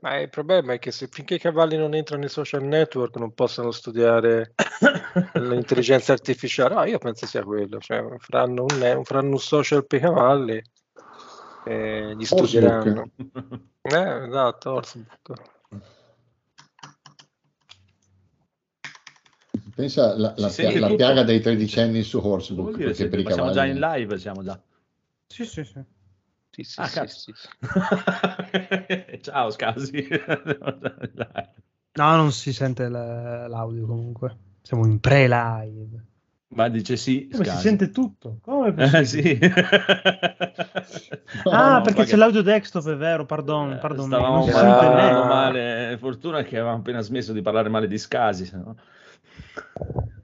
Ma il problema è che se finché i cavalli non entrano nei social network non possono studiare l'intelligenza artificiale. No, io penso sia quello. Cioè, faranno, un, faranno un social per i cavalli e gli studieranno. Eh, esatto, Horsebook. Pensa la, la, pia- la piaga dei tredicenni su Horsebook. Dire, perché per i siamo cavalli... già in live, siamo già. Sì, sì, sì. Sì, sì, Ah, sì, sì, sì. Ciao, Scasi. No, non si sente l- l'audio comunque. Siamo in pre-live. Ma dice sì, Come si Scasi. sente tutto? Come Eh, sì. Ah, No, perché c'è che- l'audio desktop, è vero, pardon, Eh, pardon. Stavamo non si Ah. parlando male. Fortuna che avevamo appena smesso di parlare male di Scasi. se no-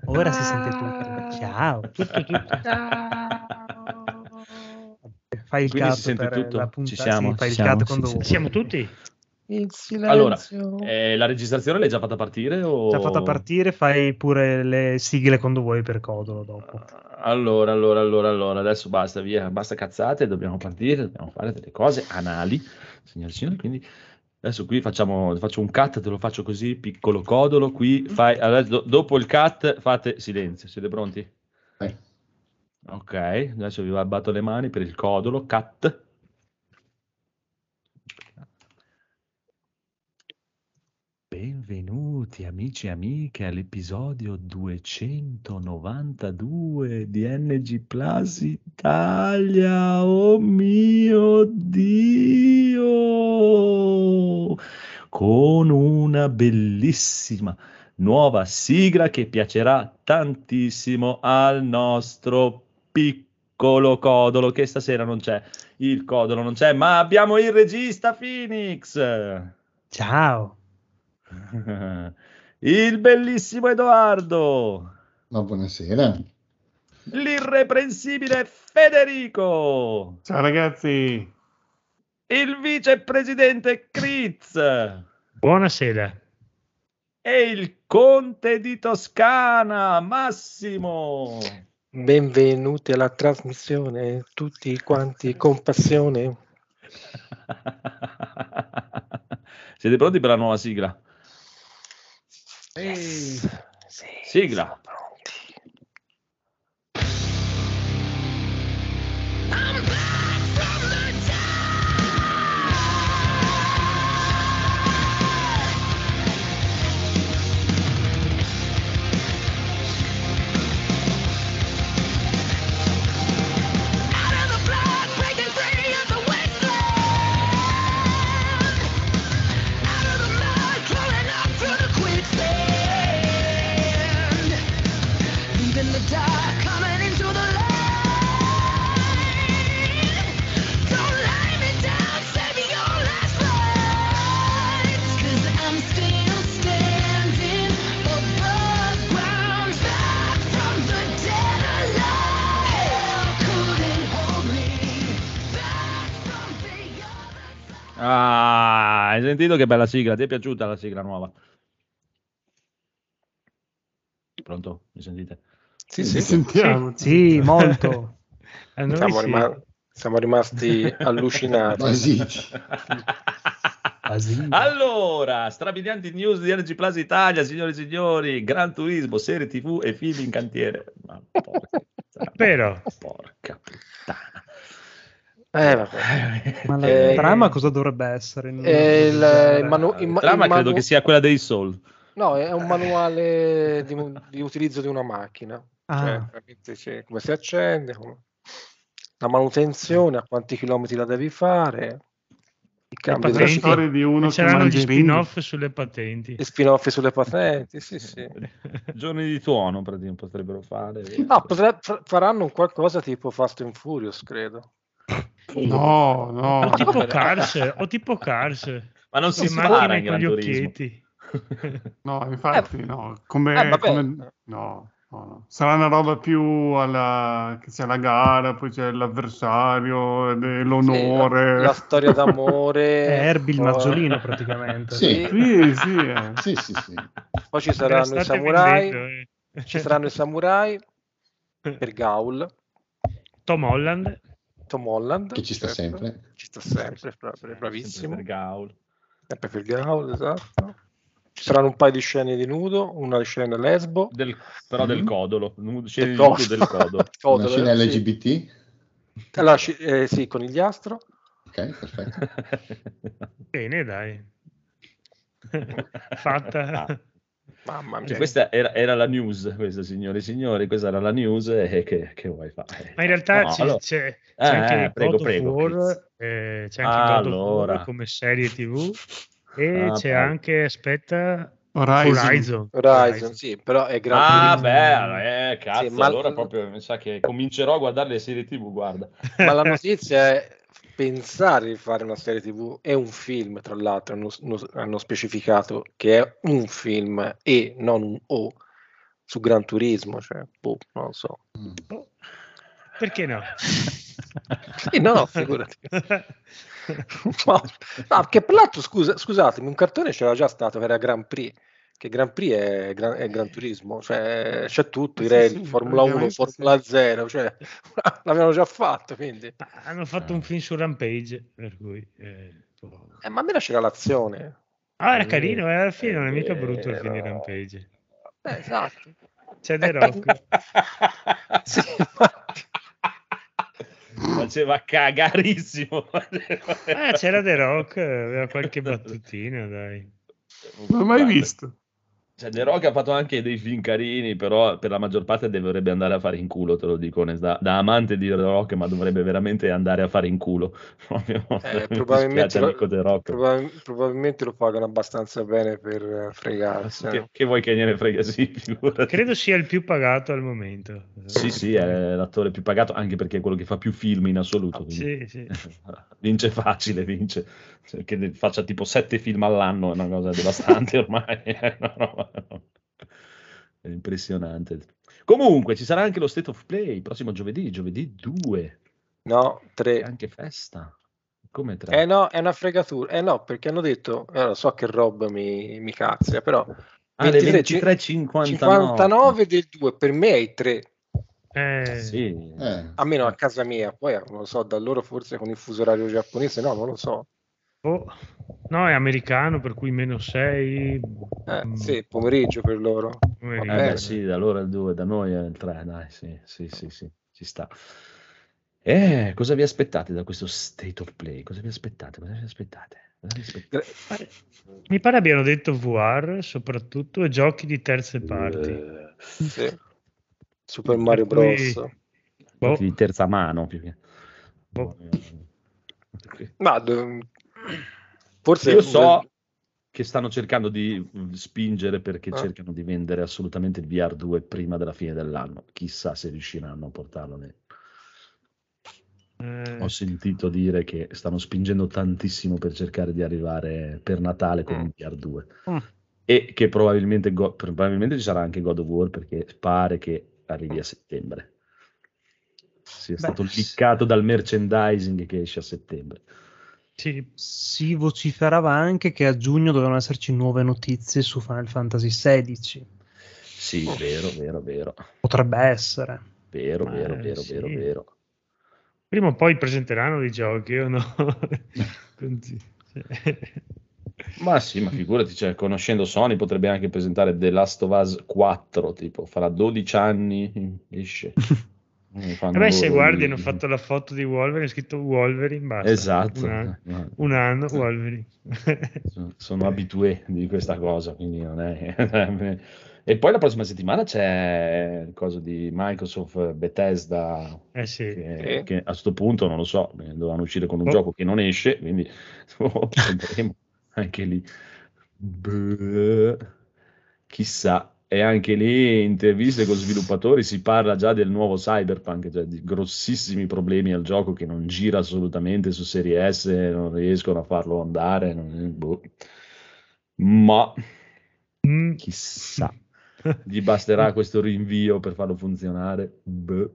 Ora si sente tutto. Ciao. Tutto, tutto. Fai il Quindi si sente tutto? Ci siamo, sì, fai ci il siamo, cut quando sì. Siamo tutti? Il Allora, silenzio. eh, la registrazione l'hai già fatta partire? O... Già fatta partire, fai pure le sigle quando vuoi per Codolo dopo. Allora, allora, allora, allora, adesso basta, via, basta cazzate, dobbiamo partire, dobbiamo fare delle cose anali, signori e signori, quindi adesso qui facciamo, faccio un cut, te lo faccio così, piccolo codolo, qui fai, adesso, do- dopo il cut fate silenzio, siete pronti? Vai. Ok, adesso vi batto le mani per il codolo, cut. Benvenuti amici e amiche all'episodio 292 di NG Plus Italia. Oh mio Dio! Con una bellissima nuova sigla che piacerà tantissimo al nostro piccolo codolo che stasera non c'è. Il codolo non c'è, ma abbiamo il regista Phoenix. Ciao. Il bellissimo Edoardo, Ma buonasera. l'irreprensibile Federico, Ciao ragazzi, il vicepresidente Critz Buonasera. e il conte di Toscana Massimo. Benvenuti alla trasmissione, tutti quanti con passione. Siete pronti per la nuova sigla? Yes. Sì, Sigla. Ah, hai sentito che bella sigla? Ti è piaciuta la sigla nuova? Pronto? Mi sentite? Sì, sì, sentiamo. Sì, molto. A noi siamo, sì. rima- siamo rimasti allucinati. Allora, strabilianti news di Energy Plus Italia, signori e signori, Gran Turismo, serie TV e film in cantiere. Ma porca, Però. porca puttana. Eh, vabbè. Ma la Eh, trama cosa dovrebbe essere? Eh, il, manu- il ma- trama il credo manu- che sia quella dei Soul. No, è un manuale di, di utilizzo di una macchina. Ah. Cioè, come si accende, come- la manutenzione, a quanti chilometri la devi fare, il cambio patenti. di uno E che c'erano gli spin-off sulle patenti. gli spin-off sulle patenti, sì, sì. Giorni di tuono praticamente potrebbero fare. Ah, potre- fa- faranno un qualcosa tipo Fast and Furious, credo. No, O no. tipo Cars, o tipo Cars. Ma non si macchine in con gli occhietti. No, infatti, no. Come, Eh, come- no, no, no. Sarà una roba più alla che c'è la gara, poi c'è l'avversario, l'onore. Sì, la, la storia d'amore. È Herbie il Mazzolino praticamente. Sì. Sì, sì, eh. Sì, sì, sì. Poi ci saranno i samurai. vendendo, eh. Ci saranno i samurai per Gaul, Tom Holland. Tom Holland. Che ci sta certo. sempre. Ci sta sempre, bra- Sempre bravissimo. per Gaul. Sempre per Gaul, esatto. Ci saranno un paio di scene di nudo, una scena lesbo. Del- però del Mhm. codolo, nudo- scene Del di nudo codo. del codo. Una Codolo, scena sì. LGBT? Allora, sci- eh, sì, conigliastro. Ok, perfetto. Bene, dai. Fatta. Ah. Mamma mia. Cioè, questa era, era la news, questa signore e signori, questa era la news e che, che vuoi fare? Ma in realtà No, c'è, allora- c'è- Eh, c'è anche eh, prego, God of prego, War, eh, c'è anche God of Allora. War come serie TV e Ah, c'è beh. anche, aspetta, Horizon. Horizon. Horizon, sì, però è Gran Ah, beh, eh, cazzo, Sì, ma- allora proprio mi sa che comincerò a guardare le serie TV, guarda. Ma la notizia è pensare di fare una serie TV è un film, tra l'altro, hanno, hanno specificato che è un film e non un O su Gran Turismo, cioè, boh, non lo so. Mm. Perché no? Sì, no, figurati. No, no, che per l'altro, scusa, scusatemi, un cartone c'era già stato, che era Grand Prix, che Grand Prix è, Gran, è Gran Turismo, cioè c'è tutto, i Sì, rally, sì, Formula 1, praticamente Formula 0, cioè l'avevano già fatto, quindi... Hanno fatto un film su Rampage, per cui... eh, boh. Eh, ma almeno c'era l'azione. Ah, era Eh, carino, eh, alla fine non è mica eh, brutto il film di. Rampage. Eh, esatto. C'è The Rock. Sì. Faceva cagarissimo. Ah, c'era The Rock, aveva qualche battutina, dai. Non l'ho mai visto. Cioè, The Rock ha fatto anche dei film carini, però per la maggior parte dovrebbe andare a fare in culo, te lo dico da, da amante di The Rock, ma dovrebbe veramente andare a fare in culo. Proprio, Eh, probabilmente, lo, amico The Rock. probab- probabilmente lo pagano abbastanza bene per fregarsi. Che, eh. che vuoi che gliene frega? Sì, figurati. Credo sia il più pagato al momento. Sì, sì, è l'attore più pagato, anche perché è quello che fa più film in assoluto. quindi- Sì, sì. Vince facile, vince. Cioè, che faccia tipo sette film all'anno è una cosa devastante ormai. è una roba- È impressionante. Comunque, ci sarà anche lo State of Play prossimo giovedì, giovedì 2. No, È tre. anche festa. Come tre? Eh no, è una fregatura. Eh no, perché hanno detto, eh, lo so che Rob mi, mi cazza, però Ah, le 23, 23.59. 59 del 2, per me è il 3, Eh, Sì. Eh, almeno a casa mia, poi eh, non lo so, da loro forse con il fuso orario giapponese, no, non lo so. Boh. No, è americano, per cui meno 6. Eh, sì, pomeriggio per loro. Eh, Eh, beh, sì, da loro è il 2, da noi è il 3, dai, sì, sì, sì, sì, ci sta. Eh, cosa vi aspettate da questo State of Play? Cosa vi aspettate? Cosa vi aspettate? Cosa vi aspettate? Mi pare abbiano detto VR soprattutto e giochi di terze parti. Eh, Sì. Super Mario cui- Bros. Boh, giochi di terza mano più che... boh. Ma do- forse Io so che stanno cercando di mm, spingere perché Ah. cercano di vendere assolutamente il VR 2 prima della fine dell'anno. Chissà se riusciranno a portarlo. ne- Eh, Ho sentito dire che stanno spingendo tantissimo per cercare di arrivare per Natale con Mm. il VR 2 Mm. e che probabilmente, go- probabilmente ci sarà anche God of War perché pare che arrivi a settembre. Sia Beh, stato liccato dal merchandising che esce a settembre. Sì, Si vociferava anche che a giugno dovevano esserci nuove notizie su Final Fantasy XVI. Sì, vero, vero, vero, Potrebbe essere. vero, Ma, vero, vero, sì. vero, vero. prima o poi presenteranno dei giochi o no? Ma sì, ma figurati, cioè, conoscendo Sony potrebbe anche presentare The Last of Us 4, tipo, farà 12 anni, esce. Eh, Vabbè, se guardi hanno fatto la foto di Wolverine, è scritto Wolverine, basta. Esatto, Un anno, eh, un anno Wolverine. sono- sono abitué di questa cosa, quindi non è... E poi la prossima settimana c'è il coso di Microsoft Bethesda, eh sì. che, Sì. che a sto punto non lo so, eh, dovevano uscire con un Oh. gioco che non esce, quindi vedremo anche lì. Beh, chissà. E anche lì interviste con sviluppatori si parla già del nuovo Cyberpunk, cioè di grossissimi problemi al gioco che non gira assolutamente su Serie S, non riescono a farlo andare. non- boh. Ma Mm. chissà, gli basterà questo rinvio per farlo funzionare? Boh.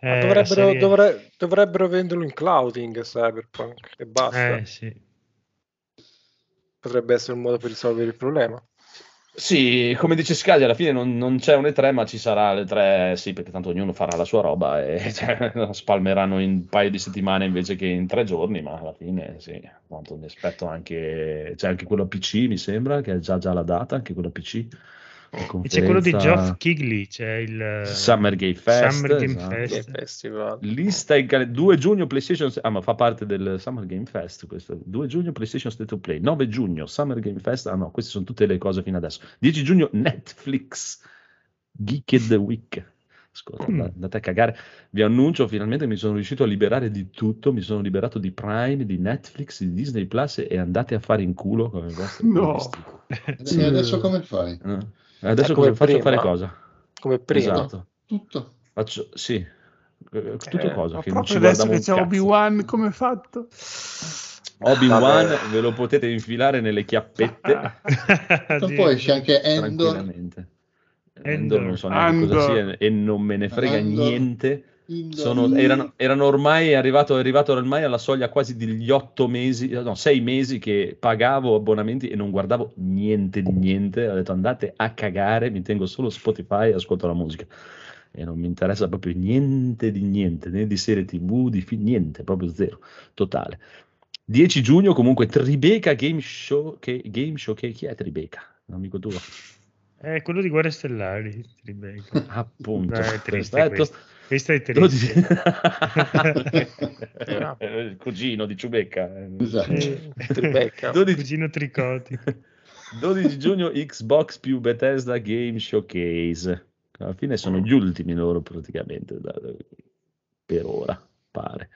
Eh, dovrebbero, serie- dovre- dovrebbero venderlo in clouding Cyberpunk e basta. Eh sì. Potrebbe essere un modo per risolvere il problema. Sì, come dice Scadi, alla fine non, non c'è un E3, ma ci sarà l'E3, sì, perché tanto ognuno farà la sua roba e cioè, spalmeranno in un paio di settimane invece che in tre giorni, ma alla fine sì, tanto mi aspetto anche, c'è anche quello PC, mi sembra, che è già, già la data, anche quello PC. E c'è quello di conferenza Geoff Kigley, c'è il Summer Game Fest, Summer Game esatto. Fest. Che festival. Lista in cal- 2 giugno PlayStation ah ma fa parte del Summer Game Fest questo 2 giugno PlayStation State of Play 9 giugno Summer Game Fest ah no queste sono tutte le cose fino adesso 10 giugno Netflix Geeked Week Ascolta, Mm. da- andate a cagare vi annuncio finalmente mi sono riuscito a liberare di tutto mi sono liberato di Prime di Netflix di Disney Plus e andate a fare in culo con i vostri No. acquisti. E adesso come fai? Eh? Adesso Eh, come cosa faccio prima. fare cosa Come prima. esatto Tutto. faccio sì Eh, tutto Eh, cosa che non ci proprio adesso che c'è cazzo. Obi-Wan, come fatto? Obi-Wan ve lo potete infilare nelle chiappette E poi esce anche Endor. tranquillamente. Endor. Endor non so neanche cosa Andor. sia e non me ne frega Andor. niente. Sono- erano, erano ormai arrivato, arrivato ormai alla soglia quasi degli otto mesi, no, sei mesi che pagavo abbonamenti e non guardavo niente di niente. Ho detto andate a cagare, mi tengo solo Spotify e ascolto la musica. E non mi interessa proprio niente di niente, né di serie TV, di film, niente, proprio zero, totale. 10 giugno comunque Tribeca Game Show, che, Game Show che, chi è Tribeca? Un amico tuo? È quello di Guerre Stellari, Tribeca. Appunto, È triste perfetto. Questo. È Dodici- triste. il cugino di Ciubecca. Esatto. Eh, Tribeca. 12, Cugino tricotico. 12 giugno Xbox più Bethesda Game Showcase. Alla fine sono gli ultimi loro praticamente da- da- per ora, pare.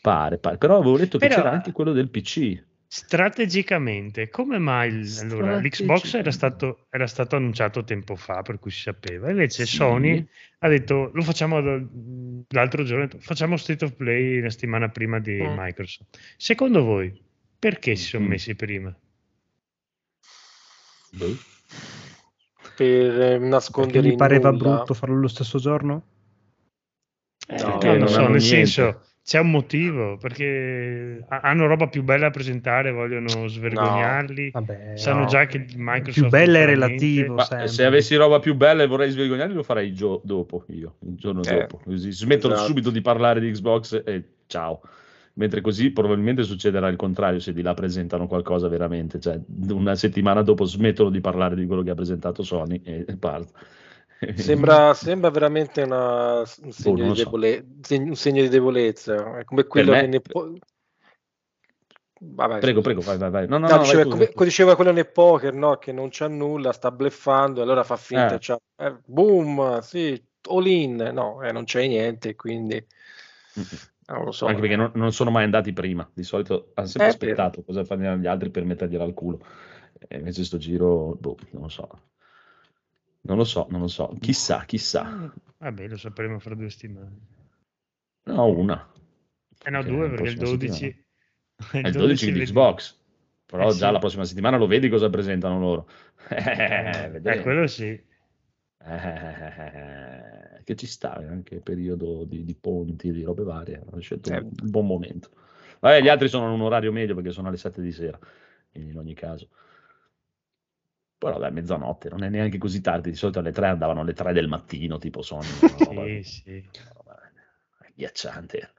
Pare, pare. Però avevo letto che Però- c'era anche quello del PC. Strategicamente, come mai il- allora, l'Xbox era stato, era stato annunciato tempo fa, per cui si sapeva, invece Sì. Sony ha detto lo facciamo l'altro giorno, facciamo State of Play la settimana prima di Mm. Microsoft. Secondo voi, perché si sono Mm. messi prima? Boh. Per eh, Perché nascondere gli in pareva nulla. brutto farlo lo stesso giorno? Eh, No, perché No, non non so, nel niente. senso, c'è un motivo, perché ha- hanno roba più bella da presentare, vogliono svergognarli, Vabbè, sanno no. già che Microsoft... più bella è relativo. se avessi roba più bella e vorrei svergognarli, lo farei il gio- dopo io, il giorno Eh, dopo. Così smettono esatto. subito di parlare di Xbox e ciao. Mentre così probabilmente succederà il contrario se di là presentano qualcosa veramente. Cioè, una settimana dopo smettono di parlare di quello che ha presentato Sony e parte. Sembra, sembra veramente una- un, segno lo di debole- un segno di debolezza. È come quello me- che ne po- Vabbè, Prego, prego, vai, vai, vai. No, no, No, no, diceva, tu, come, tu. diceva quello nel poker, no? Che non c'ha nulla, sta bleffando, e allora fa finta, Eh. eh, boom, sì, all in, no, eh, non c'è niente, quindi non lo so. Anche perché non, non sono mai andati prima. Di solito hanno sempre Eh, aspettato cosa fanno gli altri per mettergliela al culo. E invece sto giro, boh, non lo so. Non lo so, non lo so. Chissà, chissà. Mm, Vabbè, lo sapremo fra due settimane. No, una. Eh no, due perché il prossima 12... È il 12 di Xbox. Però Eh, già sì. la prossima settimana lo vedi cosa presentano loro. Eh, Eh, vedremo. quello sì. Eh, che ci sta anche periodo di, di ponti, di robe varie. Hanno scelto un, Certo. un buon momento. Vabbè, gli altri sono in un orario medio perché sono alle 7 di sera. In ogni caso. Però dai, mezzanotte, non è neanche così tardi. Di solito alle 3 andavano alle 3 del mattino, tipo sono. Sì, sì. Ghiacciante.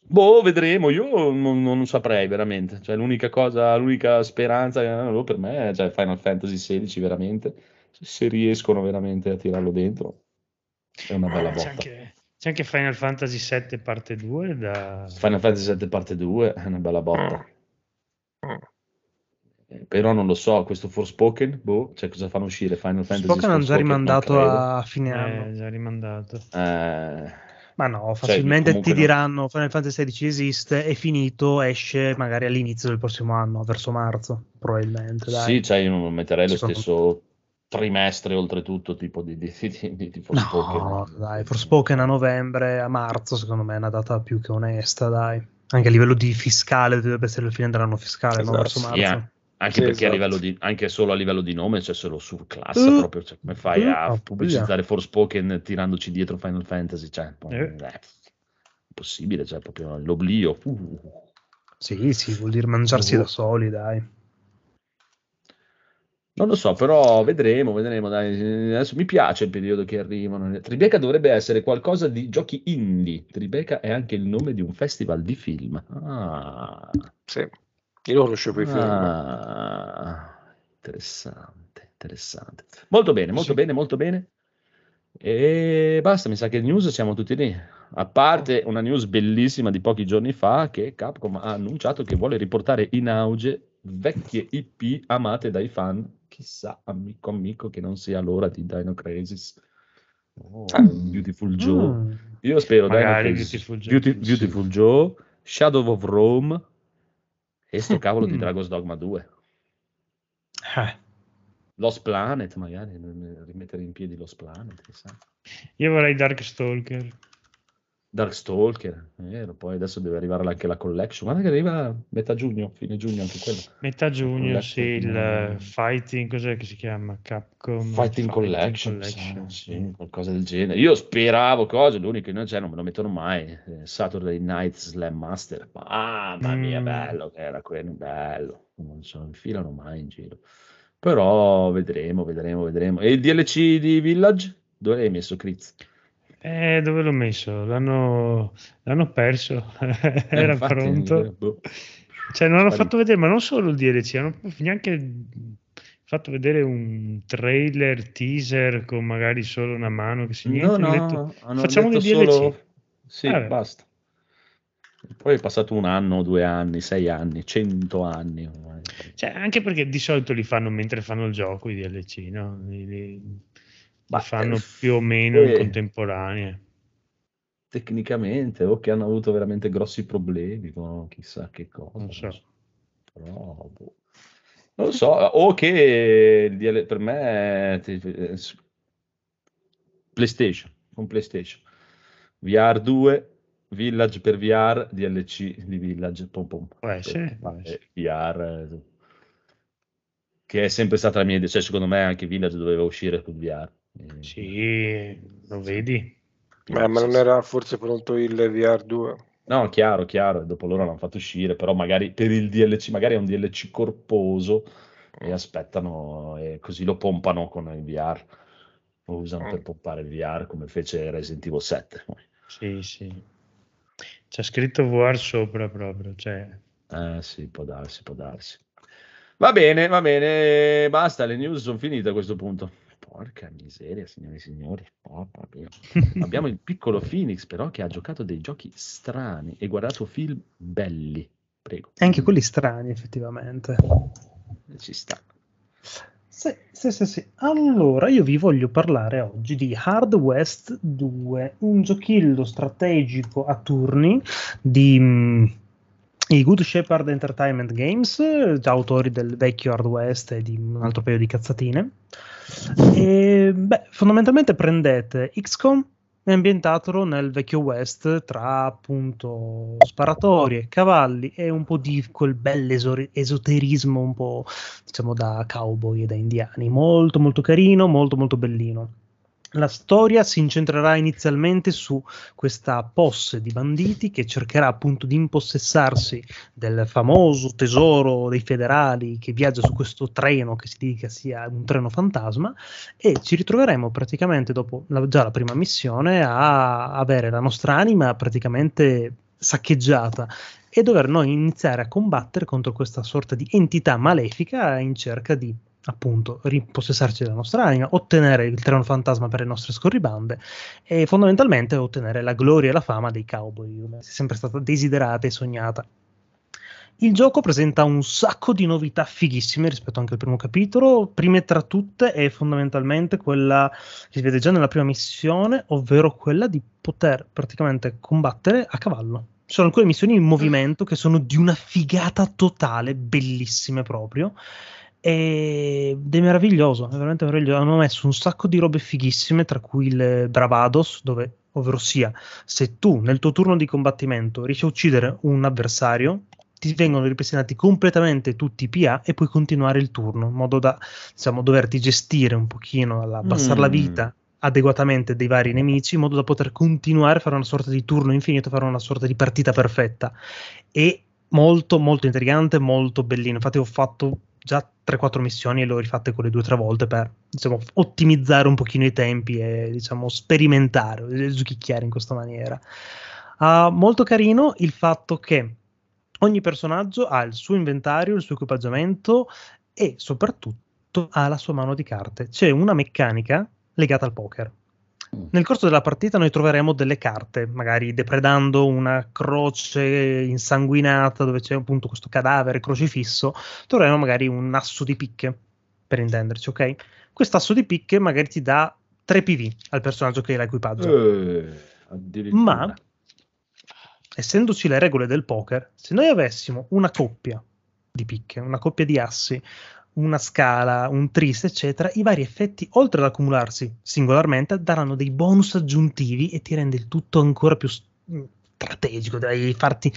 Boh, vedremo. Io non, non saprei veramente. Cioè, l'unica cosa, l'unica speranza eh, per me è cioè, Final Fantasy XVI, veramente. Se riescono veramente a tirarlo dentro, è una bella C'è botta. anche, c'è anche Final Fantasy VII parte 2 da... Final Fantasy VII parte 2 è una bella botta. Mm. Eh, Però non lo so, questo Forspoken, boh, cioè cosa fanno uscire Final Fantasy Spoken hanno già Forspoken? Rimandato a fine anno. Eh, già rimandato. Eh, Ma no, Cioè, facilmente comunque ti no. diranno Final Fantasy XVI esiste, è finito, esce magari all'inizio del prossimo anno, verso marzo, probabilmente. Dai. Sì, cioè io non metterei lo Secondo- stesso trimestre oltretutto tipo di, di, di, di, di Forspoken. No, dai, Forspoken a novembre, a marzo, secondo me è una data più che onesta, dai. Anche a livello di fiscale, dovrebbe essere il fine dell'anno fiscale, no? Esatto, Verso sì, marzo. eh. Anche Sì, perché a esatto. livello di, anche solo a livello di nome, cioè se lo surclassa Uh, proprio, cioè, come fai a uh, pubblicizzare Forspoken tirandoci dietro Final Fantasy? Cioè, Eh. eh, impossibile, cioè proprio l'oblio. Uh. Sì, sì, vuol dire mangiarsi Oh. da soli, dai. Non lo so, però vedremo, vedremo. Dai. Adesso mi piace il periodo che arrivano. Tribeca dovrebbe essere qualcosa di giochi indie. Tribeca è anche il nome di un festival di film. Ah, Sì. Io lo conoscevo i film. ah, interessante, interessante. Molto bene, molto Sì. bene, molto bene. E basta, mi sa che news siamo tutti lì. A parte una news bellissima di pochi giorni fa che Capcom ha annunciato che vuole riportare in auge vecchie IP amate dai fan. Chissà, amico amico, che non sia l'ora di Dino Crisis. Oh, Beautiful Joe. Mm. Io spero Dino Magari Crisis, Beautiful Joe. Beauty- Beautiful Joe, Shadow of Rome e sto cavolo di Mm. Dragon's Dogma 2. Eh, Lost Planet, magari rimettere in piedi Lost Planet, chissà. Io vorrei Darkstalker. Darkstalker, vero, poi adesso deve arrivare anche la collection. Guarda che arriva metà giugno, fine giugno anche quello. Metà giugno, sì, il eh, Fighting, cos'è che si chiama? Capcom Fighting Collection, Collection, sì, sì. qualcosa del genere. Io speravo cose, l'unico che non c'è, non me lo mettono mai. eh, Saturday Night Slam Master. Mamma mia, Mm. bello che era quello, bello. Non se lo infilano mai in giro. Però vedremo, vedremo, vedremo. E il DLC di Village? Dove l'hai messo, Critz? Eh, dove l'ho messo? L'hanno, l'hanno perso. Eh, Era infatti, pronto. boh. Cioè, non hanno fatto vedere, ma non solo il DLC, hanno neanche fatto vedere un trailer, teaser con magari solo una mano che si No, niente. no, hanno detto, facciamo detto DLC. solo... Sì, Vabbè. basta. Poi è passato un anno, due anni, sei anni, cento anni. Cioè, anche perché di solito li fanno mentre fanno il gioco i DLC, no? Li- li Ma, fanno eh, più o meno in contemporanea. tecnicamente o che hanno avuto veramente grossi problemi con chissà che cosa. Non so. Però, boh. Non lo so, o che DL per me è eh, PlayStation, con PlayStation. VR 2, Village per VR, DLC di Village, pom pom. Può Eh, essere. VR, che è sempre stata la mia idea, cioè secondo me anche Village doveva uscire con VR. Eh, Sì, lo vedi? Eh, ma non era forse pronto il VR2? No, chiaro, chiaro, e dopo loro l'hanno fatto uscire, però magari per il DLC, magari è un DLC corposo e aspettano e così lo pompano con il VR. Lo usano per pompare il VR come fece Resident Evil 7. poi. Sì, sì. C'è scritto VR sopra proprio, cioè... Eh sì, può darsi, può darsi. Va bene, va bene, basta, le news sono finite a questo punto. Porca miseria, signori e signori. Abbiamo il piccolo Phoenix però che ha giocato dei giochi strani e guardato film belli. Prego. Anche quelli strani, effettivamente. Ci sta. Sì, sì, sì, sì. Allora, io vi voglio parlare oggi di Hard West 2, un giochillo strategico a turni di mm, i Good Shepherd Entertainment Games, già autori del vecchio Hard West e di un altro paio di cazzatine. E, beh, fondamentalmente prendete XCOM e ambientatelo nel vecchio West tra appunto sparatorie, cavalli e un po' di quel bel esoterismo un po' diciamo da cowboy e da indiani. Molto molto carino, molto molto bellino. La storia si incentrerà inizialmente su questa posse di banditi che cercherà appunto di impossessarsi del famoso tesoro dei federali che viaggia su questo treno che si dica sia un treno fantasma e ci ritroveremo praticamente dopo la- già la prima missione a avere la nostra anima praticamente saccheggiata e dover noi iniziare a combattere contro questa sorta di entità malefica in cerca di appunto ripossessarci della nostra anima, ottenere il treno fantasma per le nostre scorribande e fondamentalmente ottenere la gloria e la fama dei cowboy, come è sempre stata desiderata e sognata. Il gioco presenta un sacco di novità fighissime rispetto anche al primo capitolo. Prime tra tutte è fondamentalmente quella che si vede già nella prima missione, ovvero quella di poter praticamente combattere a cavallo. Ci sono alcune missioni in movimento che sono di una figata totale, bellissime proprio. Ed è meraviglioso, è veramente meraviglioso. Hanno messo un sacco di robe fighissime, tra cui il Bravados, dove, ovvero sia, se tu nel tuo turno di combattimento riesci a uccidere un avversario, ti vengono ripristinati completamente tutti i PA e puoi continuare il turno, in modo da diciamo, doverti gestire un pochino, abbassare la Mm. vita adeguatamente dei vari nemici, in modo da poter continuare a fare una sorta di turno infinito, fare una sorta di partita perfetta. E molto, molto intrigante, molto bellino. Infatti, ho fatto già 3-4 missioni e le ho rifatte quelle due o tre volte per diciamo, ottimizzare un pochino i tempi e diciamo, sperimentare, eh, giochicchiare in questa maniera. Uh, molto carino il fatto che ogni personaggio ha il suo inventario, il suo equipaggiamento e soprattutto ha la sua mano di carte. C'è una meccanica legata al poker. Nel corso della partita noi troveremo delle carte, magari depredando una croce insanguinata dove c'è appunto questo cadavere crocifisso, troveremo magari un asso di picche, per intenderci, ok? Quest'asso di picche magari ti dà 3 PV al personaggio che l'ha equipaggio. Eh. Ma, essendoci le regole del poker, se noi avessimo una coppia di picche, una coppia di assi, una scala, un tris, eccetera, i vari effetti, oltre ad accumularsi singolarmente, daranno dei bonus aggiuntivi e ti rende il tutto ancora più s- strategico. Devi farti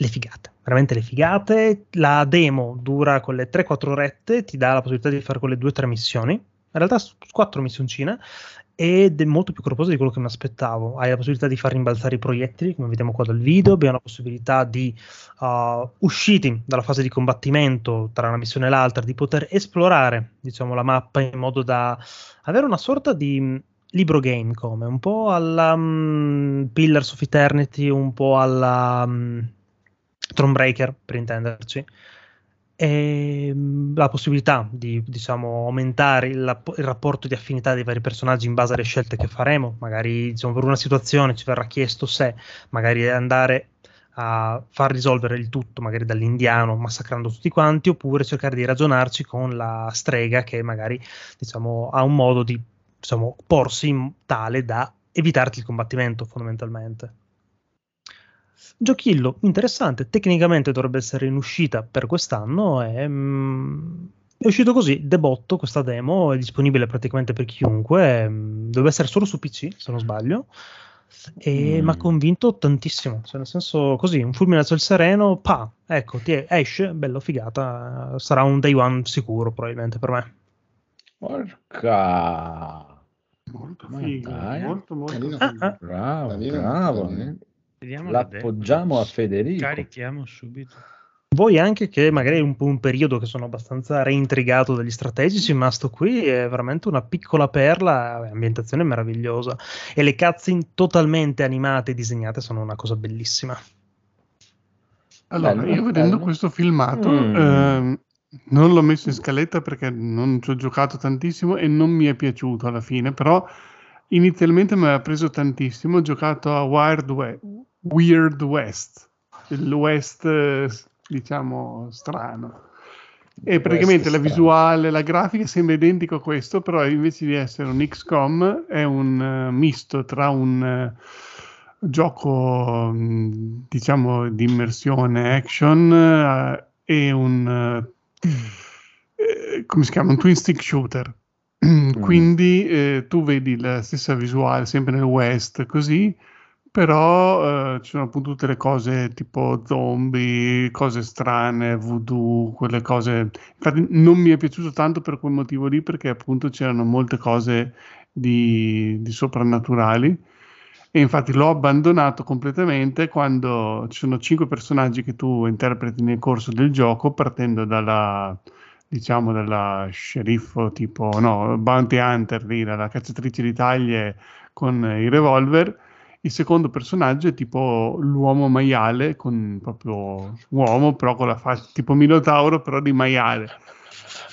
le figate, veramente le figate. La demo dura quelle 3-4 orette, ti dà la possibilità di fare quelle 2-3 missioni. In realtà 4 missioncine ed è molto più corposa di quello che mi aspettavo. Hai la possibilità di far rimbalzare i proiettili, come vediamo qua dal video, abbiamo la possibilità di, uh, usciti dalla fase di combattimento tra una missione e l'altra, di poter esplorare, diciamo, la mappa in modo da avere una sorta di mh, libro game come, un po' alla mh, Pillars of Eternity, un po' alla mh, Thronebreaker, per intenderci la possibilità di diciamo, aumentare il, il rapporto di affinità dei vari personaggi in base alle scelte che faremo. Magari diciamo, per una situazione ci verrà chiesto se magari andare a far risolvere il tutto, magari dall'indiano, massacrando tutti quanti, oppure cercare di ragionarci con la strega che magari diciamo, ha un modo di diciamo, porsi in tale da evitarti il combattimento fondamentalmente. Giochillo interessante, tecnicamente dovrebbe essere in uscita per quest'anno e mm, è uscito così, debotto questa demo, è disponibile praticamente per chiunque, mm, dovrebbe essere solo su PC se non sbaglio e Mm. mi ha convinto tantissimo, cioè nel senso così, un fulmine sul sereno, pa, ecco, ti esce, bello figata, sarà un day one sicuro probabilmente per me. Porca. Molto figo, molto molto. Ah, ah. Bravo, bravo. carino. eh. Vediamo L'appoggiamo a Federico. Carichiamo subito. Voi anche che magari è un po' un periodo che sono abbastanza reintrigato dagli strategici, ma sto qui è veramente una piccola perla, ambientazione meravigliosa e le cutscene totalmente animate e disegnate sono una cosa bellissima. Allora, Bello, io vedendo bello. questo filmato Mm. ehm, non l'ho messo in scaletta perché non ci ho giocato tantissimo e non mi è piaciuto alla fine, però inizialmente mi aveva preso tantissimo. Ho giocato a Wild We- Weird West, il West eh, diciamo strano. E praticamente la visuale, la grafica sembra identico a questo, però invece di essere un XCOM è un eh, misto tra un eh, gioco mh, diciamo di immersione action eh, e un come si chiama? Un twin stick shooter. Quindi eh, tu vedi la stessa visuale sempre nel West così, però eh, ci sono appunto tutte le cose tipo zombie, cose strane, voodoo, quelle cose. Infatti non mi è piaciuto tanto per quel motivo lì perché appunto c'erano molte cose di, di soprannaturali e infatti l'ho abbandonato completamente quando ci sono cinque personaggi che tu interpreti nel corso del gioco partendo dalla diciamo dalla sceriffo tipo no, bounty hunter lì, dalla cacciatrice di taglie con il revolver. Il secondo personaggio è tipo l'uomo maiale con proprio uomo però con la faccia tipo Minotauro però di maiale.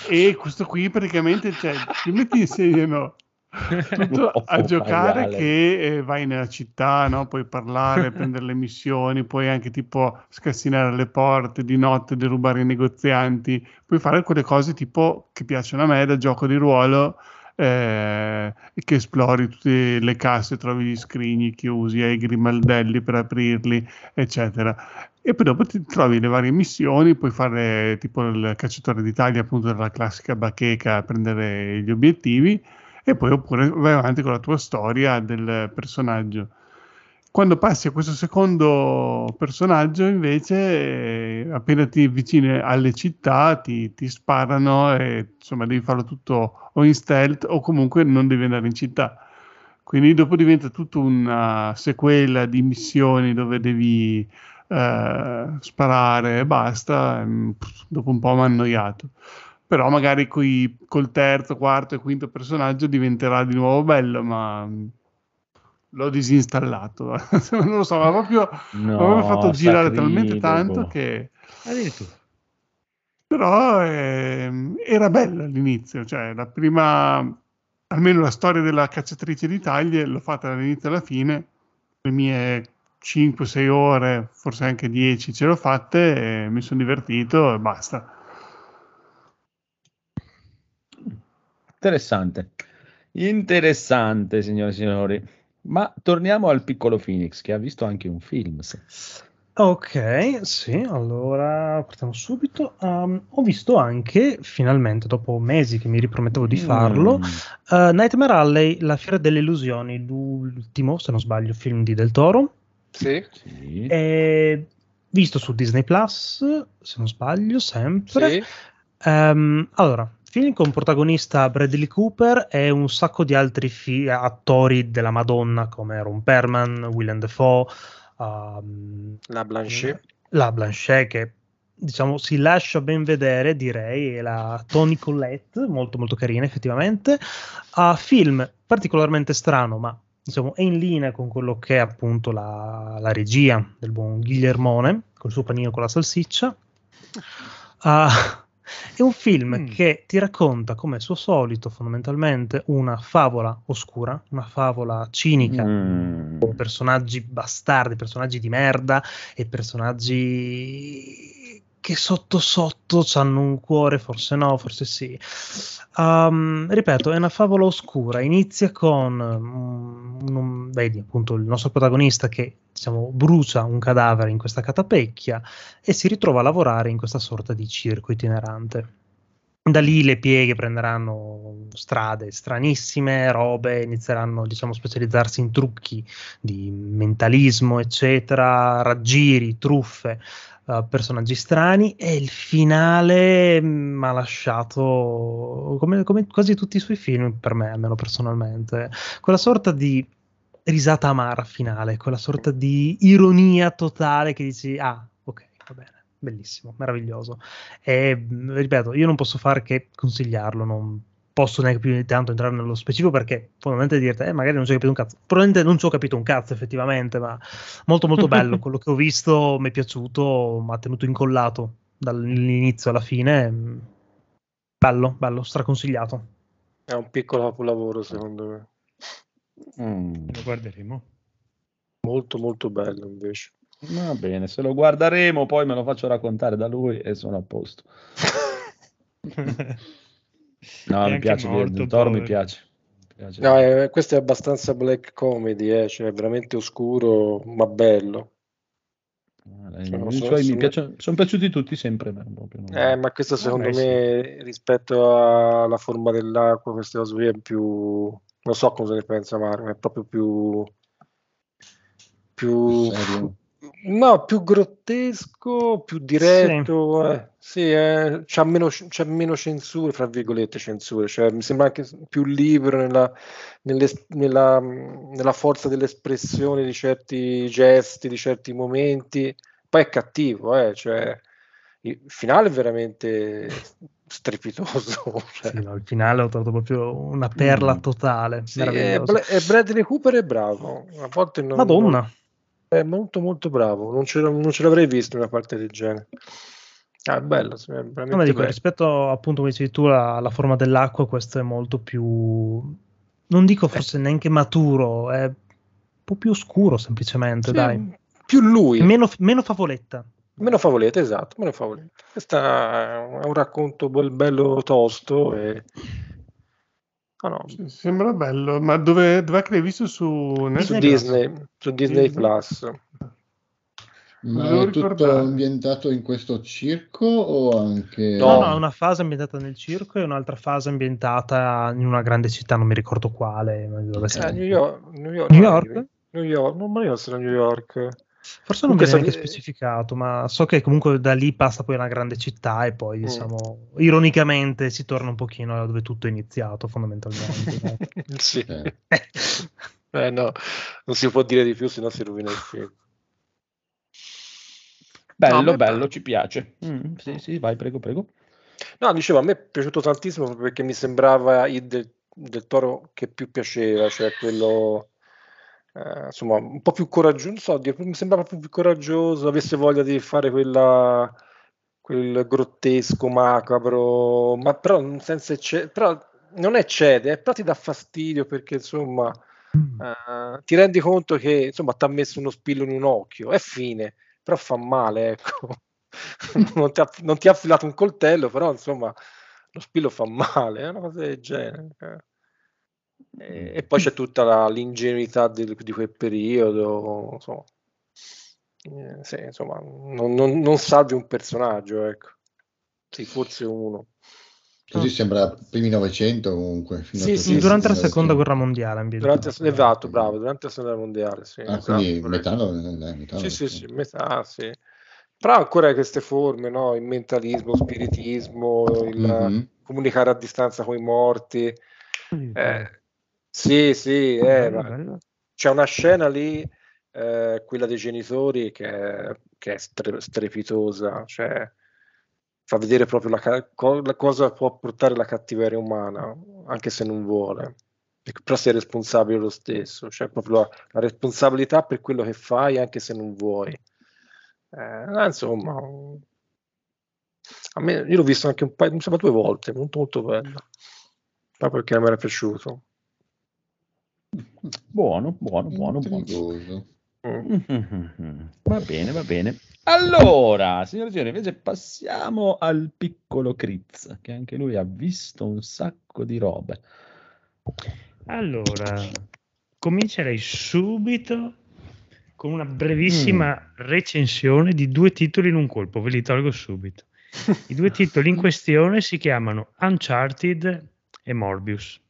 E questo qui praticamente cioè ti metti insieme tutto a giocare maiale. che eh, vai nella città, no? puoi parlare, prendere le missioni, puoi anche tipo scassinare le porte di notte, derubare i negozianti, puoi fare quelle cose tipo che piacciono a me da gioco di ruolo, eh, che esplori tutte le casse, trovi gli scrigni chiusi, hai i grimaldelli per aprirli, eccetera. E poi dopo ti trovi le varie missioni, puoi fare tipo il cacciatore d'Italia, appunto della classica bacheca, prendere gli obiettivi e poi oppure vai avanti con la tua storia del personaggio. Quando passi a questo secondo personaggio, invece, eh, appena ti avvicini alle città, ti, ti sparano e insomma devi farlo tutto o in stealth o comunque non devi andare in città. Quindi dopo diventa tutta una sequela di missioni dove devi eh, sparare e basta, mm, dopo un po' mi ha annoiato. Però magari coi- col terzo, quarto e quinto personaggio diventerà di nuovo bello, ma mm, l'ho disinstallato. non lo so, ma proprio mi aveva fatto girare talmente tanto che... Però ehm, era bello all'inizio, cioè la prima, almeno la storia della cacciatrice di taglie l'ho fatta dall'inizio alla fine, le mie 5-6 ore, forse anche 10 ce l'ho fatte mi sono divertito e basta. Interessante. Interessante, signore e signori. Ma torniamo al piccolo Phoenix, che ha visto anche un film. Ok, sì, allora partiamo subito. Um, ho visto anche, finalmente, dopo mesi che mi ripromettevo di farlo, Mm. uh, Nightmare Alley, La fiera delle illusioni, l'ultimo, se non sbaglio, film di Del Toro. Sì, Sì. E visto su Disney Plus, se non sbaglio, sempre. sì. Ehm, allora, film con protagonista Bradley Cooper e un sacco di altri fi- attori della Madonna come Ron Perlman, Willem Dafoe, ehm, La Blanchet. la Blanchet che diciamo si lascia ben vedere direi e la Toni Collette molto molto carina effettivamente a film particolarmente strano ma diciamo è in linea con quello che è appunto la, la regia del buon Guillermone col suo panino con la salsiccia Ah, è un film Mm. che ti racconta come suo solito fondamentalmente una favola oscura una favola cinica Mm. con personaggi bastardi, personaggi di merda e personaggi che sotto sotto hanno un cuore, forse no, forse sì. Um, ripeto, è una favola oscura. Inizia con um, un- vedi appunto il nostro protagonista che diciamo, brucia un cadavere in questa catapecchia e si ritrova a lavorare in questa sorta di circo itinerante. Da lì le pieghe prenderanno strade stranissime, robe, inizieranno diciamo, a specializzarsi in trucchi di mentalismo, eccetera, raggiri, truffe, eh, personaggi strani e il finale mi ha lasciato come, come quasi tutti i suoi film, per me almeno personalmente, quella sorta di risata amara finale, quella sorta di ironia totale che dici, ah, ok, va bene. Bellissimo, meraviglioso. E ripeto, io non posso fare che consigliarlo, non posso neanche più di tanto entrare nello specifico perché fondamentalmente dirti, eh, magari non ci ho capito un cazzo. Probabilmente non ci ho capito un cazzo effettivamente, ma molto molto bello. Quello che ho visto mi è piaciuto, mi ha tenuto incollato dall'inizio alla fine. Bello, bello, straconsigliato. È un piccolo capolavoro secondo me. Mm. Lo guarderemo. Molto molto bello invece. Va bene, se lo guarderemo, poi me lo faccio raccontare da lui e sono a posto. No, mi piace, morto, Toro mi piace. Mi piace. No, eh, questo è abbastanza black comedy, eh, cioè veramente oscuro ma bello. Guarda, cioè, so, suoi mi sono- piacciono- sono piaciuti tutti sempre. ma proprio non- Eh, ma questo secondo beh, sì. me rispetto alla forma dell'acqua, queste cose qui è più... Non so cosa ne pensa Mario, è proprio più... più... No, più grottesco, più diretto, eh. Sì, eh, c'ha meno, c'ha meno censure, fra virgolette censure, cioè mi sembra anche più libero nella, nella, nella forza dell'espressione di certi gesti, di certi momenti. Poi è cattivo, eh, cioè, il finale è veramente strepitoso. cioè. Sì, no, il finale ho trovato proprio una perla Mm. totale. Sì, e. Bla- e Bradley Cooper è bravo, a volte non, Madonna. non- è molto molto bravo, non ce, non ce l'avrei visto una parte del genere. Ah, è bello, No, dico, bello. rispetto appunto come dicevi tu alla, forma dell'acqua, questo è molto più, non dico forse neanche maturo, è un po' più oscuro semplicemente, Sì, dai. più lui, Meno, meno favoletta. Meno favoletta, esatto, meno favoletta. Questo è un racconto bel- bello tosto e... Ah, no, Sembra bello, ma dove, dov'è che l'hai visto su su? Disney, su Disney Disney? Plus. Ma è tutto ambientato in questo circo o anche... No. No, una fase ambientata nel circo e un'altra fase ambientata in una grande città, non mi ricordo quale. ma dove Eh. New York, New York, New York? New York, non mi ricordo se era New York. Forse non Comunque viene neanche sa- specificato, ma so che comunque da lì passa poi una grande città e poi, Mm. diciamo, ironicamente si torna un pochino da dove tutto è iniziato, fondamentalmente. no? Sì. Eh. Eh no, non si può dire di più, sennò si rovina il film. Bello, No, bello, ci piace. Mm, sì, sì, vai, prego, prego. No, dicevo, a me è piaciuto tantissimo proprio perché mi sembrava il del, del Toro che più piaceva, cioè quello eh, insomma un po' più coraggioso, non so, mi sembrava proprio più coraggioso, avesse voglia di fare quella, quel grottesco, macabro, ma però ecce- però non eccede, eh, però ti dà fastidio perché insomma eh, ti rendi conto che insomma ti ha messo uno spillo in un occhio, è fine, però fa male, ecco. non, ti ha, non ti ha affilato un coltello, però insomma lo spillo fa male, è una cosa del genere. Eh. E, e poi c'è tutta la- l'ingenuità del- di quel periodo, insomma. Eh, sì, insomma, non, non- non salvi un personaggio, ecco. Sì, forse uno. Così sembra primi Novecento comunque. Sì, sì, durante la 1900. seconda guerra mondiale. Durante, esatto, bravo, durante la seconda guerra mondiale, sì. Ah, esatto, quindi metà, no- eh, metà Sì, sì, sì, metà, sì. Però ancora queste forme, no? Il mentalismo, spiritismo, il Mhm. comunicare a distanza con i morti. Mm. Eh, sì, sì, eh, ma c'è una scena lì, eh, quella dei genitori, che è, che è stre- strepitosa, cioè fa vedere proprio la, ca- la cosa può portare la cattiveria umana, anche se non vuole. Però sei responsabile lo stesso, cioè proprio la, la responsabilità per quello che fai, anche se non vuoi. Eh, insomma, a me, io l'ho visto anche un paio, mi sembra due volte, molto molto bello, proprio perché mi era piaciuto. Buono, buono, buono, buono. Mm. Va bene, va bene. Allora, signore e signori, invece passiamo al piccolo Critz, che anche lui ha visto un sacco di robe. Allora, comincerei subito con una brevissima recensione di due titoli in un colpo, ve li tolgo subito. I due titoli in questione si chiamano Uncharted e Morbius.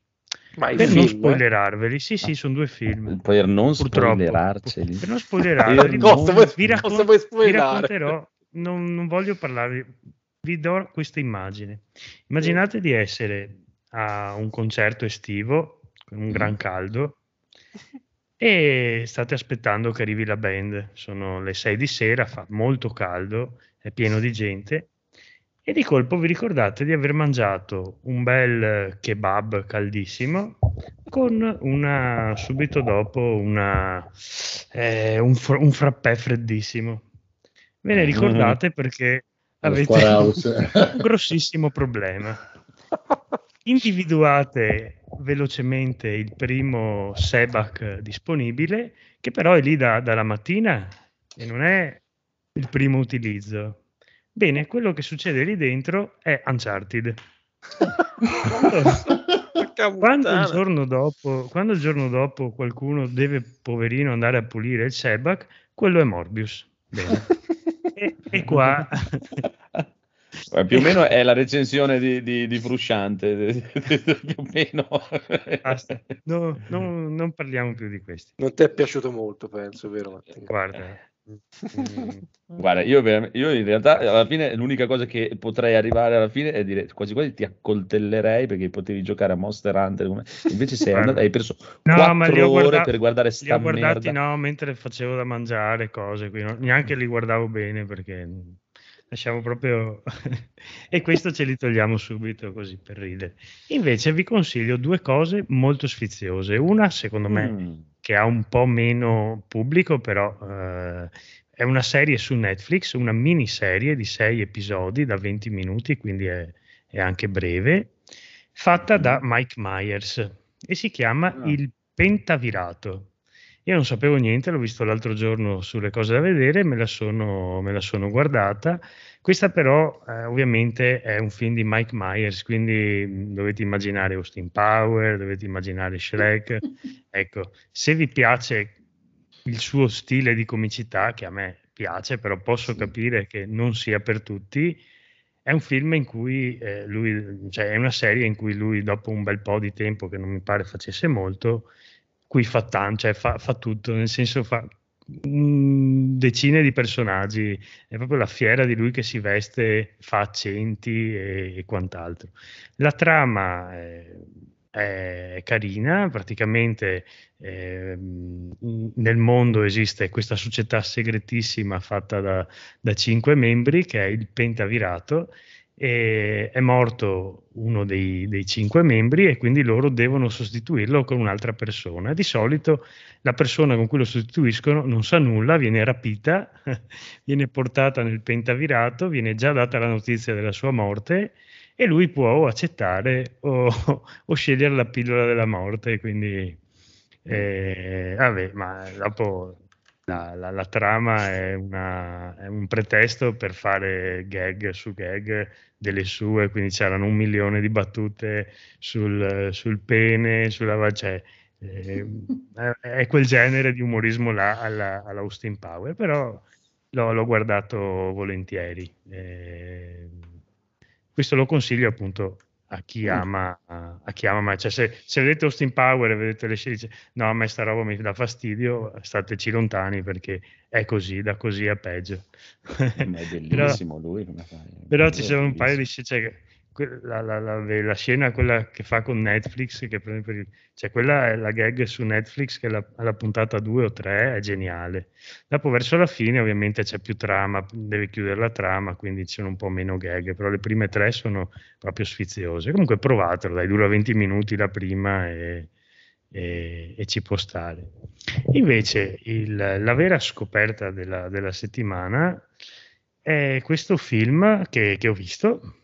Ma Per non film, eh? spoilerarveli, sì, sì, sono due film. Per non Purtroppo. spoilerarceli. Per non spoilerarveli, Cosa vuoi- vi, cosa raccon- vuoi vi spoilerare? racconterò, non, non voglio parlarvi, vi do questa immagine. Immaginate di essere a un concerto estivo con un gran caldo e state aspettando che arrivi la band. Sono le 6 di sera, fa molto caldo, è pieno di gente e di colpo vi ricordate di aver mangiato un bel kebab caldissimo con una subito dopo una, eh, un, fr- un frappè freddissimo. Ve ne ricordate perché avete un grossissimo problema. Individuate velocemente il primo Sebac disponibile, che però è lì da- dalla mattina e non è il primo utilizzo. Bene, quello che succede lì dentro è Uncharted. Quando il, giorno dopo, quando il giorno dopo qualcuno deve, poverino, andare a pulire il Sebac, quello è Morbius. Bene. E, e qua più o meno è la recensione di, di, di Frusciante, più o meno. Basta. No, no, non parliamo più di questi. Non ti è piaciuto molto, penso, vero Mattia? Guarda, Guarda, io, io in realtà alla fine l'unica cosa che potrei arrivare alla fine è dire quasi quasi ti accoltellerei perché potevi giocare a Monster Hunter come... invece sei andato, hai perso No, quattro ma li ho ore guarda- per guardare li sta ho guardati merda. no, mentre facevo da mangiare cose, qui, no? neanche li guardavo bene perché lasciamo proprio... e questo ce li togliamo subito così per ridere. Invece vi consiglio due cose molto sfiziose. Una, secondo me, Mm. Che ha un po' meno pubblico, però eh, è una serie su Netflix, una miniserie di sei episodi da 20 minuti, quindi è, è anche breve, fatta da Mike Myers e si chiama Ah. Il Pentavirato. Io non sapevo niente, l'ho visto l'altro giorno sulle cose da vedere, me la sono, me la sono guardata. Questa però eh, ovviamente è un film di Mike Myers, quindi mh, dovete immaginare Austin Power, dovete immaginare Shrek. Ecco, se vi piace il suo stile di comicità, che a me piace, però posso capire che non sia per tutti, è un film in cui eh, lui, cioè è una serie in cui lui dopo un bel po' di tempo che non mi pare facesse molto, qui fa tanto, cioè fa, fa tutto, nel senso fa decine di personaggi, è proprio la fiera di lui che si veste, fa accenti e, e quant'altro. La trama è, è carina, praticamente ehm, nel mondo esiste questa società segretissima fatta da, da cinque membri che è il Pentavirato e è morto uno dei, dei cinque membri e quindi loro devono sostituirlo con un'altra persona. Di solito la persona con cui lo sostituiscono non sa nulla, viene rapita, viene portata nel pentavirato, viene già data la notizia della sua morte e lui può accettare o, o scegliere la pillola della morte. Quindi, eh, vabbè, ma dopo la, la- la trama è, una- è un pretesto per fare gag su gag delle sue, quindi c'erano un milione di battute sul, sul pene, sulla cioè, eh, è, quel genere di umorismo là alla, alla Austin Power, però l'ho, l'ho guardato volentieri. Eh, questo lo consiglio appunto a chi ama, a, chi ama ma cioè se, se vedete Austin Power e vedete le dice, no, a me sta roba mi dà fastidio, stateci lontani perché è così, da così a peggio. Ma è bellissimo lui. come fai? Però ci sono un paio di scene, cioè, la, la- la- la scena quella che fa con Netflix, che per il- cioè quella è la gag su Netflix che la- alla puntata 2 o 3 è geniale. Dopo verso la fine ovviamente c'è più trama, deve chiudere la trama, quindi sono un po' meno gag, però le prime tre sono proprio sfiziose. Comunque provatelo, dai, dura 20 minuti la prima e, e- e ci può stare. Invece il- la vera scoperta della, della settimana è questo film che, che ho visto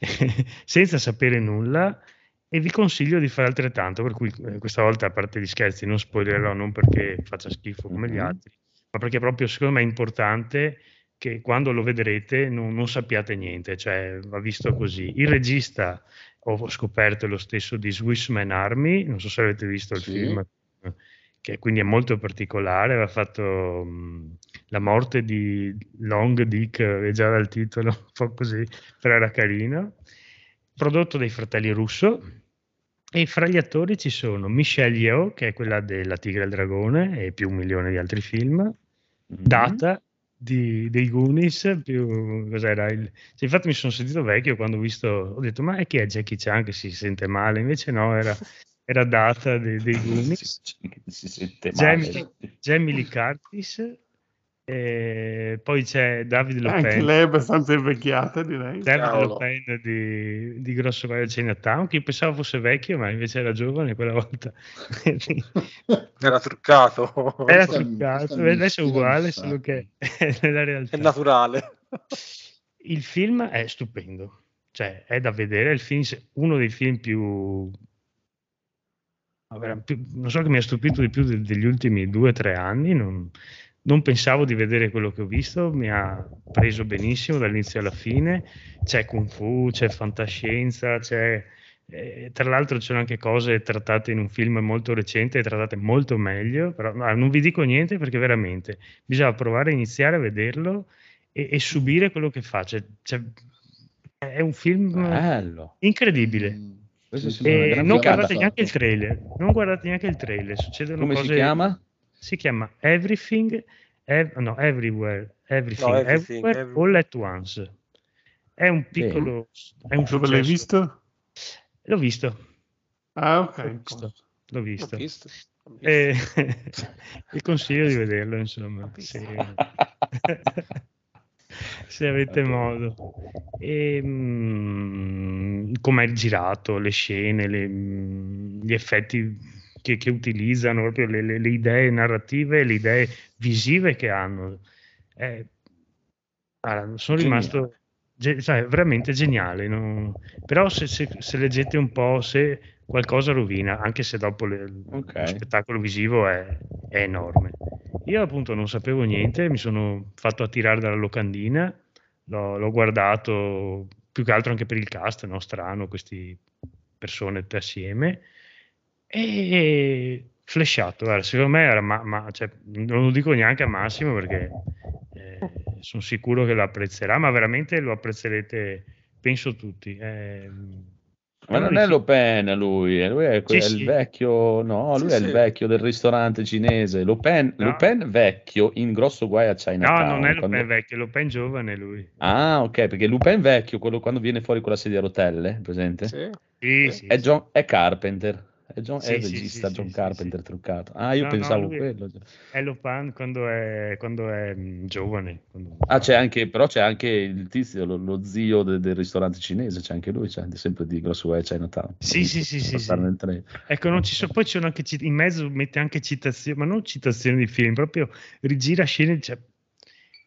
senza sapere nulla e vi consiglio di fare altrettanto, per cui eh, questa volta a parte gli scherzi non spoilerò non perché faccia schifo come gli Mhm. altri, ma perché proprio secondo me è importante che quando lo vedrete non, non sappiate niente, cioè va visto così. Il regista ho scoperto lo stesso di Swissman Army, non so se avete visto il Sì. film, che quindi è molto particolare, aveva fatto mh, La morte di Long Dick, è già dal titolo, un po' così, però era carino. Prodotto dai fratelli Russo. E fra gli attori ci sono Michelle Yeoh, che è quella della Tigre e il Dragone e più un milione di altri film, Mhm. Data di, dei Goonies, più cos'era il... cioè, infatti mi sono sentito vecchio quando ho visto, ho detto ma è chi è Jackie Chan che si sente male? Invece no, era, era Data dei, dei Goonies. Si, si sente male. Jamie, Lee Curtis, e poi c'è David Anche Lopen. lei è abbastanza invecchiata, direi. David Cavolo. Lopen di, di Grosso Guaio Chinatown, che io pensavo fosse vecchio, ma invece era giovane quella volta. Era truccato. era truccato, adesso è uguale, solo che è nella realtà. È naturale. Il film è stupendo, cioè è da vedere, è il film, uno dei film più- non so che mi ha stupito di più de- degli ultimi due o tre anni, non, non pensavo di vedere quello che ho visto, mi ha preso benissimo dall'inizio alla fine, c'è kung fu, c'è fantascienza, c'è, eh, tra l'altro ci sono anche cose trattate in un film molto recente, trattate molto meglio, però no, non vi dico niente perché veramente bisogna provare a iniziare a vederlo e, e subire quello che fa. Cioè, cioè, è un film Bello. incredibile. Mm. Sì, E gran non figata. guardate neanche il trailer. Non guardate neanche il trailer. Succedono Come cose. si chiama? Si chiama Everything, Ev- no, Everywhere, Everything, No, Everything, Everywhere, Every- All at Once. È un piccolo. È un Dove l'hai visto? L'ho visto. Ah, L'ho ok. visto. L'ho visto. Ho visto. Ho visto. E... Vi consiglio di vederlo, insomma. Visto. Se... avete Ok. modo. E, mm, come è girato, le scene, le- gli effetti che, che utilizzano, proprio le, le- le idee narrative, le idee visive che hanno. Eh, guarda, sono Geniale. rimasto ge- cioè, veramente geniale. non- Però se, se- se leggete un po', se qualcosa rovina, anche se dopo le- Ok. lo spettacolo visivo è, è enorme. Io appunto non sapevo niente, mi sono fatto attirare dalla locandina, l'ho, l'ho guardato più che altro anche per il cast, no? strano, queste persone tutte assieme, e flashato, guarda, secondo me era, ma, ma- cioè, non lo dico neanche a Massimo perché eh, sono sicuro che lo apprezzerà, ma veramente lo apprezzerete, penso tutti. È, Ma non è Le Pen lui, eh, lui è, Sì, è sì. il vecchio, no, lui Sì, è sì. il vecchio del ristorante cinese. Le Pen, No. Le Pen vecchio in grosso guai a No, Chinatown. non è quando- Lupin vecchio, Lupin giovane lui. Ah, ok, perché Lupin vecchio, quello quando viene fuori con la sedia a rotelle, presente? Sì. Sì, sì, È, sì. John, è Carpenter. È, John, Sì, è il sì, regista sì, John Carpenter truccato. Ah, io No, no, pensavo è- quello. È Lupin quando è, quando è mm, giovane. quando- Ah, c'è anche, però c'è anche il tizio, lo, lo zio de- del ristorante cinese, c'è anche lui, c'è sempre di Grosso Way Chinatown. Sì, sì, sì, sì, sì. Ecco, non ci sono, poi sono anche in mezzo mette anche citazioni, ma non citazioni di film, proprio rigira scene. cioè-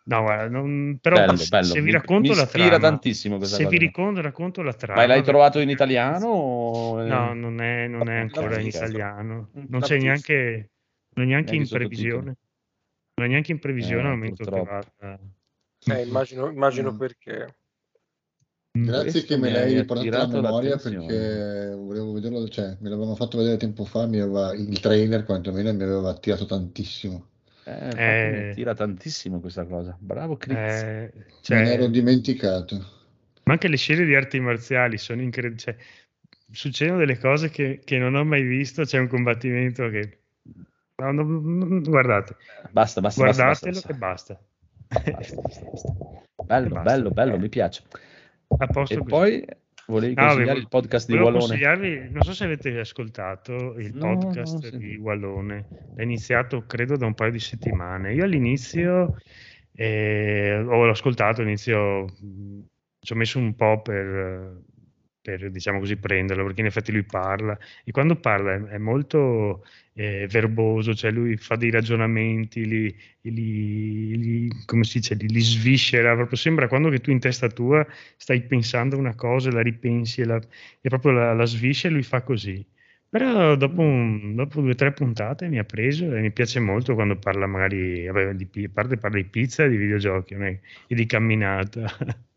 No, guarda, non- però Bello, se, bello. se vi Mi- racconto mi la ispira trama, tantissimo questa se cosa vi qua. racconto, racconto la trama. Ma l'hai trovato in italiano? O... No, non è, non è ancora in italiano, Mm, non c'è neanche, non è neanche in Neanche sottotitoli. previsione. Non è neanche in previsione Eh, al momento che purtroppo. vada. Eh, immagino, immagino Mm. perché. Grazie Questo che me mi l'hai hai riportato alla memoria l'attenzione. perché volevo vederlo, cioè me l'avevano fatto vedere tempo fa, mi aveva, il trailer quantomeno mi aveva attirato tantissimo. Eh, Eh. mi attira tantissimo questa cosa. Bravo Chris. Eh, Me cioè, ne ero dimenticato. Ma anche le scene di arti marziali sono incredibili. Cioè, succedono delle cose che, che non ho mai visto. C'è un combattimento che. no, no, no, guardate, Basta, basta, basta, guardatelo basta, e basta. basta, basta, basta. Bello, basta. bello, bello, mi piace. A posto E così. poi volevi Ah, consigliare avevo- il podcast di Wallone? non so se avete ascoltato il No, podcast no, di Wallone, è iniziato credo da un paio di settimane. Io all'inizio eh, ho ascoltato, inizio, mh, ci ho messo un po' per, per, diciamo così, prenderlo, perché in effetti lui parla e quando parla è, è molto eh, verboso, cioè lui fa dei ragionamenti, li, li- li- come si dice, li, li sviscera, proprio sembra quando che tu in testa tua stai pensando una cosa, la ripensi e, la, e proprio la, la sviscera e lui fa così. Però dopo, un- dopo due o tre puntate mi ha preso e mi piace molto quando parla magari, vabbè, di, parte parla di pizza e di videogiochi e di camminata.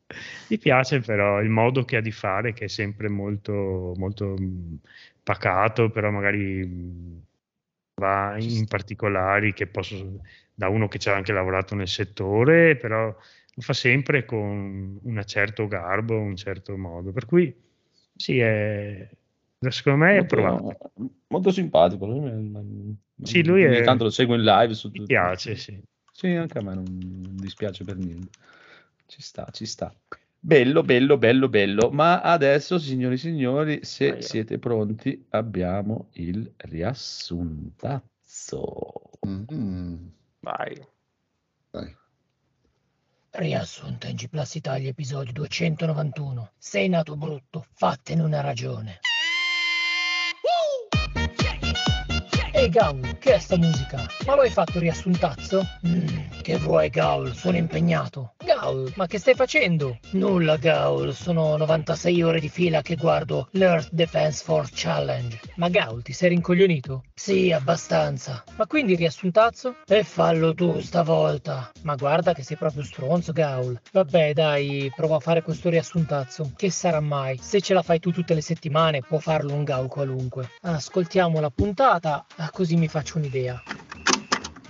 Mi piace però il modo che ha di fare, che è sempre molto, molto mh, pacato, però magari mh, va in particolari che posso, da uno che ci ha anche lavorato nel settore, però lo fa sempre con un certo garbo, un certo modo. Per cui sì, è, secondo me è provato. molto, simpatico. Lui, Sì, lui ogni è- tanto lo seguo in live. Su Mi piace, sì. Sì, anche a me non dispiace per niente. Ci sta, ci sta. Bello, bello, bello, bello. Ma adesso, signori e signori, se Aia. siete pronti, abbiamo il riassuntazzo. Mhm. Vai. Vai. Riassunto in G Plus Italia episodio 291. Sei nato brutto, fattene una ragione. Ehi Gaul, che è sta musica? Ma lo hai fatto riassuntazzo? Mm, che vuoi Gaul, sono impegnato. Gaul, ma che stai facendo? Nulla Gaul, sono 96 ore di fila che guardo l'Earth Defense Force Challenge. Ma Gaul, ti sei rincoglionito? Sì, abbastanza. Ma quindi riassuntazzo? E fallo tu stavolta. Ma guarda che sei proprio stronzo Gaul. Vabbè dai, provo a fare questo riassuntazzo. Che sarà mai? Se ce la fai tu tutte le settimane può farlo un Gaul qualunque. Ascoltiamo la puntata, così mi faccio un'idea.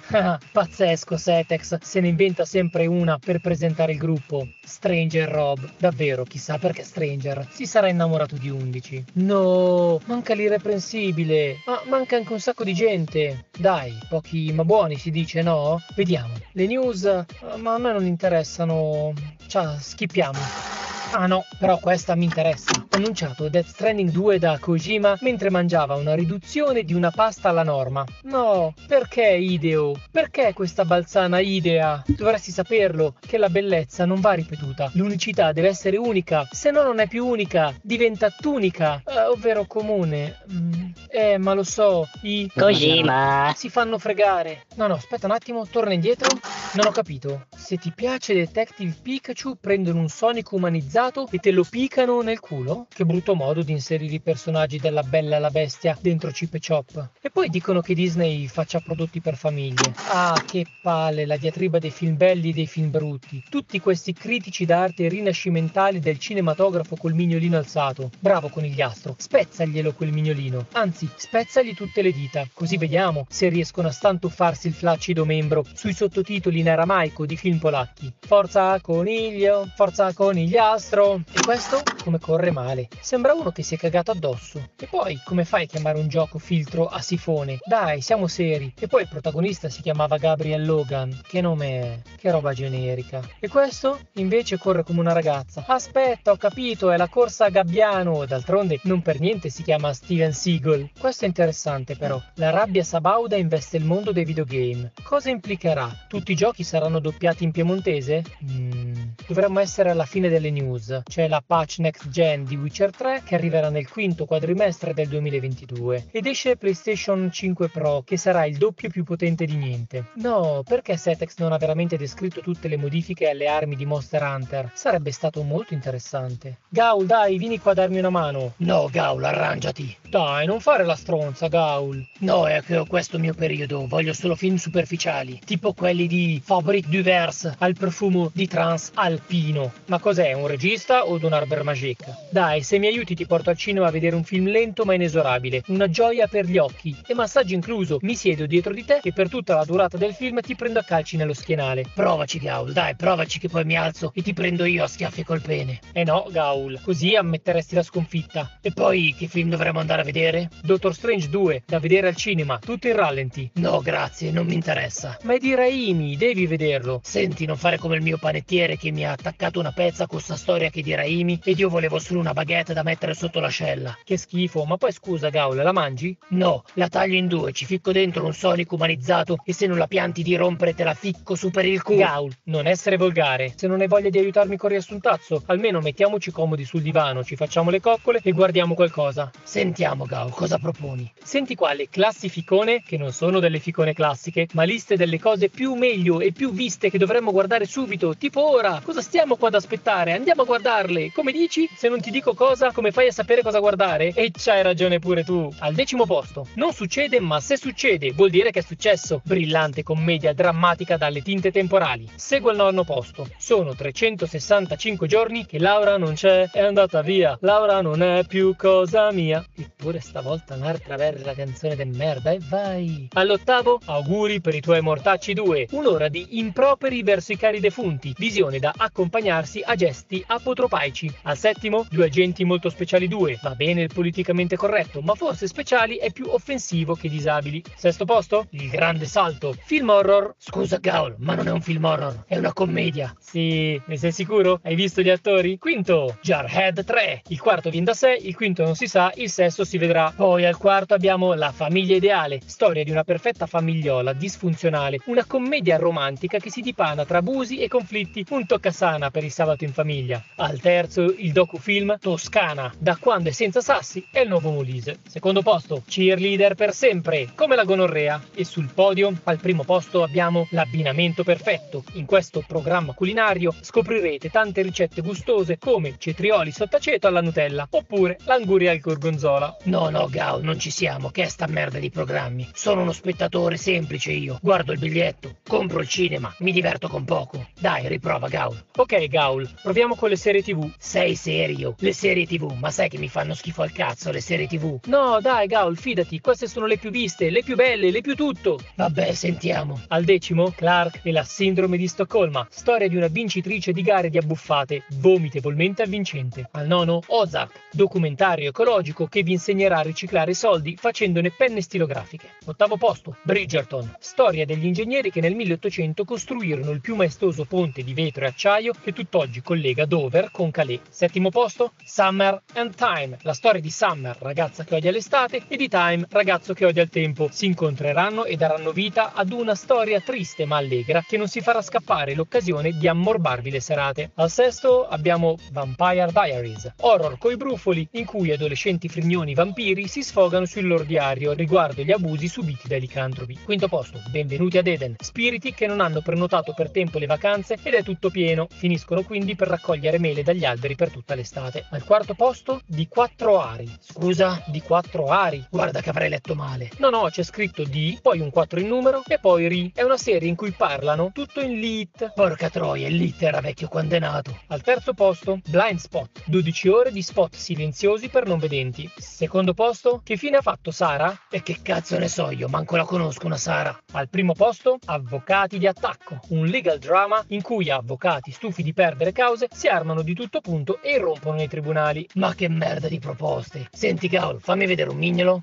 Pazzesco Setex, se ne inventa sempre una per presentare il gruppo. Stranger Rob, davvero, chissà perché Stranger si sarà innamorato di 11. No, manca l'irreprensibile, ma manca anche un sacco di gente. Dai, pochi ma buoni si dice, no? Vediamo. Le news, eh, ma a me non interessano. Ciao, schippiamo. Ah no, però questa mi interessa. Annunciato Death Stranding 2 da Kojima mentre mangiava una riduzione di una pasta alla norma. No, perché Ideo? Perché questa balzana idea? Dovresti saperlo che la bellezza non va ripetuta. L'unicità deve essere unica, se no non è più unica, diventa tunica, eh, ovvero comune. Mm, eh, ma lo so, i Kojima. si fanno fregare. No, no, aspetta un attimo, torna indietro. Non ho capito. Se ti piace Detective Pikachu, prendono un Sonic umanizzato e te lo picano nel culo? Che brutto modo di inserire i personaggi della Bella e la Bestia dentro Chip e Chop. E poi dicono che Disney faccia prodotti per famiglie. Ah, che palle, la diatriba dei film belli e dei film brutti. Tutti questi critici d'arte rinascimentali del cinematografo col mignolino alzato. Bravo conigliastro, spezzaglielo quel mignolino. Anzi, spezzagli tutte le dita, così vediamo se riescono a stantuffarsi il flaccido membro sui sottotitoli in aramaico di film polacchi. Forza coniglio, forza conigliastro. Maestro. E questo come corre male. Sembra uno che si è cagato addosso. E poi come fai a chiamare un gioco filtro a sifone? Dai, siamo seri. E poi il protagonista si chiamava Gabriel Logan. Che nome è? Che roba generica. E questo invece corre come una ragazza. Aspetta, ho capito, è la corsa a Gabbiano. D'altronde non per niente si chiama Steven Seagal. Questo è interessante però. La rabbia sabauda investe il mondo dei videogame. Cosa implicherà? Tutti i giochi saranno doppiati in piemontese? Mm, dovremmo essere alla fine delle news. C'è la patch next gen di Witcher 3 che arriverà nel quinto quadrimestre del 2022 ed esce PlayStation 5 Pro che sarà il doppio più potente di niente. No, perché Setex non ha veramente descritto tutte le modifiche alle armi di Monster Hunter? Sarebbe stato molto interessante. Gaul, dai, vieni qua a darmi una mano. No, Gaul, arrangiati. Dai, non fare la stronza, Gaul. No, è che ho questo mio periodo, voglio solo film superficiali, tipo quelli di Fabrique du Vers al profumo di trans alpino. Ma cos'è, un regista o Don Arber Magic? Dai, se mi aiuti ti porto al cinema a vedere un film lento ma inesorabile, una gioia per gli occhi e massaggio incluso. Mi siedo dietro di te e per tutta la durata del film ti prendo a calci nello schienale. Provaci, Gaul, dai, provaci che poi mi alzo e ti prendo io a schiaffi col pene. Eh no, Gaul, così ammetteresti la sconfitta. E poi che film dovremmo andare a vedere? Doctor Strange 2, da vedere al cinema, tutto in rallenti. No, grazie, non mi interessa. Ma è di Raimi, devi vederlo. Senti, non fare come il mio panettiere che mi ha attaccato una pezza con sta storia che è di Raimi ed io volevo solo una baguette da mettere sotto l'ascella. Che schifo, ma poi scusa, Gaul, la mangi? No, la taglio in due, ci ficco dentro un Sonic umanizzato e se non la pianti di rompere te la ficco su per il culo. Gaul, non essere volgare. Se non hai voglia di aiutarmi con riassuntazzo, almeno mettiamoci comodi sul divano, ci facciamo le coccole e guardiamo qualcosa. Sentiamo, Gaul, cosa proponi? Senti qua le classi ficone, che non sono delle ficone classiche, ma liste delle cose più meglio e più viste che dovremmo guardare subito, tipo ora. Cosa stiamo qua ad aspettare? Andiamo a guardarle. Come dici? Se non ti dico cosa, come fai a sapere cosa guardare? E c'hai ragione pure tu. Al decimo posto. Non succede, ma se succede, vuol dire che è successo. Brillante commedia drammatica dalle tinte temporali. Segue al nono posto. Sono 365 giorni che Laura non c'è, è andata via. Laura non è più cosa mia. Eppure stavolta un'altra bella canzone de merda e vai. All'ottavo, auguri per i tuoi mortacci 2. Un'ora di improperi verso i cari defunti. Visione da accompagnarsi a gesti apotropaici. Al settimo, due agenti molto speciali 2. Va bene il politicamente corretto, ma forse speciali è più offensivo che disabili. Sesto posto, il grande salto. Film horror. Scusa Gaul, ma non è un film horror, è una commedia. Sì, ne sei sicuro? Hai visto gli attori? Quinto, Jarhead 3. Il quarto viene da sé, il quinto non si sa, il sesto si vedrà. Poi al quarto abbiamo La famiglia ideale, storia di una perfetta famigliola disfunzionale, una commedia romantica che si dipana tra abusi e conflitti, un toccasana per il sabato in famiglia. Al terzo il docufilm Toscana, da quando è senza sassi è il nuovo Molise. Secondo posto, cheerleader per sempre, come la gonorrea. E sul podio, al primo posto abbiamo l'abbinamento perfetto. In questo programma culinario scoprirete tante ricette gustose come cetrioli sott'aceto alla Nutella oppure l'anguria al gorgonzola. No, no, Gao, non ci siamo, che è sta merda di programmi. Sono uno spettatore semplice io. Guardo il biglietto, compro il cinema, mi diverto con poco. Dai, riprova, Gaul. Ok, Gaul, proviamo con le serie TV. Sei serio? Le serie TV, ma sai che mi fanno schifo al cazzo le serie TV? No, dai, Gaul, fidati, queste sono le più viste, le più belle, le più tutto. Vabbè, sentiamo. Al decimo, Clark e la sindrome di Stoccolma, storia di una vincitrice di gare di abbuffate, vomitevolmente avvincente. Al nono, Ozark, documentario ecologico che vi insegnerà a riciclare soldi facendone penne stilografiche. Ottavo posto, Bridgerton, storia degli ingegneri che nel 1800 costruirono il più maestoso ponte di vetro e acciaio che tutt'oggi collega Dover con Calais. Settimo posto, Summer and Time, la storia di Summer, ragazza che odia l'estate, e di Time, ragazzo che odia il tempo. Si incontreranno e daranno vita ad una storia triste ma allegra che non si farà scappare l'occasione di ammorbarvi le serate. Al sesto abbiamo Vampire Diaries, horror coi brufoli in cui adolescenti frignoni vampiri si sfogano sul loro diario riguardo gli abusi subiti dai licantropi. Quinto posto, benvenuti ad Eden, spiriti che non hanno prenotato per tempo le vacanze ed è tutto pieno, finiscono quindi per raccogliere mele dagli alberi per tutta l'estate. Al quarto posto, di quattro ari. Scusa, di quattro ari. Guarda che avrei letto male. No, no, c'è scritto di, poi un 4 in numero e poi ri. È una serie in cui parlano tutto in lit. Porca troia, il lit era vecchio quando è nato. Al terzo posto, Blind Spot. 12 ore di spot silenziosi per non vedenti. Secondo posto, che fine ha fatto Sara? E che cazzo ne so io, manco la conosco una Sara. Al primo posto, Avvocati di attacco. Un legal drama in cui avvocati stufi di perdere cause si armano di tutto punto e irrompono nei tribunali. Ma che merda di proposte! Senti, Gaul, fammi vedere un mignolo.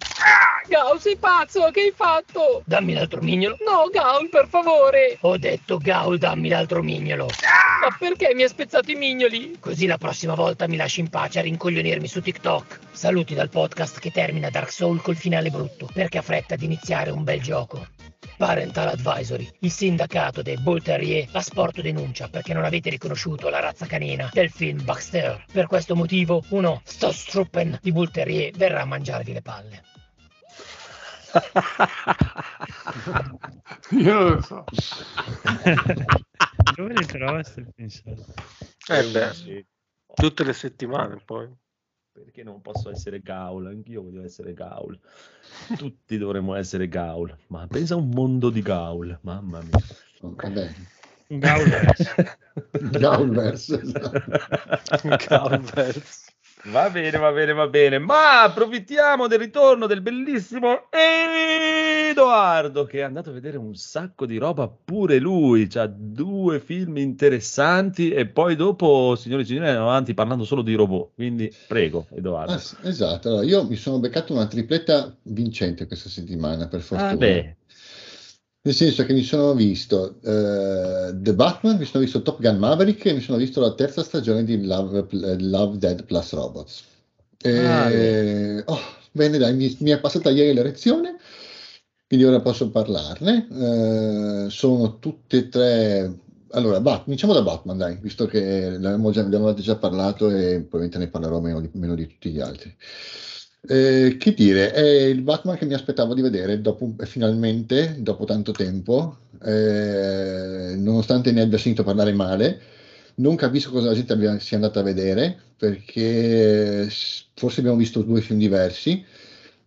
Gaul, sei pazzo? Che hai fatto? Dammi l'altro mignolo. No, Gaul, per favore. Ho detto, Gaul, dammi l'altro mignolo. Ma perché mi hai spezzato i mignoli? Così la prossima volta mi lasci in pace a rincoglionirmi su TikTok. Saluti dal podcast che termina Dark Soul col finale brutto, perché ha fretta di iniziare un bel gioco. Parental Advisory, il sindacato dei Bull Terrier ha sporto denuncia perché non avete riconosciuto la razza canina del film Baxter. Per questo motivo uno Stostruppen di Bull Terrier verrà a mangiarvi le palle. Io non lo so. Dove le pensato? Eh beh, tutte le settimane poi. Perché non posso essere Gaul? Anch'io voglio essere Gaul. Tutti dovremmo essere Gaul. Ma pensa a un mondo di Gaul, mamma mia. Vabbè, Un Gaulverse. Gaulverse, esatto. Calvez. Va bene, va bene, va bene. Ma approfittiamo del ritorno del bellissimo Edoardo che è andato a vedere un sacco di roba pure lui. C'ha due film interessanti e poi dopo, signori e signori, andiamo avanti parlando solo di robot. Quindi prego, Edoardo. Ah, esatto, allora, io mi sono beccato una tripletta vincente questa settimana, per fortuna. Ah, beh, Nel senso che mi sono visto eh, The Batman, mi sono visto Top Gun Maverick e mi sono visto la terza stagione di Love, Love, Dead plus Robots. E- Ah, oh, bene, dai, mi, mi è passata ieri l'erezione, quindi ora posso parlarne. Eh, sono tutte e tre. Allora, Bat- iniziamo da Batman, dai, visto che l'abbiamo già, avevate già parlato e probabilmente ne parlerò meno di, meno di tutti gli altri. Eh, che dire, è il Batman che mi aspettavo di vedere dopo, un- finalmente, dopo tanto tempo, eh, nonostante ne abbia sentito parlare male, non capisco cosa la gente abbia- sia andata a vedere, perché eh, forse abbiamo visto due film diversi.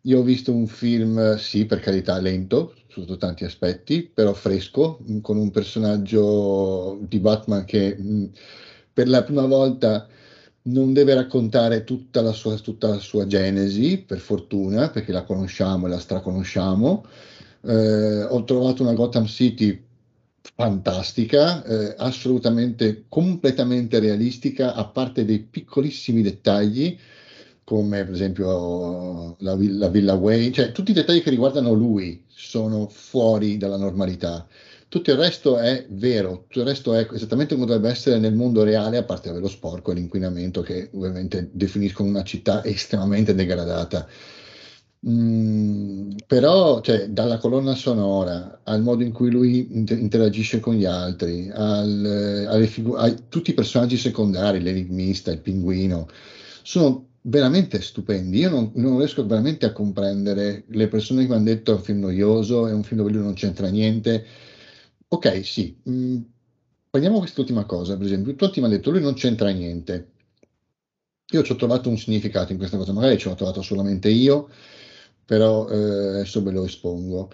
Io ho visto un film, sì, per carità, lento sotto tanti aspetti, però fresco, mh, con un personaggio di Batman che mh, per la prima volta non deve raccontare tutta la sua, tutta la sua genesi, per fortuna, perché la conosciamo e la straconosciamo. Eh, ho trovato una Gotham City fantastica, eh, assolutamente, completamente realistica, a parte dei piccolissimi dettagli, come per esempio la, la Villa Wayne, cioè tutti i dettagli che riguardano lui sono fuori dalla normalità. Tutto il resto è vero, tutto il resto è esattamente come dovrebbe essere nel mondo reale, a parte lo sporco e l'inquinamento che ovviamente definiscono una città estremamente degradata. Mm, però, cioè, dalla colonna sonora al modo in cui lui inter- interagisce con gli altri, al- alle figu- a tutti i personaggi secondari, l'enigmista, il pinguino, sono veramente stupendi. Io non, non riesco veramente a comprendere le persone che mi hanno detto è un film noioso, è un film dove lui non c'entra niente. Ok, sì, mm, prendiamo quest'ultima cosa, per esempio, tutti mi hanno detto lui non c'entra niente. Io ci ho trovato un significato in questa cosa, magari ci ho trovato solamente io, però eh, adesso ve lo espongo.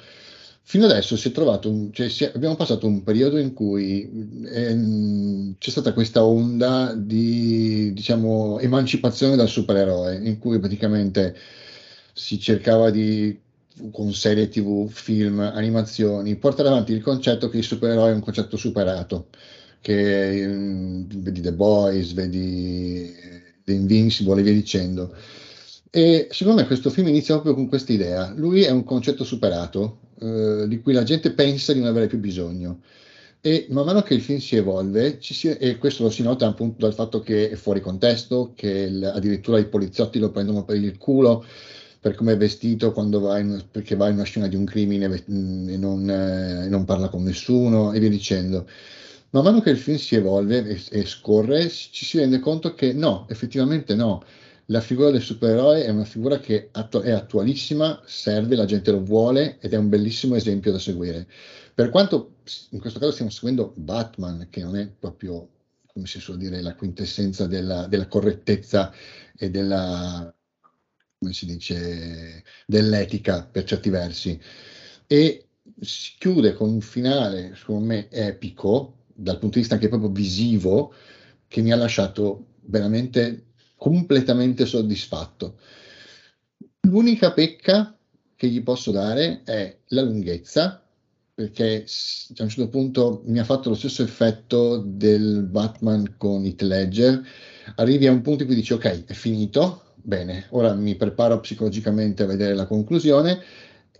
Fino adesso si è trovato un- cioè, è- abbiamo passato un periodo in cui ehm, c'è stata questa onda di, diciamo, emancipazione dal supereroe, in cui praticamente si cercava di, con serie TV, film, animazioni, portare avanti il concetto che il supereroe è un concetto superato, che mm, vedi The Boys, vedi The Invincible e via dicendo. E secondo me questo film inizia proprio con questa idea. Lui è un concetto superato, eh, di cui la gente pensa di non avere più bisogno. E man mano che il film si evolve, si- e questo lo si nota appunto dal fatto che è fuori contesto, che il- addirittura i poliziotti lo prendono per il culo per come è vestito quando va in, perché va in una scena di un crimine mh, e non, eh, non parla con nessuno e via dicendo. Man mano che il film si evolve e, e scorre, ci si rende conto che no, effettivamente no. La figura del supereroe è una figura che attu- è attualissima, serve, la gente lo vuole ed è un bellissimo esempio da seguire. Per quanto in questo caso stiamo seguendo Batman, che non è proprio, come si suol dire, la quintessenza della, della correttezza e della, come si dice, dell'etica per certi versi. E si chiude con un finale, secondo me, epico, dal punto di vista anche proprio visivo, che mi ha lasciato veramente completamente soddisfatto. L'unica pecca che gli posso dare è la lunghezza, perché a un certo punto mi ha fatto lo stesso effetto del Batman con Heath Ledger. Arrivi a un punto in cui dici ok, è finito, bene, ora mi preparo psicologicamente a vedere la conclusione,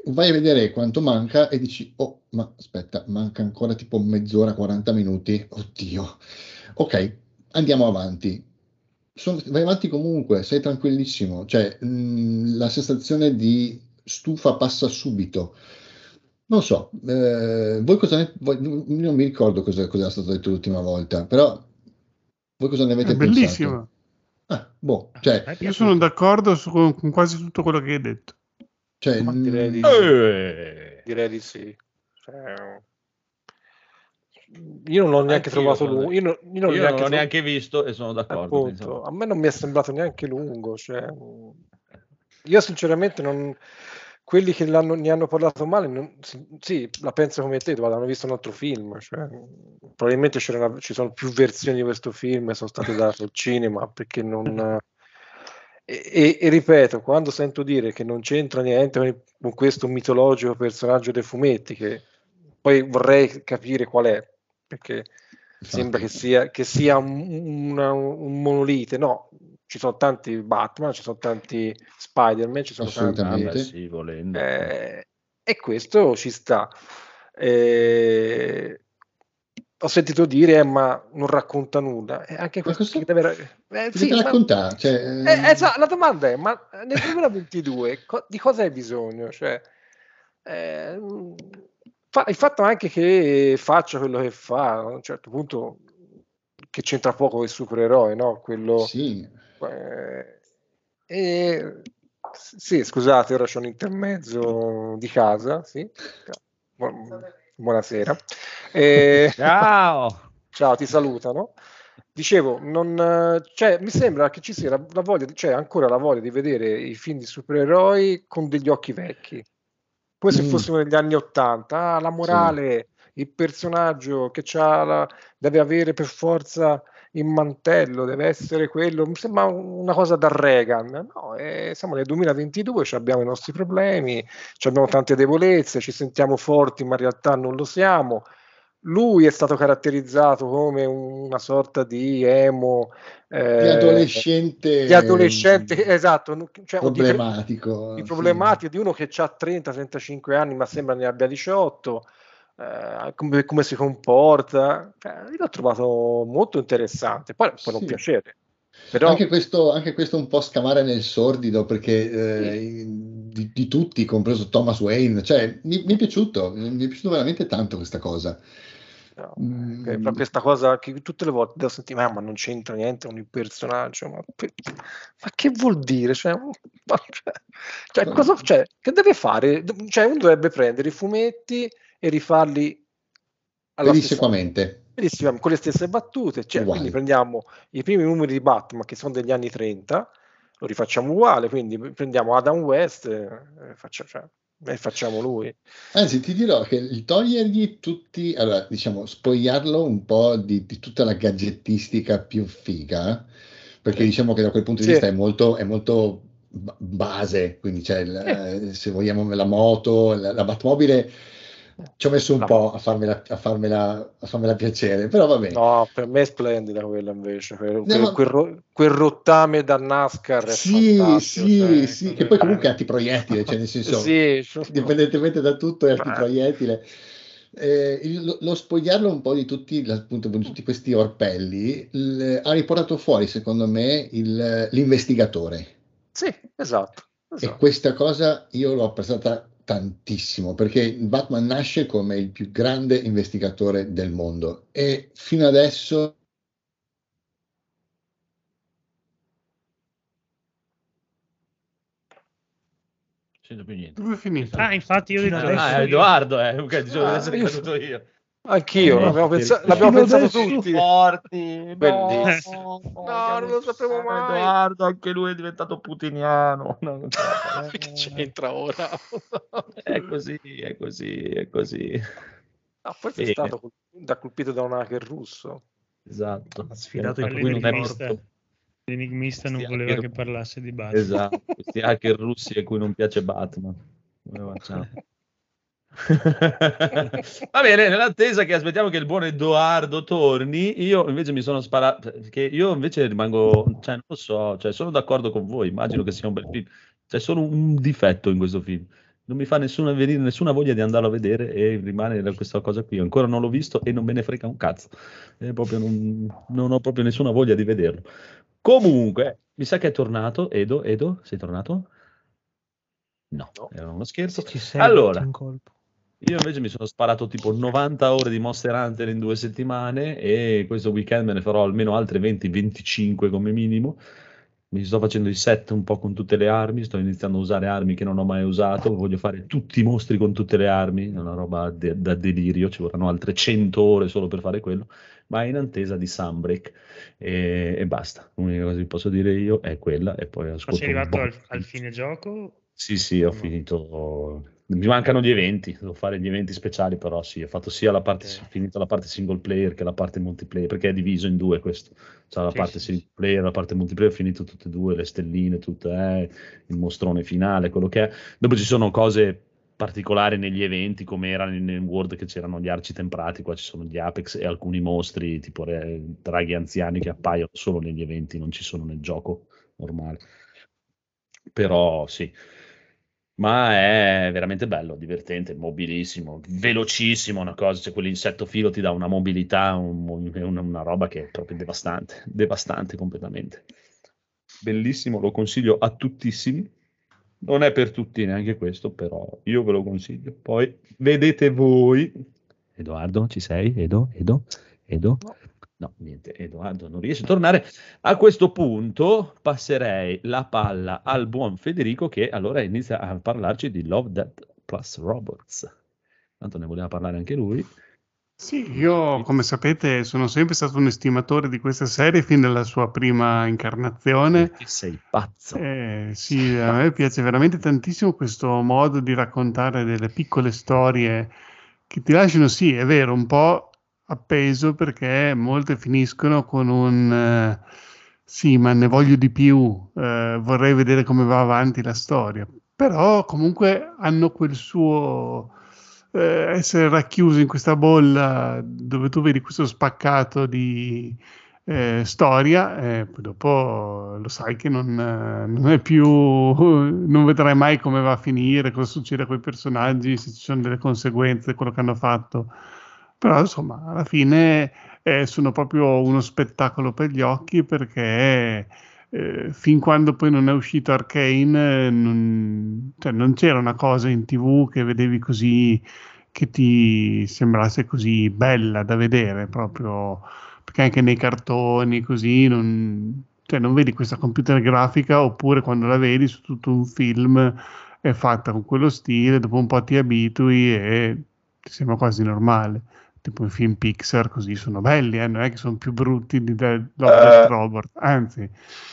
vai a vedere quanto manca e dici oh, ma aspetta, manca ancora tipo mezz'ora, 40 minuti, oddio. Ok, andiamo avanti. Sono- vai avanti comunque, sei tranquillissimo, cioè mh, la sensazione di stufa passa subito. Non so, eh, voi cosa ne, voi- non mi ricordo cosa, cosa era stato detto l'ultima volta, però voi cosa ne avete È pensato? bellissimo. Ah, boh, cioè, è Io sono d'accordo su- con, quasi tutto quello che hai detto. cioè, Ma direi di- Eh. Direi di sì. Cioè, io non l'ho neanche Anch'io, trovato lungo. Io, non- io non l'ho Io non neanche l'ho tro- neanche visto e sono d'accordo. a me non mi è sembrato neanche lungo. Cioè, io sinceramente non... Quelli che ne hanno parlato male, non- sì, la penso come te, guarda, hanno visto un altro film. cioè, probabilmente una- ci sono più versioni di questo film e sono state date al cinema perché non... E, e- e ripeto, quando sento dire che non c'entra niente con questo mitologico personaggio dei fumetti, che poi vorrei capire qual è, perché sembra che sia, che sia un, una- un monolite. No, ci sono tanti Batman, ci sono tanti Spider-Man, ci sono tanti... Vabbè, sì, volendo. Eh, e questo ci sta. Eh, ho sentito dire, eh, ma non racconta nulla. E anche questo che deve, eh, sì, deve ma- raccontare? Cioè, eh, eh, sa- la domanda è: ma nel 2022 co- di cosa hai bisogno? Cioè, eh, fa- il fatto anche che faccia quello che fa, a un certo punto, che c'entra poco con i supereroi, no? Quello, sì, eh, e- sì, scusate, ora c'è un intermezzo di casa, sì. Bu- Buonasera. Eh, Ciao! Ciao, ti salutano. Dicevo, non, cioè, mi sembra che ci sia la, la voglia, cioè ancora la voglia di vedere i film di supereroi con degli occhi vecchi, come se Mm. fossimo negli anni Ottanta. Ah, la morale, il personaggio che c'ha la- deve avere per forza il mantello, deve essere quello. Mi sembra una cosa da Reagan. No, eh, siamo nel 2022, ci abbiamo i nostri problemi, ci abbiamo tante debolezze, ci sentiamo forti, ma in realtà non lo siamo. Lui è stato caratterizzato come una sorta di emo, di eh, adolescente, di adolescente, esatto, cioè, di, problematico. di sì. problematico, di uno che ha 30-35 anni ma sembra ne abbia 18, eh, come, come si comporta. Io l'ho trovato molto interessante, poi non Sì. piacere, però Anche questo, anche questo un po' scamare nel sordido perché eh, di, di tutti, compreso Thomas Wayne, cioè mi, mi è piaciuto, mi è piaciuto veramente tanto questa cosa. No, Mm. eh, però questa cosa che tutte le volte devo sentire, "Ah, ma non c'entra niente con il personaggio, ma, ma che vuol dire? Cioè, ma- cioè, cioè, cosa, cioè, che deve fare? Cioè, uno dovrebbe prendere i fumetti e rifarli alla Pedissequamente. Con le stesse battute, cioè, quindi prendiamo i primi numeri di Batman che sono degli anni 30, lo rifacciamo uguale, quindi prendiamo Adam West e, e faccia- cioè, e facciamo lui. Anzi, ti dirò che il togliergli tutti, allora diciamo, spogliarlo un po' di, di tutta la gadgettistica più figa, perché diciamo che da quel punto di Sì. vista è molto, è molto ba- base, quindi c'è il- eh, se vogliamo la moto, la, la Batmobile, ci ho messo un La- po' a farmela, a farmela, a farmela piacere, però va bene. No, per me è splendida quella invece, quel, quel- ma- quel ro- quel rottame da NASCAR è Sì, sì, cioè, sì, che poi comunque è antiproiettile, cioè nel senso, Sì, indipendentemente da tutto è Cioè. antiproiettile. Eh, il- lo, lo spogliarlo un po' di tutti, appunto, di tutti questi orpelli il- ha riportato fuori, secondo me, il- l'investigatore. sì, esatto. E esatto. questa cosa io l'ho apprezzata tantissimo perché Batman nasce come il più grande investigatore del mondo e fino adesso sento più niente. Dove è finito? Ah, infatti io ho detto Fino adesso Ah, Edoardo, eh, ok, dicevo di Ah, essere io- caduto io. Anch'io, Eh, l'abbiamo, pensa- l'abbiamo pensato tutti. Forti, Bellissimo. no, No, non lo sapevo mai. Edoardo, anche lui è diventato putiniano. No, che c'entra ora? È così, è così, è così. Ah, forse è Bene. stato col- da colpito da un hacker russo. Esatto. Ha sfidato Eh, i lui non è l'enigmista. morto. L'enigmista non voleva hacker- che parlasse di Batman. Esatto, questi hacker russi a cui non piace Batman. Come facciamo? Va bene, nell'attesa che aspettiamo che il buon Edoardo torni, io invece mi sono sparato, perché io invece rimango, cioè non lo so, cioè sono d'accordo con voi, immagino che sia un bel film, c'è solo un difetto in questo film, non mi fa nessuna, venire nessuna voglia di andarlo a vedere e rimane questa cosa qui, ancora non l'ho visto e non me ne frega un cazzo, proprio non, non ho proprio nessuna voglia di vederlo. Comunque, mi sa che è tornato, Edo, Edo, sei tornato? No, No. era uno scherzo. Ci sei Allora, in colpo. Io invece mi sono sparato tipo 90 ore di Monster Hunter in due settimane e questo weekend me ne farò almeno altre 20-25 come minimo. Mi sto facendo i set un po' con tutte le armi, sto iniziando a usare armi che non ho mai usato, voglio fare tutti i mostri con tutte le armi, è una roba de- da delirio, ci vorranno altre 100 ore solo per fare quello, ma in attesa di Sunbreak e, e basta. L'unica cosa che posso dire io è quella e poi Ma ascolto sei un arrivato al, al fine gioco? Sì, sì, ho No. finito. Mi mancano gli eventi, devo fare gli eventi speciali, però sì, ho fatto sia la parte, Ok. ho finito la parte single player che la parte multiplayer, perché è diviso in due questo. C'è la Sì, parte sì, single player, la parte multiplayer, ho finito tutte e due, le stelline, tutte, eh, il mostrone finale, quello che è. Dopo ci sono cose particolari negli eventi, come erano in, in World che c'erano gli arci temprati, qua ci sono gli Apex e alcuni mostri, tipo re- draghi anziani che appaiono solo negli eventi, non ci sono nel gioco normale. Però sì, ma è veramente bello, divertente, mobilissimo, velocissimo, una cosa, cioè quell'insetto filo ti dà una mobilità, un- una, una roba che è proprio devastante, devastante completamente. Bellissimo, lo consiglio a tuttissimi. Non è per tutti neanche questo, però io ve lo consiglio. Poi vedete voi. Edoardo, ci sei? Edo? Edo? Edo? No. No, niente, Edoardo non riesce a tornare. A questo punto passerei la palla al buon Federico che allora inizia a parlarci di Love, Death plus Robots. Tanto ne voleva parlare anche lui. Sì, io come sapete sono sempre stato un estimatore di questa serie fin dalla sua prima incarnazione. Perché sei pazzo. Eh, sì, a me piace veramente tantissimo questo modo di raccontare delle piccole storie che ti lasciano, sì, è vero, un po' appeso perché molte finiscono con un eh, sì, ma ne voglio di più, eh, vorrei vedere come va avanti la storia. Però comunque hanno quel suo eh, essere racchiusi in questa bolla dove tu vedi questo spaccato di storia e poi dopo lo sai che non, non è più, non vedrai mai come va a finire, cosa succede a quei personaggi, se ci sono delle conseguenze quello che hanno fatto. Però insomma, alla fine eh, sono proprio uno spettacolo per gli occhi perché eh, fin quando poi non è uscito Arcane, eh, non, cioè, non c'era una cosa in tv che vedevi così che ti sembrasse così bella da vedere, proprio perché anche nei cartoni così non, cioè, non vedi questa computer grafica oppure quando la vedi su tutto un film è fatta con quello stile, dopo un po' ti abitui e ti sembra quasi normale. Tipo i film Pixar così sono belli, eh, non è che sono più brutti di The Love, Death, Robot, anzi,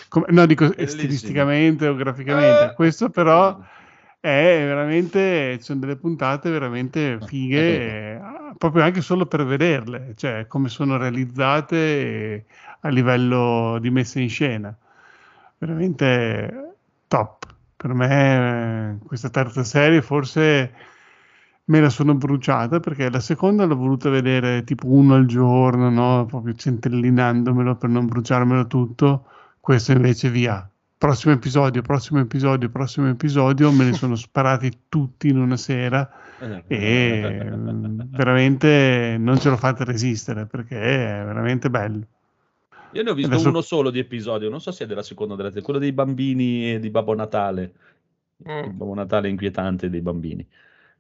come- no, dico stilisticamente o graficamente, Eh. questo però è veramente, ci sono delle puntate veramente fighe, eh, proprio anche solo per vederle, cioè come sono realizzate eh, a livello di messa in scena. Veramente top. Per me eh, questa terza serie forse me la sono bruciata perché la seconda l'ho voluta vedere tipo uno al giorno, no? Proprio centellinandomelo per non bruciarmelo tutto. Questo invece via. Prossimo episodio, prossimo episodio, prossimo episodio, me ne sono sparati tutti in una sera e mm, veramente non ce l'ho fatta resistere perché è veramente bello. Io ne ho visto Adesso- uno solo di episodio, non so se è della seconda o della terza, quello dei bambini e di Babbo Natale. Mm. Il Babbo Natale inquietante dei bambini.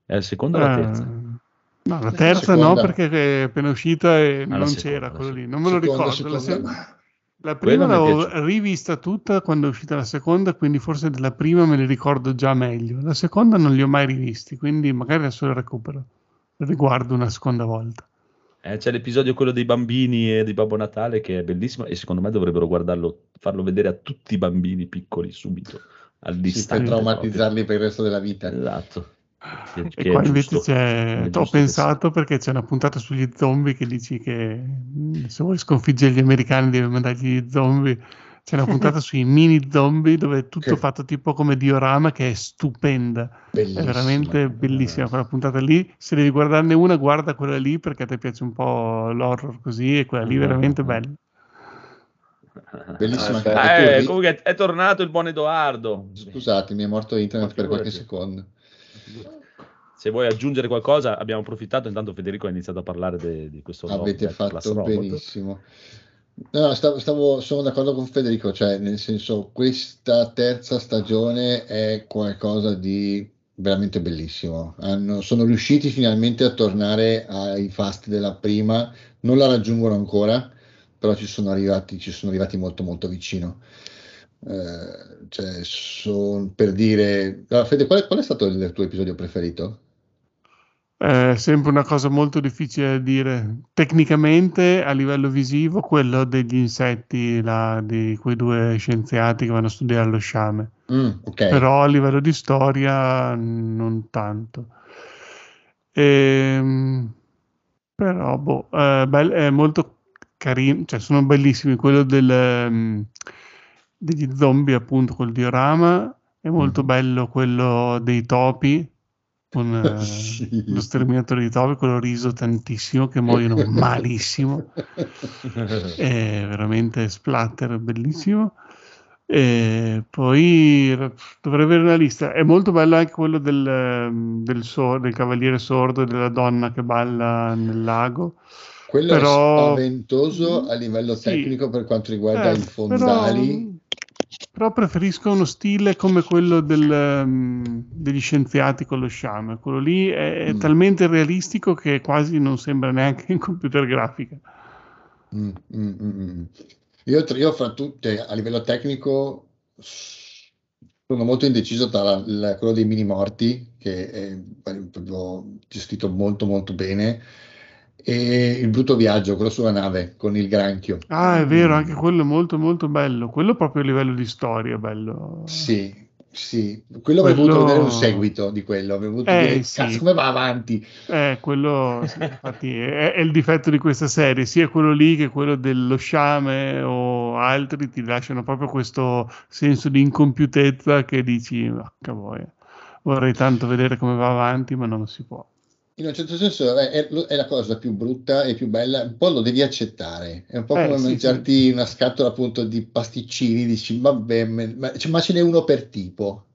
È la seconda o la terza? no, la La terza no, seconda. perché è appena uscita e Ah, la non seconda, c'era la quello lì, non me lo Seconda, ricordo. La, seconda, la Quella prima l'ho rivista tutta quando è uscita la seconda, quindi forse della prima me li ricordo già meglio. La seconda non li ho mai rivisti, quindi magari adesso lo recupero. Lo riguardo una seconda volta. Eh, c'è l'episodio quello dei bambini e di Babbo Natale che è bellissimo e secondo me dovrebbero guardarlo, farlo vedere a tutti i bambini piccoli subito, all'istante. Sì, per traumatizzarli per il resto della vita. proprio. Esatto. E qua invece giusto. c'è, ho pensato perché c'è una puntata sugli zombie che dici che mm, se vuoi sconfiggere gli americani devi mandargli gli zombie c'è una puntata sui mini zombie dove è tutto Che- fatto tipo come diorama che è stupenda. Bellissima. È veramente bellissima quella puntata lì. Se devi guardarne una, guarda quella lì perché a te piace un po' l'horror così e quella lì è veramente bella. Bellissima Eh, comunque è tornato il buon Edoardo. Scusate, mi è morto internet per qualche secondo. Se vuoi aggiungere qualcosa, abbiamo approfittato. Intanto Federico ha iniziato a parlare de- di questo Avete fatto benissimo. No, stavo, stavo- sono d'accordo con Federico, cioè nel senso questa terza stagione è qualcosa di veramente bellissimo. Hanno- sono riusciti finalmente a tornare ai fasti della prima, non la raggiungono ancora, però ci sono arrivati, ci sono arrivati molto molto vicino. Eh, cioè, son- per dire, allora, Fede, qual è, qual è stato il tuo episodio preferito? È sempre una cosa molto difficile da dire. Tecnicamente, a livello visivo, quello degli insetti, là, di quei due scienziati che vanno a studiare lo sciame. Mm, ok. Però a livello di storia non tanto. Ehm, però, boh, eh, bel- è molto carino, cioè sono bellissimi. Quello del, ehm, degli zombie, appunto, col diorama, è molto Mhm. bello quello dei topi, con eh, Sì. lo sterminatore di topi, quello riso tantissimo, che muoiono malissimo. È veramente splatter, bellissimo. E poi dovrei avere una lista. È molto bello anche quello del, ehm, del, sor- del cavaliere sordo e della donna che balla nel lago. Quello Però- è spaventoso a livello Sì. tecnico per quanto riguarda Eh, i fondali. Però, però preferisco uno stile come quello del, ehm, degli scienziati con lo sciame. Quello lì è, è Mm. talmente realistico che quasi non sembra neanche in computer grafica. Mm, mm, mm, mm. Io, io fra tutte, a livello tecnico, sono molto indeciso tra la- la- quello dei mini morti, che è proprio gestito molto molto bene, e il brutto viaggio, quello sulla nave con il granchio. Ah, è vero, anche quello è molto molto bello. Quello proprio a livello di storia, bello. Sì, sì, quello avrei Quello- voluto vedere un seguito di quello, avrei voluto Eh, dire, sì. come va avanti? Eh, quello, sì, infatti, è, è il difetto di questa serie, sia quello lì che quello dello sciame o altri ti lasciano proprio questo senso di incompiutezza che dici, vacca boia, vorrei tanto vedere come va avanti, ma non si può. In un certo senso è, è- è la cosa più brutta e più bella, un po' lo devi accettare, è un po' Eh, come sì, mangiarti una scatola appunto di pasticcini, dici vabbè, ma, cioè, ma ce n'è uno per tipo.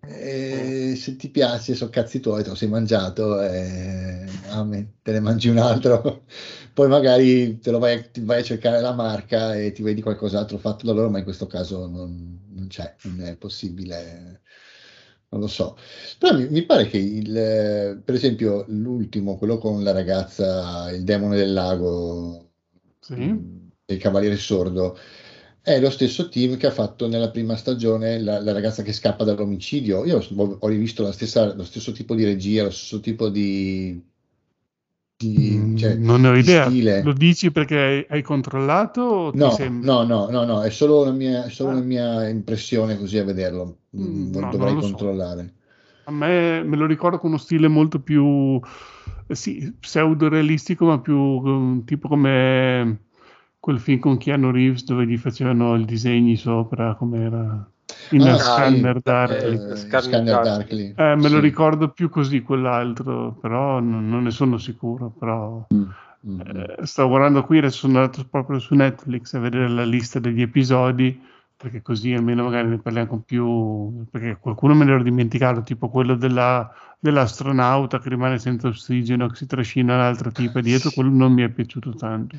E se ti piace, sono cazzi tuoi, te lo sei mangiato, e, amen, te ne mangi un altro. Poi magari te lo vai, ti vai a cercare la marca e ti vedi qualcos'altro fatto da loro, ma in questo caso non, non c'è, non è possibile, non lo so. Però mi, mi pare che il, per esempio l'ultimo, quello con la ragazza, il demone del lago, Sì? mm, il cavaliere sordo, è lo stesso team che ha fatto nella prima stagione la, la ragazza che scappa dall'omicidio. Io ho, ho rivisto la stessa- lo stesso tipo di regia, lo stesso tipo di, di- Mm, cioè, non ho idea. stile. Lo dici perché hai, controllato No, no, no, no, no, è solo una mia, solo Ah. una mia impressione così a vederlo. Mm, Mm, no, dovrei lo so. controllare. A me me lo ricordo con uno stile molto più eh, sì, pseudo-realistico, ma più um, tipo come quel film con Keanu Reeves dove gli facevano i disegni sopra, come era in Ah, Scanner Darkly. eh, Scanner Scanner Darkly. Darkly. Eh, me lo Sì. ricordo più così quell'altro, però non, non ne sono sicuro. Però Mm, mm, mm. eh, stavo guardando qui, adesso sono andato proprio su Netflix a vedere la lista degli episodi, perché così almeno magari ne parliamo con più, perché qualcuno me l'ero dimenticato, tipo quello della- dell'astronauta che rimane senza ossigeno, che si trascina l'altra tipa dietro, quello non mi è piaciuto tanto.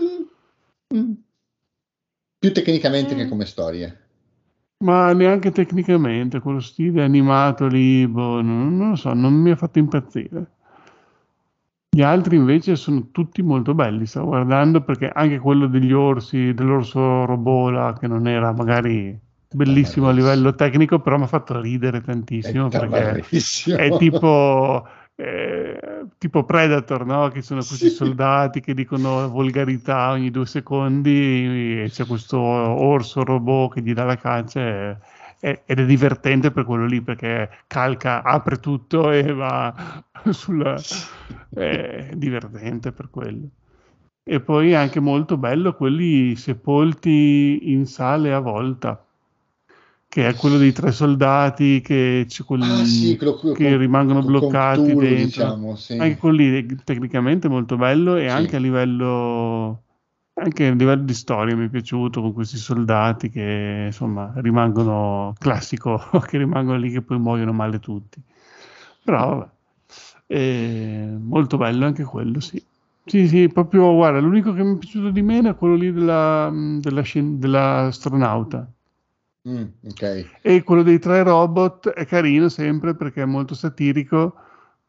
Mm, mm. Più tecnicamente Mm. che come storie. Ma neanche tecnicamente, quello stile animato lì, boh, non, non lo so, non mi ha fatto impazzire. Gli altri invece sono tutti molto belli, stavo guardando perché anche quello degli orsi, dell'orso robola, che non era magari bellissimo a livello tecnico, però mi ha fatto ridere tantissimo È perché tamarrissimo. è tipo, eh, tipo Predator, no? Che sono questi Sì. soldati che dicono volgarità ogni due secondi e c'è questo orso robot che gli dà la caccia e- e- ed è divertente per quello lì perché calca, apre tutto e va sulla... è divertente per quello. E poi è anche molto bello quelli sepolti in sale a volta, che è quello dei tre soldati che, c'è quelli Ah, sì, quello con- che con- rimangono con- bloccati con dentro. diciamo, sì. Anche quello lì tecnicamente molto bello e Sì. anche a livello, anche a livello di storia mi è piaciuto con questi soldati che insomma rimangono classico, che rimangono lì che poi muoiono male tutti. Però vabbè, è molto bello anche quello, sì. Sì, sì, proprio guarda, l'unico che mi è piaciuto di meno è quello lì della, della dell'astronauta. Mm, ok. E quello dei tre robot è carino sempre perché è molto satirico,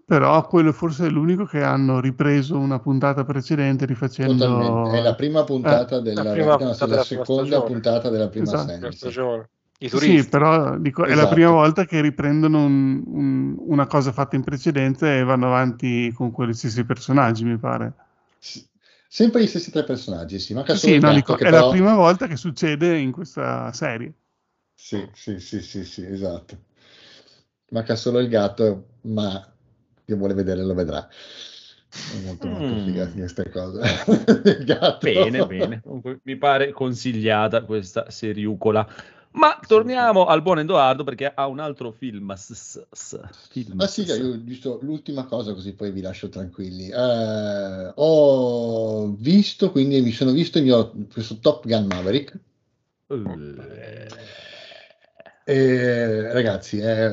però quello forse è l'unico che hanno ripreso una puntata precedente rifacendo... Totalmente. È la prima puntata Eh, della, la prima no, puntata la della seconda stagione. puntata della prima Esatto. stagione. I Sì, turisti. però dico, è la Esatto. prima volta che riprendono un- un- una cosa fatta in precedenza e vanno avanti con quegli stessi personaggi, mi pare. Sì. Sempre gli stessi tre personaggi, sì, manca solo Sì, no, dico, è però- la prima volta che succede in questa serie. Sì, sì, sì, sì, sì, esatto. Manca solo il gatto, ma chi vuole vedere lo vedrà. È molto, molto Mm. figa queste cose. Il gatto. Bene, bene. Mi pare consigliata questa seriucola. Ma torniamo al buon Edoardo perché ha un altro film. s- film Ah sì, io visto l'ultima cosa così poi vi lascio tranquilli. Eh, ho visto, quindi mi sono visto il mio, questo Top Gun Maverick. Eh, ragazzi, è,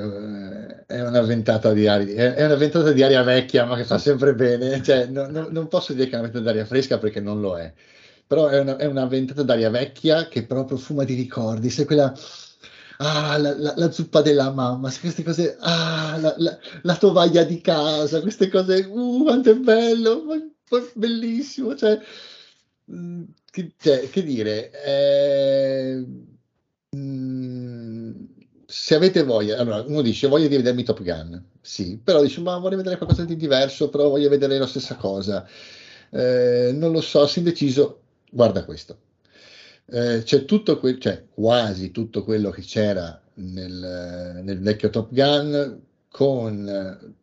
è una ventata di aria, è, una ventata di aria vecchia, ma che fa sempre bene. Cioè, no- no- non posso dire che è una ventata d'aria fresca perché non lo è, però è una, è una ventata d'aria vecchia che però profuma di ricordi. Sai quella. Ah, la, la- la zuppa della mamma, sai queste cose. Ah, la, la- tovaglia di casa, queste cose. Uh, quanto è bello, bellissimo. Cioè, mm, che, cioè, che dire, eh, se avete voglia, allora uno dice voglio di vedermi Top Gun, sì, però dice ma voglio vedere qualcosa di diverso, però voglio vedere la stessa cosa. Eh, non lo so, sei indeciso, guarda questo. Eh, c'è tutto quel, cioè quasi tutto quello che c'era nel, nel vecchio Top Gun con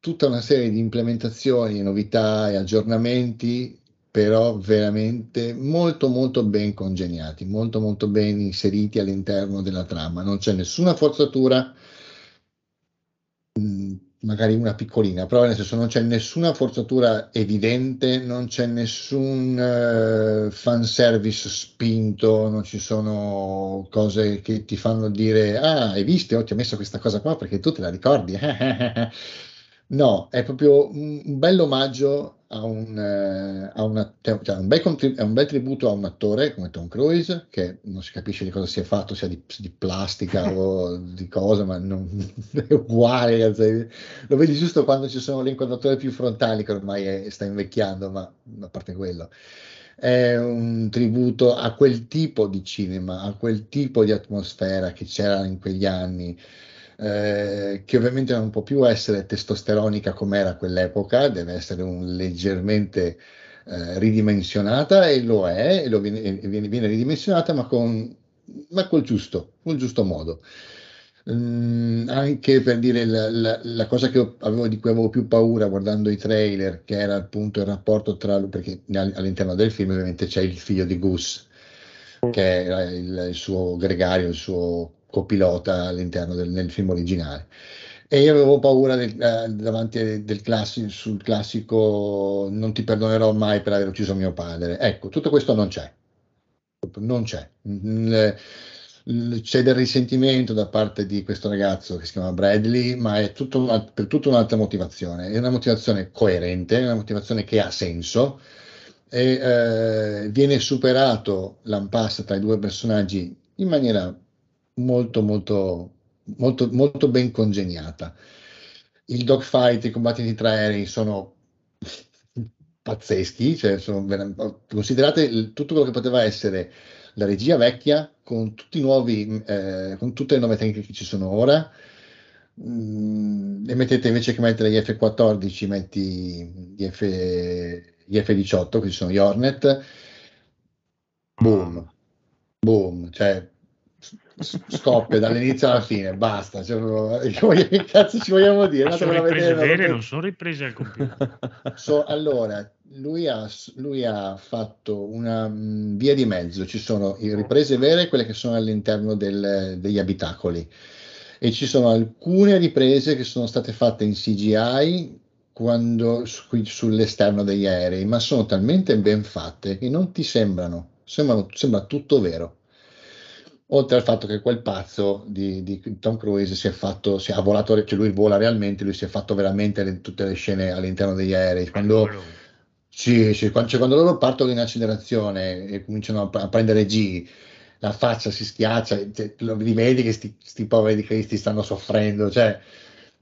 tutta una serie di implementazioni, novità e aggiornamenti, però veramente molto molto ben congegnati, molto molto ben inseriti all'interno della trama. Non c'è nessuna forzatura, mh, magari una piccolina, però nel senso non c'è nessuna forzatura evidente, non c'è nessun eh, fanservice spinto, non ci sono cose che ti fanno dire ah, hai visto? Oh, ti ho messo questa cosa qua perché tu te la ricordi. No, è proprio un, un bel omaggio a un, eh, a una- cioè, un bel contri- è un bel tributo a un attore come Tom Cruise, che non si capisce di cosa sia fatto, sia di, di plastica o di cosa, ma non, è uguale. ragazzi. Lo vedi giusto quando ci sono le inquadrature più frontali, che ormai è- sta invecchiando, ma a parte quello. È un tributo a quel tipo di cinema, a quel tipo di atmosfera che c'era in quegli anni eh, che ovviamente non può più essere testosteronica come era a quell'epoca, deve essere un leggermente eh, ridimensionata e lo è, e lo viene, e viene, viene ridimensionata ma, con, ma col giusto, col giusto modo. Mm, anche per dire la, la- la cosa avevo, di cui avevo più paura guardando i trailer, che era appunto il rapporto tra, perché all- all'interno del film ovviamente c'è il figlio di Gus, che era il, il suo gregario, il suo copilota all'interno del nel film originale. E io avevo paura del- eh, davanti del classi- sul classico non ti perdonerò mai per aver ucciso mio padre. Ecco, tutto questo non c'è. Non c'è. C'è del risentimento da parte di questo ragazzo che si chiama Bradley, ma è tutto una- per tutta un'altra motivazione. È una motivazione coerente, è una motivazione che ha senso e eh, viene superato l'impasse tra i due personaggi in maniera molto molto molto molto ben congegnata. Il dogfight, i combattiti tra aerei sono pazzeschi, cioè sono vera- considerate il- tutto quello che poteva essere la regia vecchia con tutti i nuovi eh, con tutte le nuove tecniche che ci sono ora. Mm, e mettete invece che mettere gli F14 metti gli, F, gli F18 che sono gli Hornet boom boom cioè s- scoppia dall'inizio alla fine, basta. Cioè, che cazzo ci vogliamo dire? Sono riprese vedere, vere, non- sono riprese al computer. So- allora, lui ha, lui ha fatto una mm, via di mezzo, ci sono le riprese vere, quelle che sono all'interno del- degli abitacoli, e ci sono alcune riprese che sono state fatte in CGI quando, su- qui- sull'esterno degli aerei, ma sono talmente ben fatte che non ti sembrano, sembrano sembra tutto vero. Oltre al fatto che quel pazzo di, di Tom Cruise si è fatto, si ha volato, cioè lui vola realmente, lui si è fatto veramente le- tutte le scene all'interno degli aerei. Quando, sì, sì, quando, cioè, quando loro partono in accelerazione e cominciano a, a prendere G, la faccia si schiaccia, cioè, lo- li vedi che sti, sti poveri di Cristi stanno soffrendo, cioè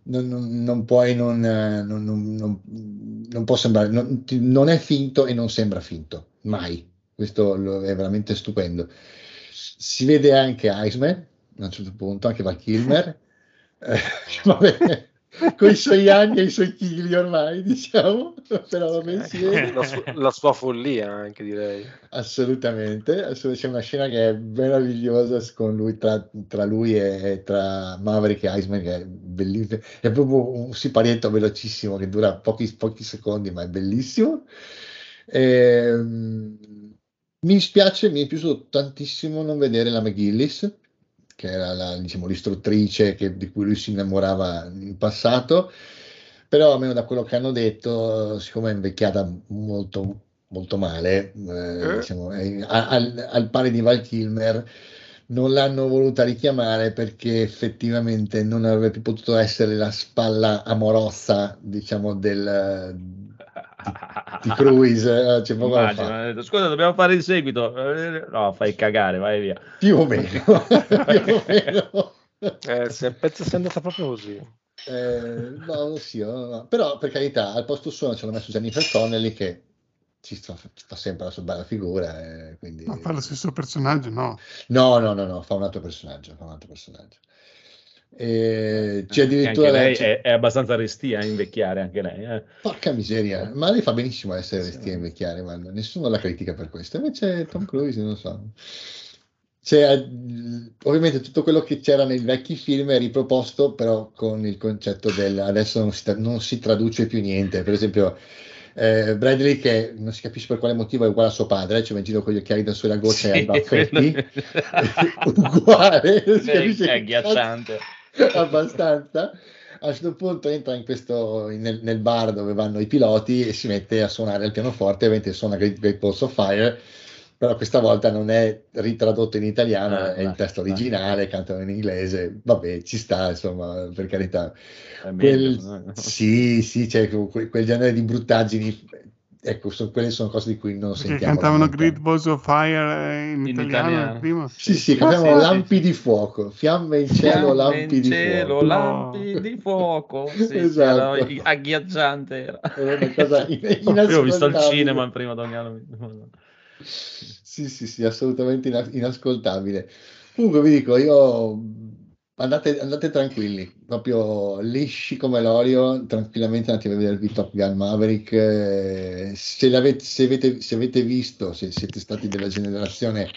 non, non- non puoi non, non, può sembrare, non, è finto e non sembra finto, mai. Questo è veramente stupendo. Si vede anche Iceman a un certo punto, anche Val Kilmer, eh, vabbè, con i suoi anni e i suoi chili ormai, diciamo, però si vede. la, su- la sua follia anche direi. Assolutamente, assolut- c'è una scena che è meravigliosa con lui, tra, tra lui e, e tra Maverick e Iceman, che è bellissimo, è proprio un siparietto velocissimo che dura pochi, pochi secondi, ma è bellissimo. Ehm, mi dispiace, mi è piaciuto tantissimo non vedere la McGillis, che era la, diciamo, l'istruttrice che- di cui lui si innamorava in passato, però almeno da quello che hanno detto, siccome è invecchiata molto, molto male, eh, Eh? diciamo, è- al, al pari di Val Kilmer, non l'hanno voluta richiamare perché effettivamente non avrebbe più potuto essere la spalla amorosa, diciamo, del, di Cruise. eh, cioè. Immagino, ha detto, scusa, dobbiamo fare il seguito. Eh, No, fai cagare, vai via. Più o meno, più o meno. Eh, se, penso sia andata proprio così. Eh, no, sì, no, no. però per carità, al posto suo ci hanno messo Jennifer Connelly che ci fa, fa sempre la sua bella figura. eh, quindi... Ma fa lo stesso personaggio, no? No, no, no, no, fa un altro personaggio, fa un altro personaggio. E c'è Che addirittura lei è, è abbastanza restia a invecchiare, anche lei. eh. Porca miseria, ma lei fa benissimo a essere Sì. restia e invecchiare, ma nessuno la critica per questo. Invece Tom Cruise, non so. C'è, ovviamente tutto quello che c'era nei vecchi film è riproposto, però con il concetto del adesso non si, tra- non si traduce più niente. Per esempio, eh, Bradley, che non si capisce per quale motivo è uguale a suo padre, cioè va in giro con gli occhiali da sulla goccia e ai baffetti, uguale, È, agghiacciante. abbastanza. A un certo punto entra in questo, nel, nel bar dove vanno i piloti e si mette a suonare il pianoforte, ovviamente suona Great, Great Balls of Fire, però questa volta non è ritradotto in italiano, Ah, è il testo originale, cantano in inglese, vabbè, ci sta, insomma, per carità. Quel- sì, sì, c'è quel, quel genere di bruttaggini, ecco, so- quelle sono cose di cui non Perché sentiamo. cantavano. Great Balls of Fire eh, in, In italiano, italiano. il. Sì, sì, Ah, cantavano sì, sì. lampi di fuoco, fiamme in cielo, Fiamme lampi in di cielo, fuoco. lampi di fuoco. Sì, sì, Esatto. era agghiacciante. Era. Era una cosa in- Io ho visto al inascoltabile. cinema il primo Damiano. Sì, sì, sì, assolutamente ina- inascoltabile. Comunque vi dico, io andate, andate tranquilli, proprio lisci come l'olio, tranquillamente andate a vedervi Top Gun Maverick. eh, se, se, avete, se avete visto, se siete stati della generazione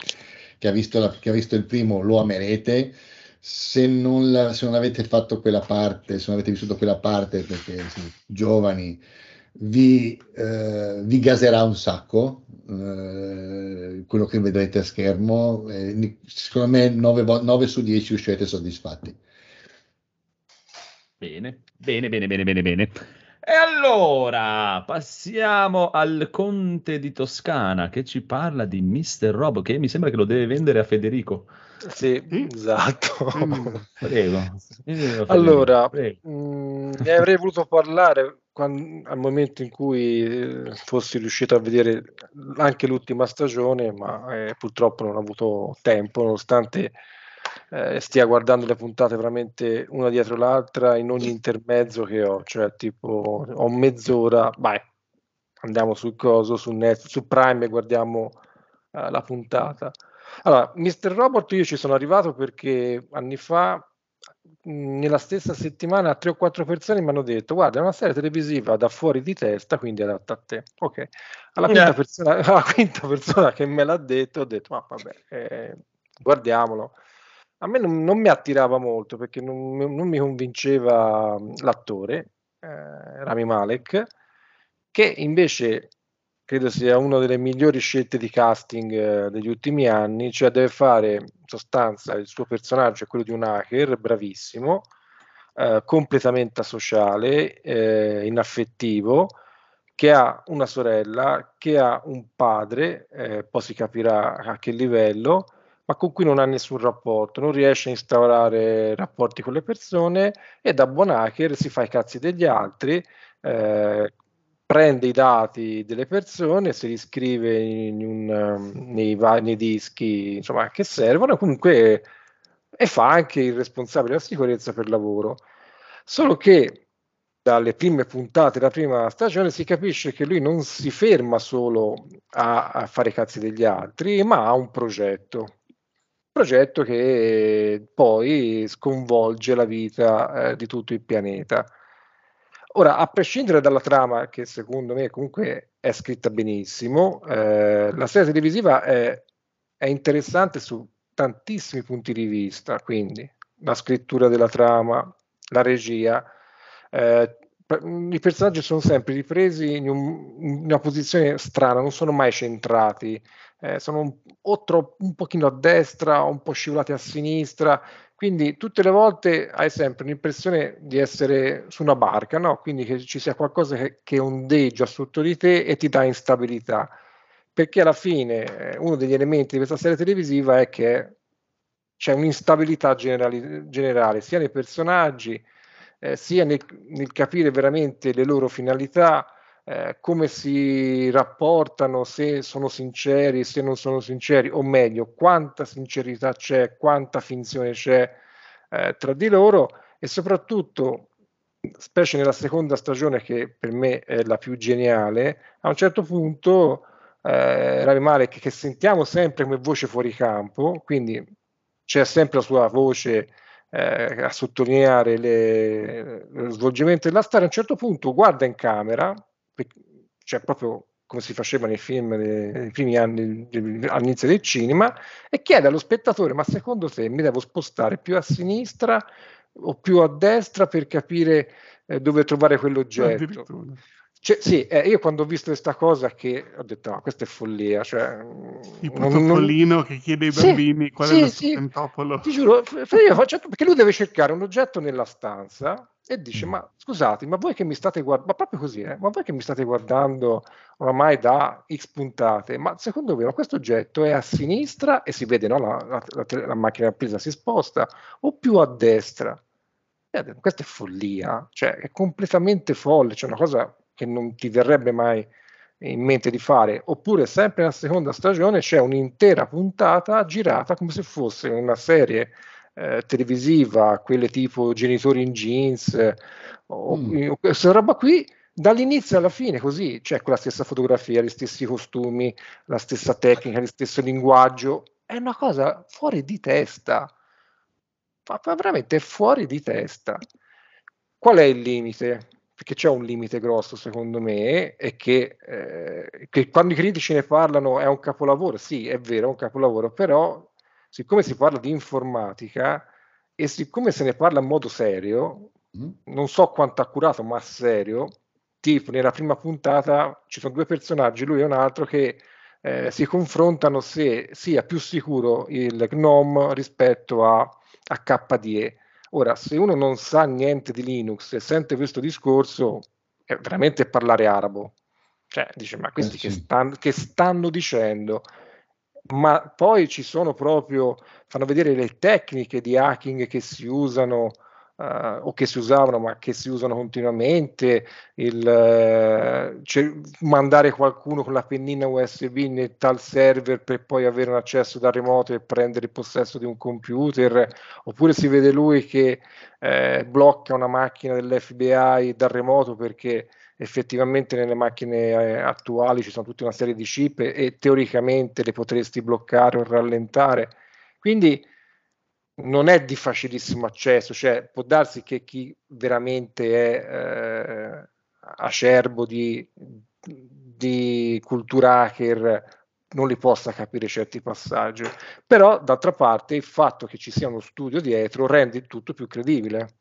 che ha visto, la- che ha visto il primo, lo amerete. Se non, la- se non avete fatto quella parte, se non avete vissuto quella parte perché siete giovani, vi, eh, vi gaserà un sacco eh, quello che vedrete a schermo. eh, secondo me 9, su 10 uscirete soddisfatti. Bene, bene, bene, bene, bene, bene. E allora passiamo al Conte di Toscana che ci parla di Mr. Robo, che mi sembra che lo deve vendere a Federico. Sì, Sì. esatto. Mm. Prego. Allora, prego. mm, ne avrei voluto parlare quan- al momento in cui eh, fossi riuscito a vedere anche l'ultima stagione, ma eh, purtroppo non ho avuto tempo, nonostante eh, stia guardando le puntate veramente una dietro l'altra in ogni intermezzo che ho, cioè tipo ho mezz'ora, vai, andiamo sul coso, su Netflix, su Prime e guardiamo eh, la puntata. Allora, Mr. Robot io ci sono arrivato perché anni fa, mh, nella stessa settimana, tre o quattro persone mi hanno detto: Guarda, è una serie televisiva da fuori di testa, quindi adatta a te. Ok, alla quinta, Eh. persona, alla quinta persona che me l'ha detto, ho detto: Ma vabbè, eh, guardiamolo. a me non, non mi attirava molto perché non, non mi convinceva l'attore, eh, Rami Malek, che invece credo sia una delle migliori scelte di casting eh, degli ultimi anni, cioè deve fare in sostanza il suo personaggio è quello di un hacker bravissimo, eh, completamente asociale, eh, inaffettivo, che ha una sorella, che ha un padre, eh, poi si capirà a che livello, ma con cui non ha nessun rapporto, non riesce a instaurare rapporti con le persone e da buon hacker si fa i cazzi degli altri, eh, prende i dati delle persone, se li scrive in un, um, nei, va- nei dischi insomma, che servono, comunque e fa anche il responsabile della sicurezza per lavoro. Solo che dalle prime puntate della prima stagione si capisce che lui non si ferma solo a, a fare i cazzi degli altri, ma ha un progetto. Progetto che poi sconvolge la vita eh, di tutto il pianeta. Ora, a prescindere dalla trama, che secondo me comunque è scritta benissimo, eh, la serie televisiva è, è interessante su tantissimi punti di vista, quindi la scrittura della trama, la regia, eh, i personaggi sono sempre ripresi in, un- in una posizione strana, non sono mai centrati, eh, sono un, o tro- un pochino a destra, o un po' scivolati a sinistra, quindi tutte le volte hai sempre l'impressione di essere su una barca, no? Quindi che ci sia qualcosa che, che ondeggia sotto di te e ti dà instabilità. Perché alla fine eh, uno degli elementi di questa serie televisiva è che c'è un'instabilità generali- generale sia nei personaggi, eh, sia nel, nel capire veramente le loro finalità, eh, come si rapportano, se sono sinceri, se non sono sinceri, o meglio, quanta sincerità c'è, quanta finzione c'è eh, tra di loro e soprattutto, specie nella seconda stagione che per me è la più geniale, a un certo punto eh, Rami Malek che sentiamo sempre come voce fuori campo, quindi c'è sempre la sua voce eh, a sottolineare le- lo svolgimento della storia, a un certo punto guarda in camera, cioè proprio come si faceva nei film nei, primi anni all'inizio del cinema, e chiede allo spettatore, ma secondo te mi devo spostare più a sinistra o più a destra per capire eh, dove trovare quell'oggetto? Cioè, sì, eh, io quando ho visto questa cosa che ho detto, ma questa è follia, cioè, Tipo non- non- che chiede ai Sì, bambini qual sì, è lo sì. stentopolo. Ti giuro, faccio- perché lui deve cercare un oggetto nella stanza e dice: Mm. Ma scusate, ma voi che mi state guardando, ma proprio così, eh, ma voi che mi state guardando oramai da X puntate, ma secondo voi ma questo oggetto è a sinistra e si vede, no? La, la- la la macchina presa si sposta, o più a destra? Detto, questa è follia, cioè è completamente folle, c'è una cosa che non ti verrebbe mai in mente di fare, oppure sempre nella seconda stagione c'è un'intera puntata girata come se fosse una serie eh, televisiva, quelle tipo Genitori in jeans, eh, o, Mm. questa roba qui, dall'inizio alla fine, così, c'è quella stessa fotografia, gli stessi costumi, la stessa tecnica, lo stesso linguaggio, è una cosa fuori di testa, ma veramente fuori di testa. Qual è il limite? Perché c'è un limite grosso, secondo me, e che, eh, che quando i critici ne parlano è un capolavoro. Sì, è vero, è un capolavoro, però siccome si parla di informatica e siccome se ne parla in modo serio, Mm? non so quanto accurato, ma serio, tipo nella prima puntata ci sono due personaggi, lui e un altro, che eh, si confrontano se sia più sicuro il GNOME rispetto a, a KDE. Ora, se uno non sa niente di Linux e sente questo discorso, è veramente parlare arabo. Cioè, dice, ma questi Eh, che, sì. stan- che stanno dicendo? Ma poi ci sono proprio, fanno vedere le tecniche di hacking che si usano eh, o che si usavano, ma che si usano continuamente, il eh, cioè, mandare qualcuno con la pennina USB nel tal server per poi avere un accesso da remoto e prendere il possesso di un computer, oppure si vede lui che eh, blocca una macchina dell'FBI dal remoto perché effettivamente nelle macchine eh, attuali ci sono tutta una serie di chip e, e teoricamente le potresti bloccare o rallentare. Quindi non è di facilissimo accesso, cioè può darsi che chi veramente è eh, acerbo di, di cultura hacker non li possa capire certi passaggi. Però, d'altra parte, il fatto che ci sia uno studio dietro rende il tutto più credibile.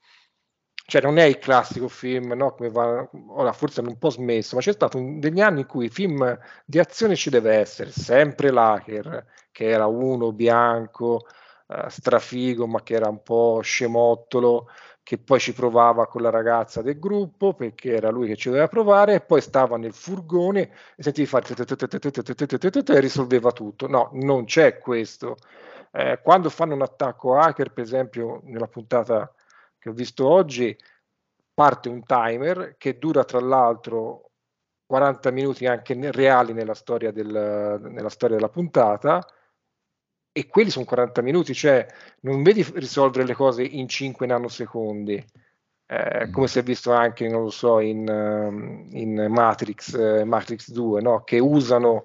Cioè, non è il classico film, no? Come va, ora forse hanno un po' smesso, ma c'è stato un- degli anni in cui film di azione ci deve essere, sempre l'hacker, che era uno bianco, eh, strafigo, ma che era un po' scemottolo, che poi ci provava con la ragazza del gruppo, perché era lui che ci doveva provare, e poi stava nel furgone e sentivi fare e risolveva tutto. No, non c'è questo. Eh, quando fanno un attacco hacker, per esempio, nella puntata che ho visto oggi, parte un timer che dura tra l'altro 40 minuti anche reali nella storia, del- nella storia della puntata e quelli sono 40 minuti, cioè non vedi risolvere le cose in 5 nanosecondi, eh, come si è visto anche, non lo so, in, ehm, in Matrix, eh, Matrix 2, no? che usano,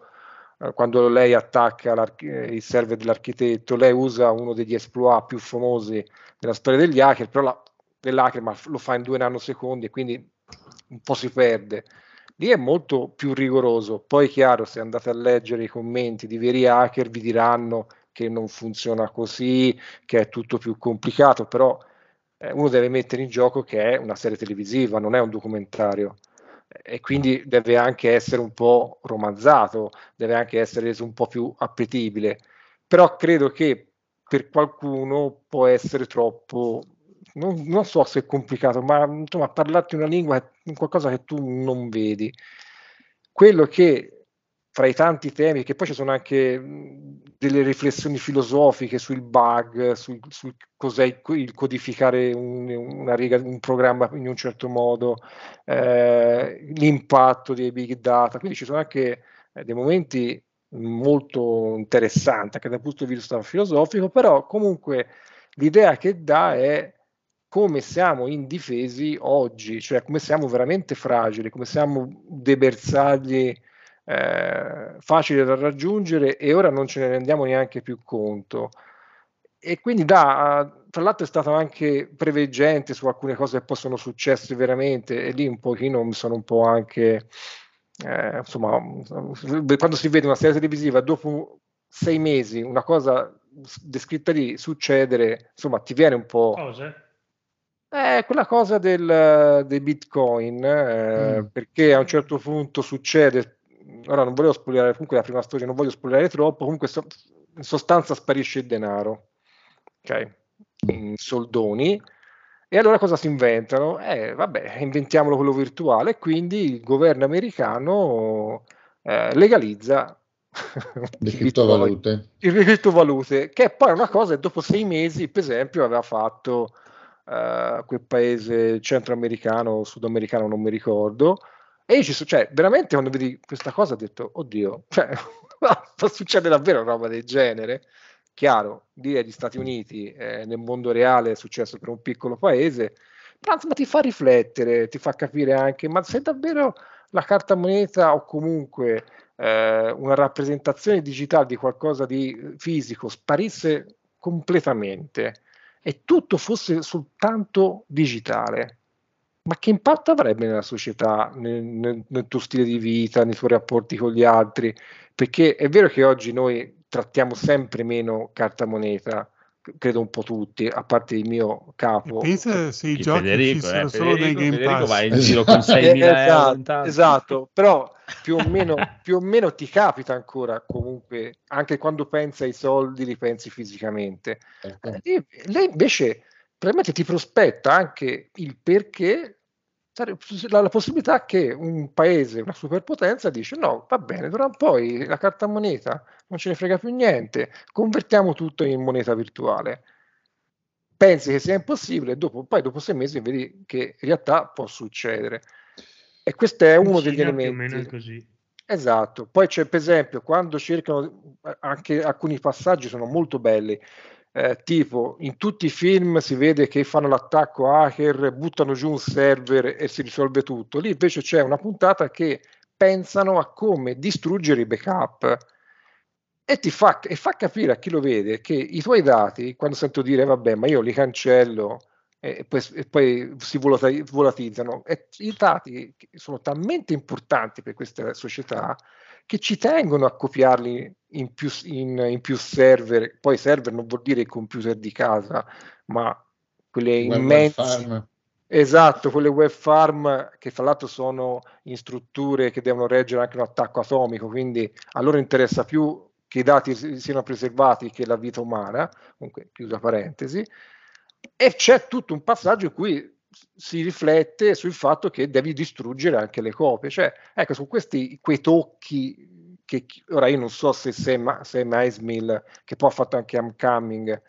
eh, quando lei attacca eh, il server dell'architetto, lei usa uno degli exploit più famosi della storia degli hacker, però la, dell'hacker, ma lo fa in 2 nanosecondi e quindi un po' si perde. Lì è molto più rigoroso. Poi, chiaro, se andate a leggere i commenti di veri hacker, vi diranno che non funziona così, che è tutto più complicato, però eh, uno deve mettere in gioco che è una serie televisiva, non è un documentario e quindi deve anche essere un po' romanzato, deve anche essere reso un po' più appetibile. Però credo che per qualcuno può essere troppo, non, non so se è complicato, ma insomma parlarti una lingua è qualcosa che tu non vedi. Quello che fra i tanti temi, che poi ci sono anche delle riflessioni filosofiche sul bug, sul, sul cos'è il, co- il codificare un, riga, un programma in un certo modo, eh, l'impatto dei big data, quindi ci sono anche eh, dei momenti molto interessanti anche dal punto di vista filosofico, però comunque l'idea che dà è come siamo indifesi oggi, cioè come siamo veramente fragili, come siamo dei bersagli eh, facili da raggiungere e ora non ce ne rendiamo neanche più conto. E quindi da, tra l'altro è stato anche preveggente su alcune cose che possono successe veramente e lì un pochino mi sono un po' anche eh, insomma quando si vede una serie televisiva dopo sei mesi una cosa descritta lì succedere insomma ti viene un po' Cosa? Eh, quella cosa del, dei bitcoin, eh, Mm. perché a un certo punto succede, ora non volevo spoilerare comunque la prima storia, non voglio spoilerare troppo, comunque so- in sostanza sparisce il denaro, ok, in soldoni, e allora cosa si inventano? Eh, vabbè, inventiamolo quello virtuale, e quindi il governo americano eh, legalizza Le il criptovalute. le criptovalute, che è poi una cosa che dopo sei mesi, per esempio, aveva fatto eh, quel paese centroamericano, sudamericano, non mi ricordo. E io ci so- cioè, veramente quando vedi questa cosa ho detto, oddio, cioè, ma succede davvero una roba del genere? Chiaro, lì agli Stati Uniti, eh, nel mondo reale è successo per un piccolo paese, però insomma ti fa riflettere, ti fa capire anche, ma se davvero la carta moneta o comunque eh, una rappresentazione digitale di qualcosa di fisico sparisse completamente e tutto fosse soltanto digitale, ma che impatto avrebbe nella società, nel, nel- nel tuo stile di vita, nei tuoi rapporti con gli altri? Perché è vero che oggi noi trattiamo sempre meno carta moneta, credo un po' tutti, a parte il mio capo. Pensa se i Chi giochi Federico, eh, solo nei Federico, Game Federico Pass. va in giro con Eh, 6.000 euro in esatto, esatto, però più o, meno, più o meno ti capita ancora comunque, anche quando pensi ai soldi, li pensi fisicamente. Eh, lei lei invece probabilmente ti prospetta anche il perché la, la possibilità che un paese, una superpotenza dice no, va bene, d'ora in poi la carta moneta non ce ne frega più niente, convertiamo tutto in moneta virtuale. Pensi che sia impossibile, dopo, poi dopo sei mesi vedi che in realtà può succedere. E questo è uno degli elementi. Esatto, poi c'è per esempio quando cercano, anche alcuni passaggi sono molto belli, eh, tipo in tutti i film si vede che fanno l'attacco hacker, buttano giù un server e si risolve tutto, lì invece c'è una puntata che pensano a come distruggere i backup. E ti fa, e fa capire a chi lo vede che i tuoi dati, quando sento dire vabbè ma io li cancello e poi, e poi si volatizzano, e i dati sono talmente importanti per queste società che ci tengono a copiarli in più, in, in più server. Poi server non vuol dire i computer di casa, ma quelle Web immensi. farm. Esatto, quelle web farm che fra l'altro sono in strutture che devono reggere anche un attacco atomico, quindi a loro interessa più che i dati si- siano preservati che la vita umana, comunque chiusa parentesi, e c'è tutto un passaggio in cui si riflette sul fatto che devi distruggere anche le copie, cioè ecco su questi quei tocchi che ora io non so se Sam, Sam Ismail che poi ha fatto anche Homecoming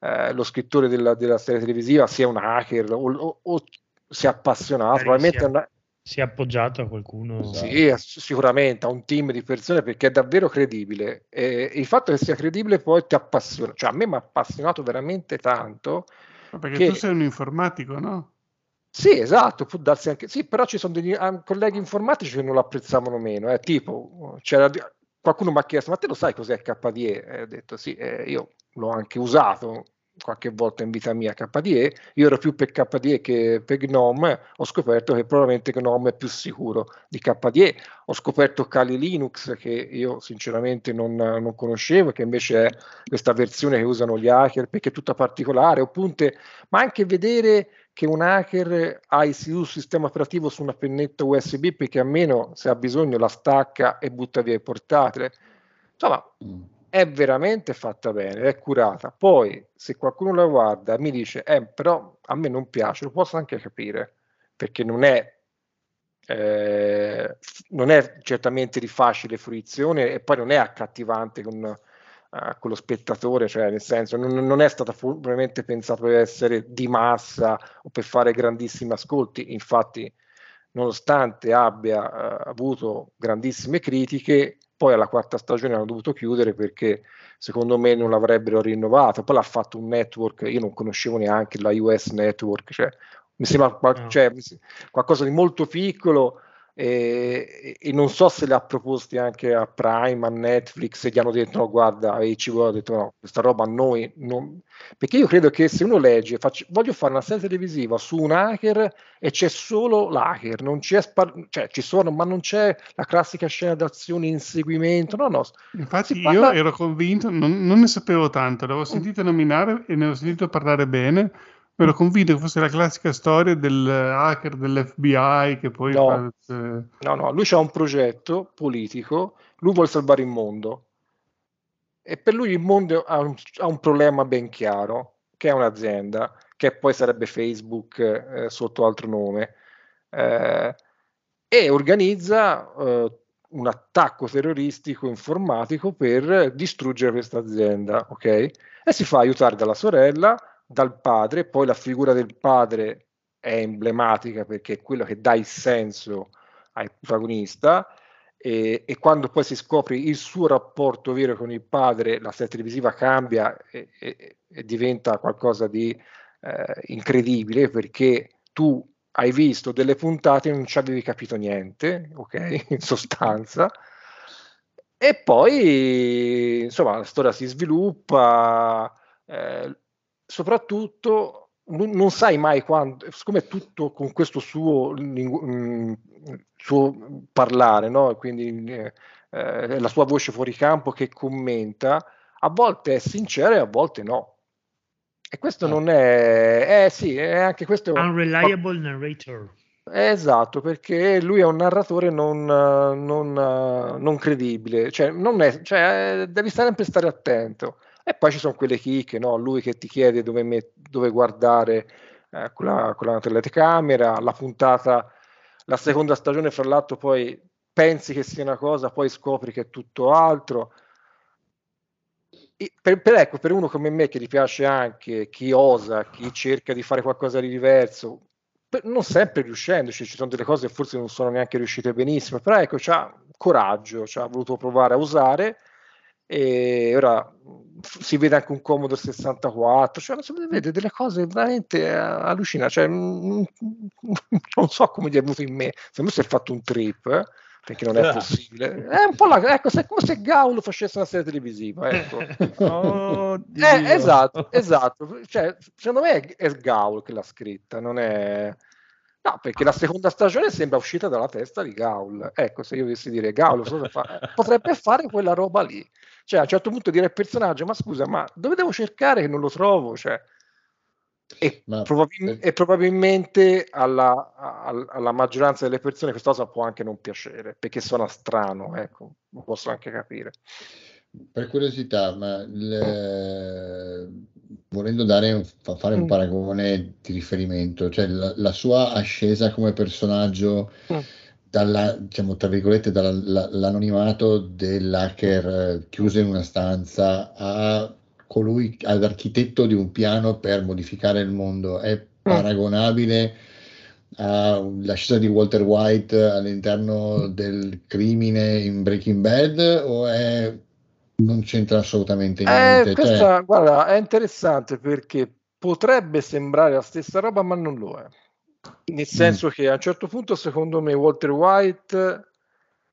eh, lo scrittore della, della serie televisiva sia un hacker o, o- o sia appassionato, probabilmente sia- una- Si è appoggiato a qualcuno. Sì, ass- sicuramente a un team di persone perché è davvero credibile e il fatto che sia credibile poi ti appassiona, cioè a me mi ha appassionato veramente tanto. Ma Perché Che- tu sei un informatico, no? Sì, esatto, può darsi anche sì, però ci sono degli colleghi informatici che non lo apprezzavano meno, eh, tipo qualcuno mi ha chiesto "Ma te lo sai cos'è KDE?" E? Ho detto "Sì, eh, io l'ho anche usato qualche volta in vita mia KDE, io ero più per KDE che per GNOME, ho scoperto che probabilmente GNOME è più sicuro di KDE, ho scoperto Kali Linux che io sinceramente non, non conoscevo, che invece è questa versione che usano gli hacker perché è tutta particolare, o punte, ma anche vedere che un hacker ha il il sistema operativo su una pennetta USB perché almeno se ha bisogno la stacca e butta via il portatile. Insomma, Mm. è veramente fatta bene, è curata. Poi, se qualcuno la guarda e mi dice, eh, però a me non piace, lo posso anche capire, perché non è, eh, non è certamente di facile fruizione e poi non è accattivante con, eh, con lo spettatore, cioè nel senso non, non è stata probabilmente pensata per essere di massa o per fare grandissimi ascolti, infatti nonostante abbia eh, avuto grandissime critiche, poi alla quarta stagione hanno dovuto chiudere perché secondo me non l'avrebbero rinnovato. Poi l'ha fatto un network, io non conoscevo neanche la US Network, cioè, mi sembra qual- No. cioè, qualcosa di molto piccolo e, e non so se le ha proposti anche a Prime, a Netflix e gli hanno detto no guarda, a HBO ha detto no, questa roba a noi non... perché io credo che se uno legge, faccio- voglio fare una serie televisiva su un hacker e c'è solo l'hacker, non c'è spar- cioè ci sono, ma non c'è la classica scena d'azione, inseguimento, no no, Infatti Si io parla- ero convinto, non, non ne sapevo tanto, l'avevo sentito nominare e ne ho sentito parlare bene, ma ero convinto che fosse la classica storia del hacker dell'FBI che poi No. fa... eh, No, no, lui ha un progetto politico, lui vuole salvare il mondo e per lui il mondo ha un, ha un problema ben chiaro, che è un'azienda, che poi sarebbe Facebook eh, sotto altro nome, eh, e organizza eh, un attacco terroristico informatico per distruggere questa azienda, ok? E si fa aiutare dalla sorella, dal padre, poi la figura del padre è emblematica perché è quello che dà il senso al protagonista e, e quando poi si scopre il suo rapporto vero con il padre, la serie televisiva cambia e, e- e diventa qualcosa di eh, incredibile perché tu hai visto delle puntate e non ci avevi capito niente, ok? In sostanza. E poi, insomma, la storia si sviluppa, eh, soprattutto non, non sai mai quando, siccome è tutto con questo suo, lingu- mm, suo parlare, no? Quindi eh, eh, la sua voce fuori campo che commenta, a volte è sincera e a volte no. E questo Ah. non è, eh sì, è anche questo. Unreliable narrator. Esatto, perché lui è un narratore non, eh, non, eh, non credibile, cioè, non è, cioè, eh, devi sempre stare attento. E poi ci sono quelle chicche, no? Lui che ti chiede dove, met- dove guardare eh, con la, con la telecamera, la puntata, la seconda stagione, fra l'altro, poi pensi che sia una cosa, poi scopri che è tutto altro. Per, per- ecco, per uno come me che gli piace anche chi osa, chi cerca di fare qualcosa di diverso, per- non sempre riuscendoci, ci sono delle cose che forse non sono neanche riuscite benissimo, però ecco, c'ha coraggio, ci ha voluto provare a usare e ora si vede anche un Commodore 64, cioè si vede delle cose veramente eh, allucinanti, cioè, mm, non so come gli è venuto in me, se me si è fatto un trip, eh, perché non è Ah. possibile, è un po' la, ecco, se, come se Gaul facesse una serie televisiva, ecco. Oddio. Eh, esatto, esatto. Cioè, secondo me è, è Gaul che l'ha scritta, non è... No, perché la seconda stagione sembra uscita dalla testa di Gaul. Ecco, se io dovessi dire Gaul, potrebbe fare quella roba lì. Cioè, a un certo punto dire al personaggio, ma scusa, ma dove devo cercare che non lo trovo? Cioè, e, Ma- probabil- e probabilmente alla, al- alla maggioranza delle persone questa cosa può anche non piacere, perché suona strano, ecco, lo posso anche capire. Per curiosità, ma il- volendo dare un- fa- fare un Mm. paragone di riferimento, cioè la, la sua ascesa come personaggio Mm. Dalla, diciamo, tra virgolette, dall'anonimato dell'hacker eh, chiuso in una stanza a colui, all'architetto di un piano per modificare il mondo, è paragonabile all'ascesa di Walter White all'interno del crimine in Breaking Bad o è non c'entra assolutamente Eh, niente. Cioè, questa, guarda, è interessante perché potrebbe sembrare la stessa roba, ma non lo è. Nel senso che a un certo punto, secondo me, Walter White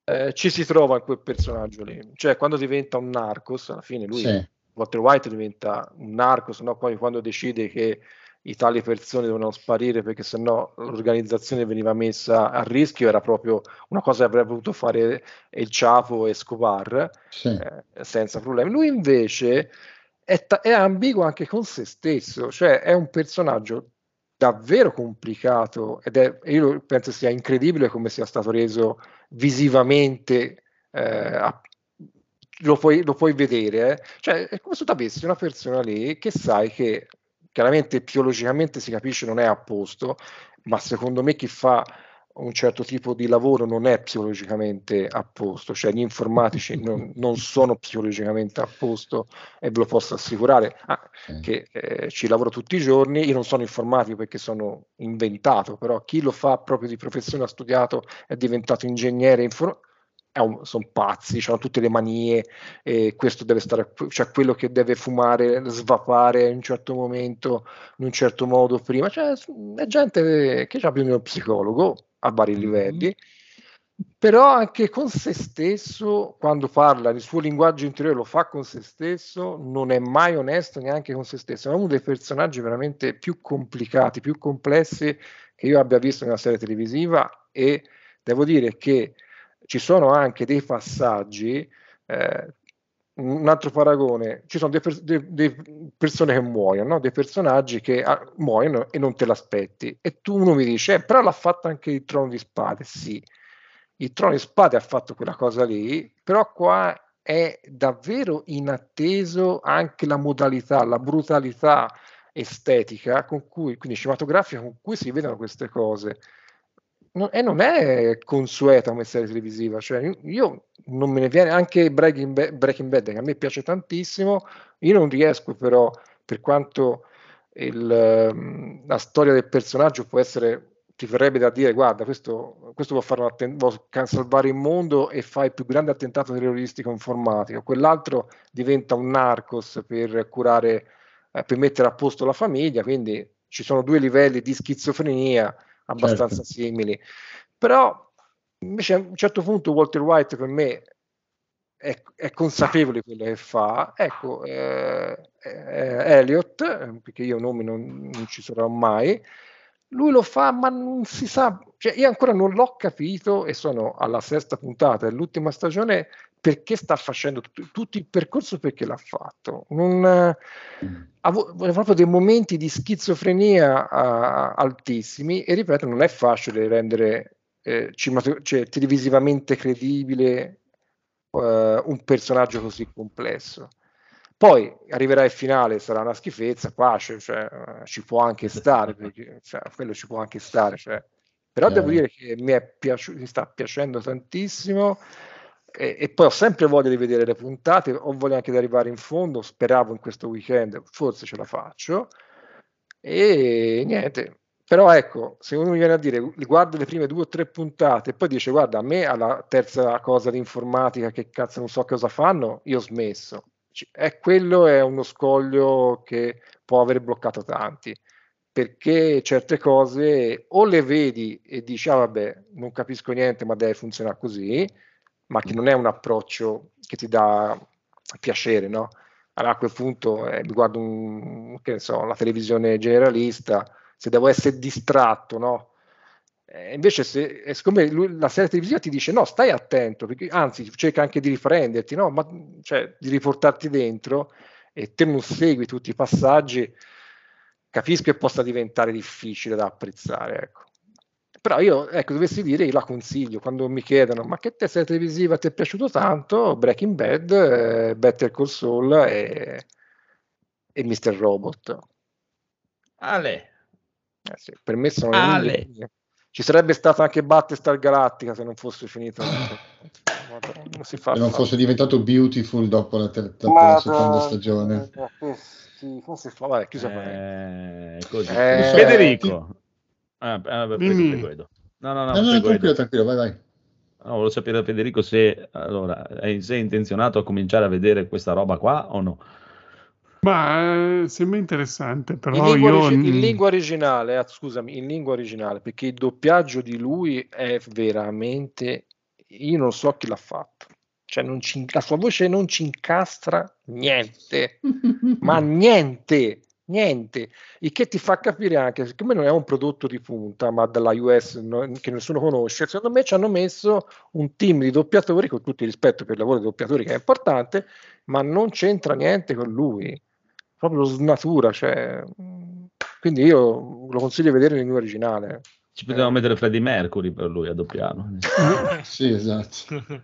eh, ci si trova in quel personaggio lì. Cioè, quando diventa un narcos, alla fine lui, sì, Walter White diventa un narcos, no? Poi quando decide che i tali persone devono sparire perché sennò l'organizzazione veniva messa a rischio, era proprio una cosa che avrebbe potuto fare il Chapo e Escobar sì, eh, senza problemi. Lui invece è, ta- è ambiguo anche con se stesso, cioè è un personaggio davvero complicato ed è, io penso sia incredibile come sia stato reso visivamente, eh, a- lo, puoi, lo puoi vedere, eh. Cioè è come se tu avessi una persona lì che sai che chiaramente biologicamente si capisce non è a posto, ma secondo me chi fa un certo tipo di lavoro non è psicologicamente a posto, cioè gli informatici non, non sono psicologicamente a posto e ve lo posso assicurare, Ah, sì. che eh, ci lavoro tutti i giorni, io non sono informatico perché sono inventato, però chi lo fa proprio di professione, ha studiato, è diventato ingegnere, infor- sono pazzi, hanno tutte le manie, e questo deve stare, cioè quello che deve fumare, svapare in un certo momento, in un certo modo prima, cioè è gente che ha più di uno psicologo a vari livelli, però anche con se stesso, quando parla, il suo linguaggio interiore lo fa con se stesso, non è mai onesto neanche con se stesso, è uno dei personaggi veramente più complicati, più complessi che io abbia visto nella serie televisiva e devo dire che ci sono anche dei passaggi, eh, un altro paragone, ci sono delle persone che muoiono, no? dei personaggi che ah, muoiono e non te l'aspetti. E tu uno mi dice, "Eh, però l'ha fatto anche il Trono di Spade, sì. Il Trono di Spade ha fatto quella cosa lì, però qua è davvero inatteso anche la modalità, la brutalità estetica con cui, quindi cinematografica con cui si vedono queste cose. No- e non è consueta come serie televisiva, cioè io, non me ne viene anche Breaking Bad, Breaking Bad, che a me piace tantissimo, io non riesco però, per quanto il, ehm, la storia del personaggio può essere, ti verrebbe da dire, guarda, questo, questo può, fare atten- può salvare il mondo e fa il più grande attentato terroristico informatico, quell'altro diventa un narcos per curare, eh, per mettere a posto la famiglia, quindi ci sono due livelli di schizofrenia abbastanza Certo. simili. Però invece a un certo punto Walter White per me è, è consapevole di quello che fa. Ecco, eh, eh, Elliot, perché io nomi non, non ci sarò mai, lui lo fa, ma non si sa, cioè io ancora non l'ho capito e sono alla sesta puntata dell'ultima stagione perché sta facendo tutto, tutto il percorso perché l'ha fatto. Non, ha proprio dei momenti di schizofrenia ah, altissimi e ripeto, non è facile rendere eh, cinemato- cioè, televisivamente credibile eh, un personaggio così complesso. Poi arriverà il finale, sarà una schifezza, pace, cioè, eh, ci può anche stare, perché, cioè, quello ci può anche stare. cioè. Però devo Chiaro. dire che mi, è piaciuto, mi sta piacendo tantissimo e, e poi ho sempre voglia di vedere le puntate, ho voglia anche di arrivare in fondo, speravo in questo weekend, forse ce la faccio. E niente, però ecco, se uno mi viene a dire guarda le prime due o tre puntate e poi dice guarda a me alla terza cosa di informatica che cazzo non so cosa fanno, io ho smesso. C- E quello è uno scoglio che può aver bloccato tanti, perché certe cose o le vedi e dici ah vabbè non capisco niente ma deve funzionare così, ma che non è un approccio che ti dà piacere, no? Allora a quel punto eh, mi guardo un, che ne so, la televisione generalista, se devo essere distratto, no? Eh, invece, se, eh, siccome lui- la serie televisiva ti dice no, stai attento, perché, anzi, cerca anche di riprenderti, no? Ma, cioè, di riportarti dentro e te non segui tutti i passaggi, capisco che possa diventare difficile da apprezzare, ecco. Però io, ecco, dovessi dire, io la consiglio quando mi chiedono ma che te serie televisiva ti è piaciuto tanto? Breaking Bad, eh, Better Call Saul e, e Mr. Robot. Ale. Eh sì, per me sono le Ale. migliori. Ci sarebbe stata anche Battlestar Galactica se non fosse finito. Non si fa Se non fosse diventato beautiful dopo la, ter- dopo la seconda stagione. non si fa. Vabbè, chiusa qua. Eh, così. Eh, Federico. Ah, ah, prego, Dimmi. prego, Edo. No, no, no, No, no, tranquillo, tranquillo, vai, vai. No, volevo sapere da Federico se allora, sei intenzionato a cominciare a vedere questa roba qua o no. Ma eh, sembra interessante, In però lingua, io... in lingua originale, eh, scusami, in lingua originale, perché il doppiaggio di lui è veramente. Io non so chi l'ha fatto. Cioè, non ci- la sua voce non ci incastra niente, ma niente, niente. Il che ti fa capire anche, siccome non è un prodotto di punta, ma dalla US no- che nessuno conosce, secondo me ci hanno messo un team di doppiatori, con tutto il rispetto per il lavoro dei doppiatori che è importante, ma non c'entra niente con lui. Proprio snatura, cioè, mh, quindi io lo consiglio di vedere in lingua originale. Ci potevamo mettere Freddie Mercury per lui a doppiarlo. Sì, esatto.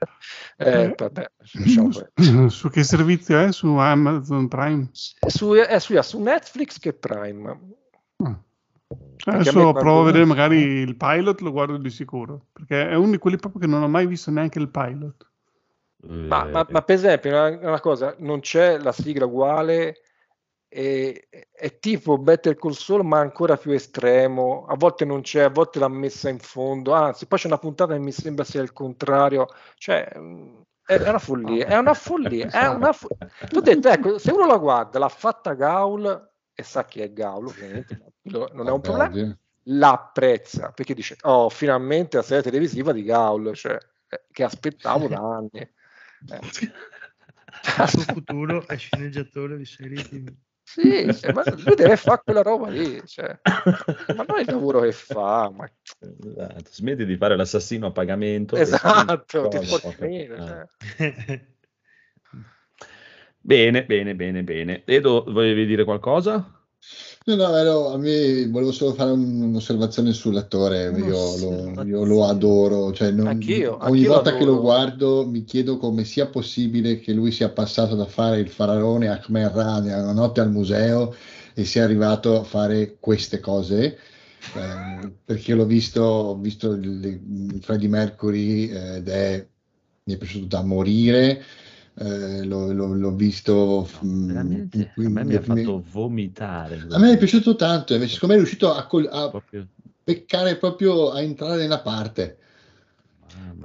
Eh, vabbè. Su che servizio è? Su Amazon Prime? Su, è su, su Netflix che Prime. Ah. Adesso provo a vedere magari il pilot, lo guardo di sicuro, perché è uno di quelli proprio che non ho mai visto neanche il pilot. Ma, Eh, ma- ma per esempio, una, una cosa, non c'è la sigla uguale, e- è tipo Better Call Saul, ma ancora più estremo. A volte non c'è, a volte l'ha messa in fondo, anzi, poi c'è una puntata che mi sembra sia il contrario. Cioè, è, è una follia, è una follia, è una fo- Ti ho detto, ecco, se uno la guarda, l'ha fatta Gaul e sa chi è Gaul, ovviamente, non è un problema, ovvio. l'apprezza perché dice: Oh, finalmente la serie televisiva di Gaul, cioè, eh, che aspettavo da anni. Eh. Il suo futuro è sceneggiatore di serie TV. Sì, cioè, ma lui deve fare quella roba lì, cioè, ma non il lavoro che fa, ma Esatto, Smetti di fare l'assassino a pagamento. esatto, ti proprio. finire, Ah. cioè. Bene, bene, bene, bene. Edo, volevi dire qualcosa? No, no, ero- a me volevo solo fare un- un'osservazione sull'attore, io lo, io lo adoro, cioè non- Anch'io, ogni anch'io lo volta che lo adoro. guardo mi chiedo come sia possibile che lui sia passato da fare il faraone a Khmer Ra nella notte al museo e sia arrivato a fare queste cose, eh, perché l'ho visto, ho visto il, il Freddie Mercury eh, ed è, mi è piaciuto da morire, eh, l'ho, l'ho- l'ho visto... mm, Veramente, qui- a me mi ha fatto vomitare. a me è piaciuto tanto, invece, siccome è riuscito a, col- a Proprio- beccare proprio a entrare nella parte.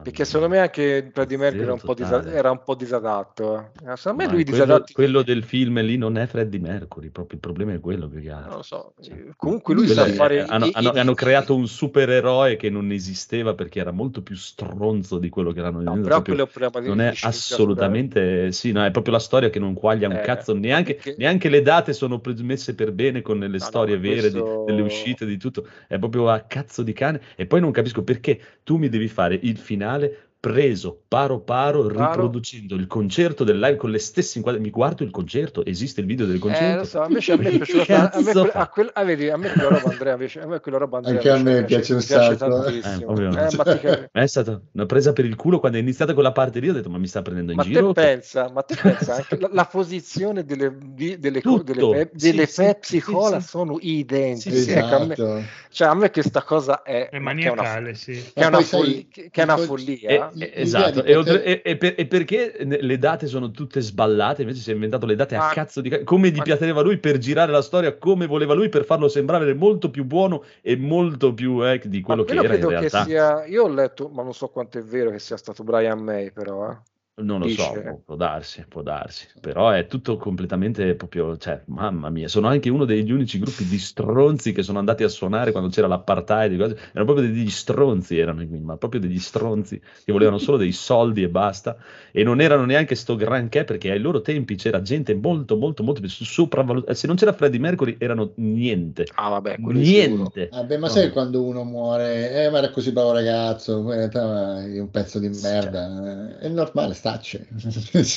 Perché secondo me anche Freddie Mercury era un po', disa- era un po' disadatto. eh. Secondo me Ma lui quello, disadatti, quello del film lì non è Freddie Mercury, proprio il problema è quello più che non altro. lo so, Cioè, comunque lui sa fare... hanno, i- hanno- i- hanno creato un supereroe che non esisteva perché era molto più stronzo di quello che erano No, però proprio- è di non è di sceneggiatura. assolutamente sì, no, è proprio la storia che non quaglia un Eh, cazzo, neanche, perché- neanche le date sono messe per bene con le no, storie ma vere di- questo- delle uscite, di tutto, è proprio a cazzo di cane e poi non capisco perché tu mi devi fare il finale Finale preso paro paro, Paro. riproducendo il concerto del live con le stesse inquadri. Mi guardo il concerto, esiste il video del Eh, concerto. lo so, invece a me è piaciuta Che a me, a quel- ah, vedi, a me quella roba Andrea invece a me quella roba Andrea Anche a me piace piace sacco, eh. tantissimo. Eh, Eh, cap- È stata una presa per il culo quando è iniziata quella parte lì. Ho detto, ma mi sta prendendo in ma giro? te pensa, ma te pensa anche la, la posizione delle, di- delle, Tutto. delle, delle sì, Pepsi sì, Cola sì. sono identiche. Sì, sì. Ecco, a me, Esatto. cioè, a me questa cosa è, È ma che è una, maniacale, sì. che è una follia, che è una follia. Eh, esatto, e, poter- e- e per- e perché le date sono tutte sballate? Invece si è inventato le date a Ma- cazzo di ca- come gli ma- piaceva lui per girare la storia come voleva lui per farlo sembrare molto più buono e molto più eh, di Ma quello che quello era in che realtà. sia, io ho letto, ma non so quanto è vero che sia stato Brian May, però, eh. Non lo so, Dice- può, può darsi, può darsi, però è tutto completamente proprio, cioè, mamma mia, sono anche uno degli unici gruppi di stronzi che sono andati a suonare quando c'era l'apartheid, cose- erano proprio degli stronzi, erano ma proprio degli stronzi che volevano solo dei soldi e basta, e non erano neanche sto granché perché ai loro tempi c'era gente molto, molto, molto più sopravvalutata, se non c'era Freddie Mercury erano niente, Ah, vabbè, niente. Vabbè, ma No. sai quando uno muore, eh, ma era così bravo ragazzo, poi in realtà è un pezzo di merda, è normale, stacce.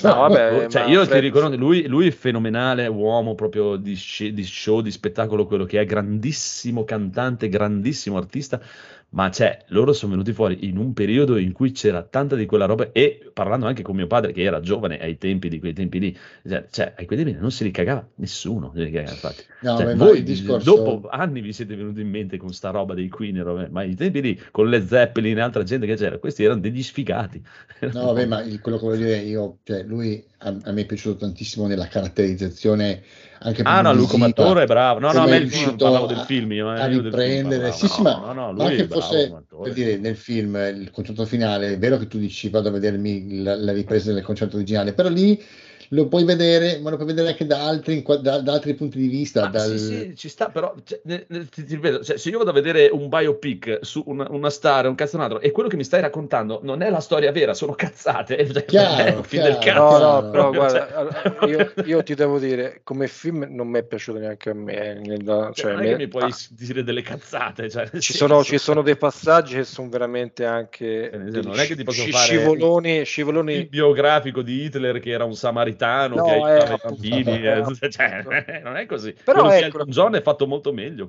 No, vabbè, cioè, io ti ricordo, lui, lui è fenomenale, uomo proprio di, sci- di show, di spettacolo, quello che è, grandissimo cantante, grandissimo artista, ma cioè, loro sono venuti fuori in un periodo in cui c'era tanta di quella roba e parlando anche con mio padre che era giovane ai tempi di quei tempi lì, cioè, cioè, ai quei tempi non si ricagava nessuno, si ricagava, infatti. No, Cioè, voi discorso... dopo anni vi siete venuti in mente con sta roba dei Queen, ma ai tempi lì con le Zeppelin e altra gente che c'era, questi erano degli sfigati. No, vabbè, ma quello che voglio dire io, cioè, lui a, a me è piaciuto tantissimo nella caratterizzazione anche Ah no, lui come visiva, attore è bravo. No, no, a me è il film, parlavo del a- film io, eh, a del film riprendere. parlavo. Sì, sì, No, ma, no, no, ma lui anche è bravo fosse come attore. per dire nel film il concerto finale, è vero che tu dici vado a vedermi la, la ripresa del concerto originale, però lì lo puoi vedere, ma lo puoi vedere anche da altri, da, da altri punti di vista. Ah, dal- sì, sì, ci sta, però cioè, ti, ti ripeto, cioè, se io vado a vedere un biopic su una, una star, un cazzonatro, e quello che mi stai raccontando non è la storia vera, sono cazzate, cioè, Chiaro, è un film del chiaro. cazzo. No, no, Cazzo, però guarda, cioè- allora, io, io ti devo dire, come film non mi è piaciuto neanche a me. eh, nella- Cioè, cioè, non è me- che mi puoi ah, dire delle cazzate, cioè, ci, sono, ci sono dei passaggi che sono veramente anche Eh, degli non è che ti posso sci- fare scivoloni, il scivoloni biografico di Hitler che era un samaritano No, che eh, aiutava i bambini, eh, eh, cioè, non è così. Però Quello ecco- Elton John è fatto molto meglio.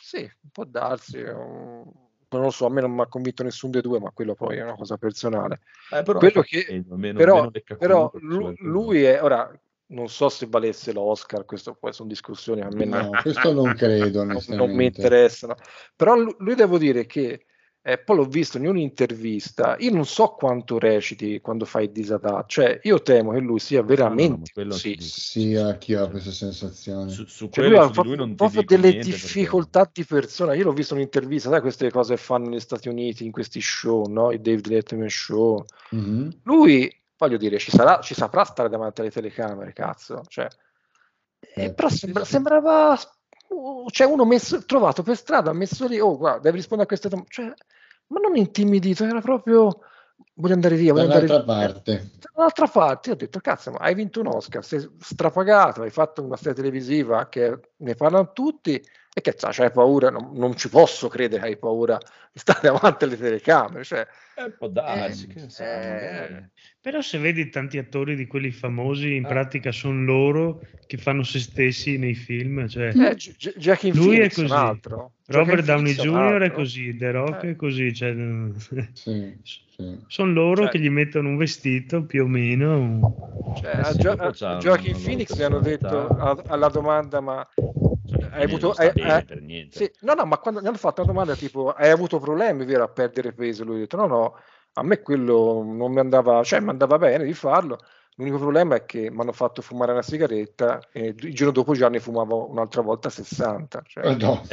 Sì, può darsi. Non lo so, a me non mi ha convinto nessuno dei due, ma quello poi è una cosa personale. Eh, però, che- meglio, meno- però meno però cioè, lu- quello- lui è ora non so se valesse l'Oscar, questo poi sono discussioni a me No, non, questo non credo, non- non mi interessano. Però lu- lui devo dire che eh, poi l'ho visto in un'intervista, io non so quanto reciti quando fai disadatto, cioè io temo che lui sia No, no, no, veramente quello così. ti dico. Sì, anch'io ho questa sensazione. Su, su Cioè, quello lui ha su lui non ti proprio delle niente perché- difficoltà di persona. Io l'ho visto in un'intervista, sai queste cose che fanno negli Stati Uniti in questi show, no? I David Letterman show. Mhm. Lui, voglio dire, ci, sarà, ci saprà stare davanti alle telecamere, cazzo. Cioè, eh, Eh, però sì, sembra- sì. sembrava uh, cioè uno messo, trovato per strada, messo lì, oh guarda, devi rispondere a queste domande. Cioè, ma non intimidito, era proprio voglio andare via, voglio andare via. parte. Dall'altra parte, io ho detto, cazzo, ma hai vinto un Oscar, sei strapagato, hai fatto una serie televisiva che ne parlano tutti e che c'ha, c'hai paura, non, non ci posso credere che hai paura di stare davanti alle telecamere, cioè, Eh, può darsi, Eh, che so, eh. Però se vedi tanti attori di quelli famosi, in Ah. pratica sono loro che fanno se stessi nei film. Cioè, eh, Gi- Joaquin Lui è Phoenix è un così. altro. Robert Downey Jr. è così, The Rock Eh. è così. Cioè, Sì, sì. sono loro Cioè- che gli mettono un vestito più o meno. Cioè, Eh a, sì, Gio- a Joaquin Phoenix gli hanno detto alla domanda ma hai quindi avuto hai- eh, per niente. sì, no no ma quando gli hanno fatto una domanda tipo hai avuto problemi vero a perdere peso lui ha detto no no a me quello non mi andava cioè mi andava bene di farlo l'unico problema è che mi hanno fatto fumare una sigaretta e il giorno dopo già ne fumavo un'altra volta 60 cioè, Oh, no.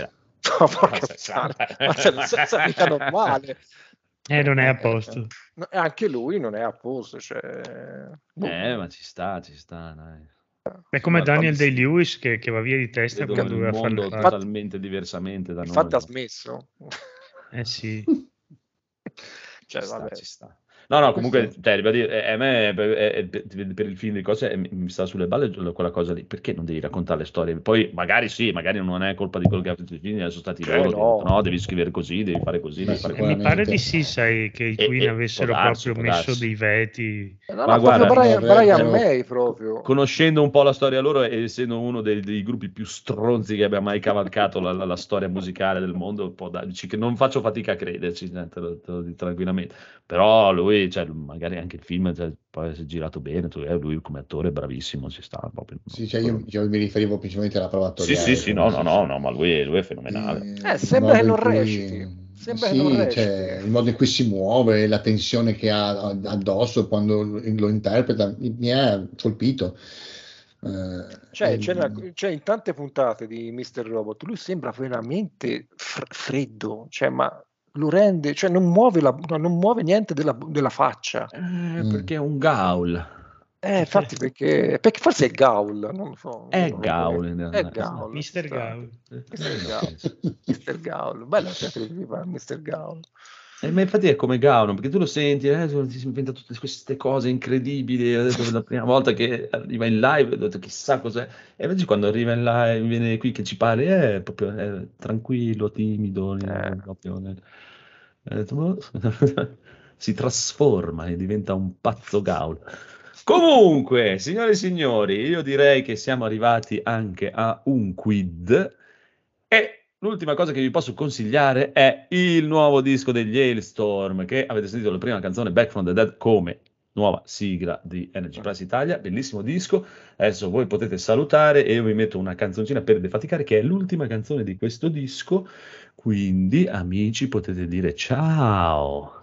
no, porca 60. puttana, ma cioè, non so se è mica normale Eh, non è a posto. No, e anche lui non è a posto cioè, boh. Eh, ma ci sta, ci sta, dai. È come Ma Daniel infatti- Day-Lewis che, che va via di testa quando doveva fare il Infatti- totalmente diversamente da infatti ha noi. smesso Eh sì. cioè, Ci sta, vabbè. ci sta. No, no, comunque, cioè, devo dire, eh, a me per, eh, per- il film di cose eh, mi- sta sulle balle quella cosa lì. Perché non devi raccontare le storie? Poi magari sì, magari non è colpa di quello che ha fatto il film, sono stati Eh, loro. no. no, devi scrivere così, devi fare così, Beh, devi fare così. mi pare di sì, sai, che i Queen e- avessero darsi, proprio messo darsi. dei veti. No, Ma no, guarda, proprio Brian, Brian May proprio. Conoscendo un po' la storia loro e essendo uno dei, dei gruppi più stronzi che abbia mai cavalcato la, la- la storia musicale del mondo, può darci che non faccio fatica a crederci, eh, te lo, te lo tranquillamente. Però lui, cioè, magari anche il film, cioè, poi si è girato bene, tu- eh, lui come attore è bravissimo, ci sta proprio. Sì, cioè io, io mi riferivo principalmente alla prova Sì, attoriale. sì, sì, no, no, no, no, ma lui, lui è fenomenale. Eh, Eh, il sembra modo che non in cui- reciti. Sembra sì, non reciti. cioè, il modo in cui si muove, la tensione che ha addosso quando lo, interpreta, mi ha colpito. Eh, Cioè, e- c'è una- c'è in tante puntate di Mr. Robot, lui sembra veramente fr- freddo, cioè, ma lo rende, cioè non muove, la, non muove niente della, della faccia. Eh, Mm. perché è un gaul. Eh, infatti perché, perché forse è Gaul, non lo so. È Non Gaul, È. Gaul. Mister sta- Gaul. Mr. Gaul. Mr. Gaul. Bella Mr. Gaul. Eh, ma infatti è come Gaul, perché tu lo senti, eh, si inventa tutte queste cose incredibili. Adesso la prima volta che arriva in live, ho detto chissà cos'è. E invece quando arriva in live, viene qui che ci parli, è proprio eh, tranquillo, timido, Eh. proprio, eh. Ho boh. si trasforma e diventa un pazzo Gaul. Comunque, signore e signori, io direi che siamo arrivati anche a un quid e l'ultima cosa che vi posso consigliare è il nuovo disco degli Hailstorm, che avete sentito la prima canzone Back from the Dead come nuova sigla di Energy Plus Italia, bellissimo disco. Adesso voi potete salutare e io vi metto una canzoncina per defaticare che è l'ultima canzone di questo disco. Quindi, amici, potete dire ciao.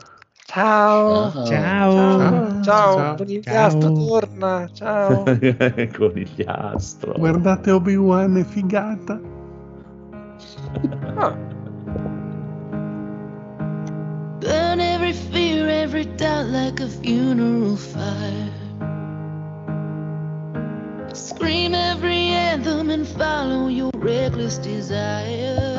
Ciao. Ciao. Ciao. Ciao. Ciao. Conigliastro, torna. Ciao. Conigliastro. Guardate Obi-Wan, è figata. Ah, Burn every fear, every doubt like a funeral fire. Scream every anthem and follow your reckless desires.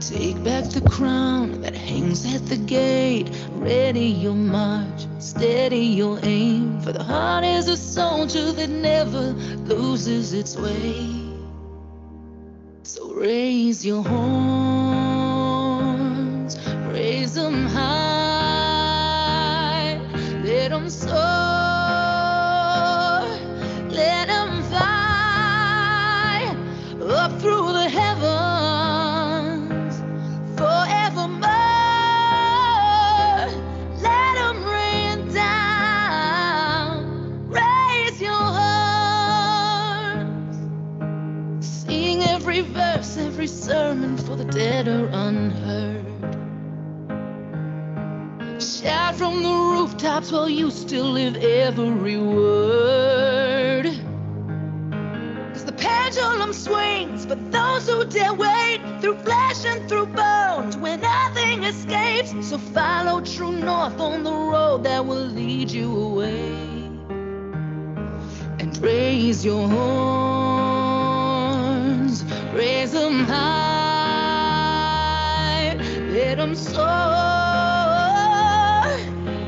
Take back the crown that hangs at the gate. Ready your march, steady your aim. For the heart is a soldier that never loses its way. So raise your horns, raise them high, let them soar, sermon for the dead or unheard. Shout from the rooftops while you still live every word. Cause the pendulum swings but those who dare wait through flesh and through bones where nothing escapes. So follow true north on the road that will lead you away and raise your horns, raise them high, let them soar,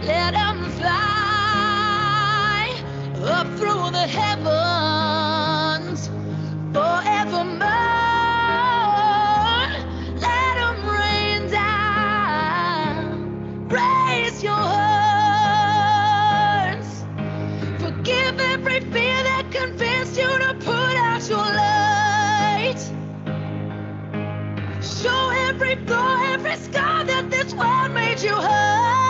let them fly up through the heavens what made you hurt?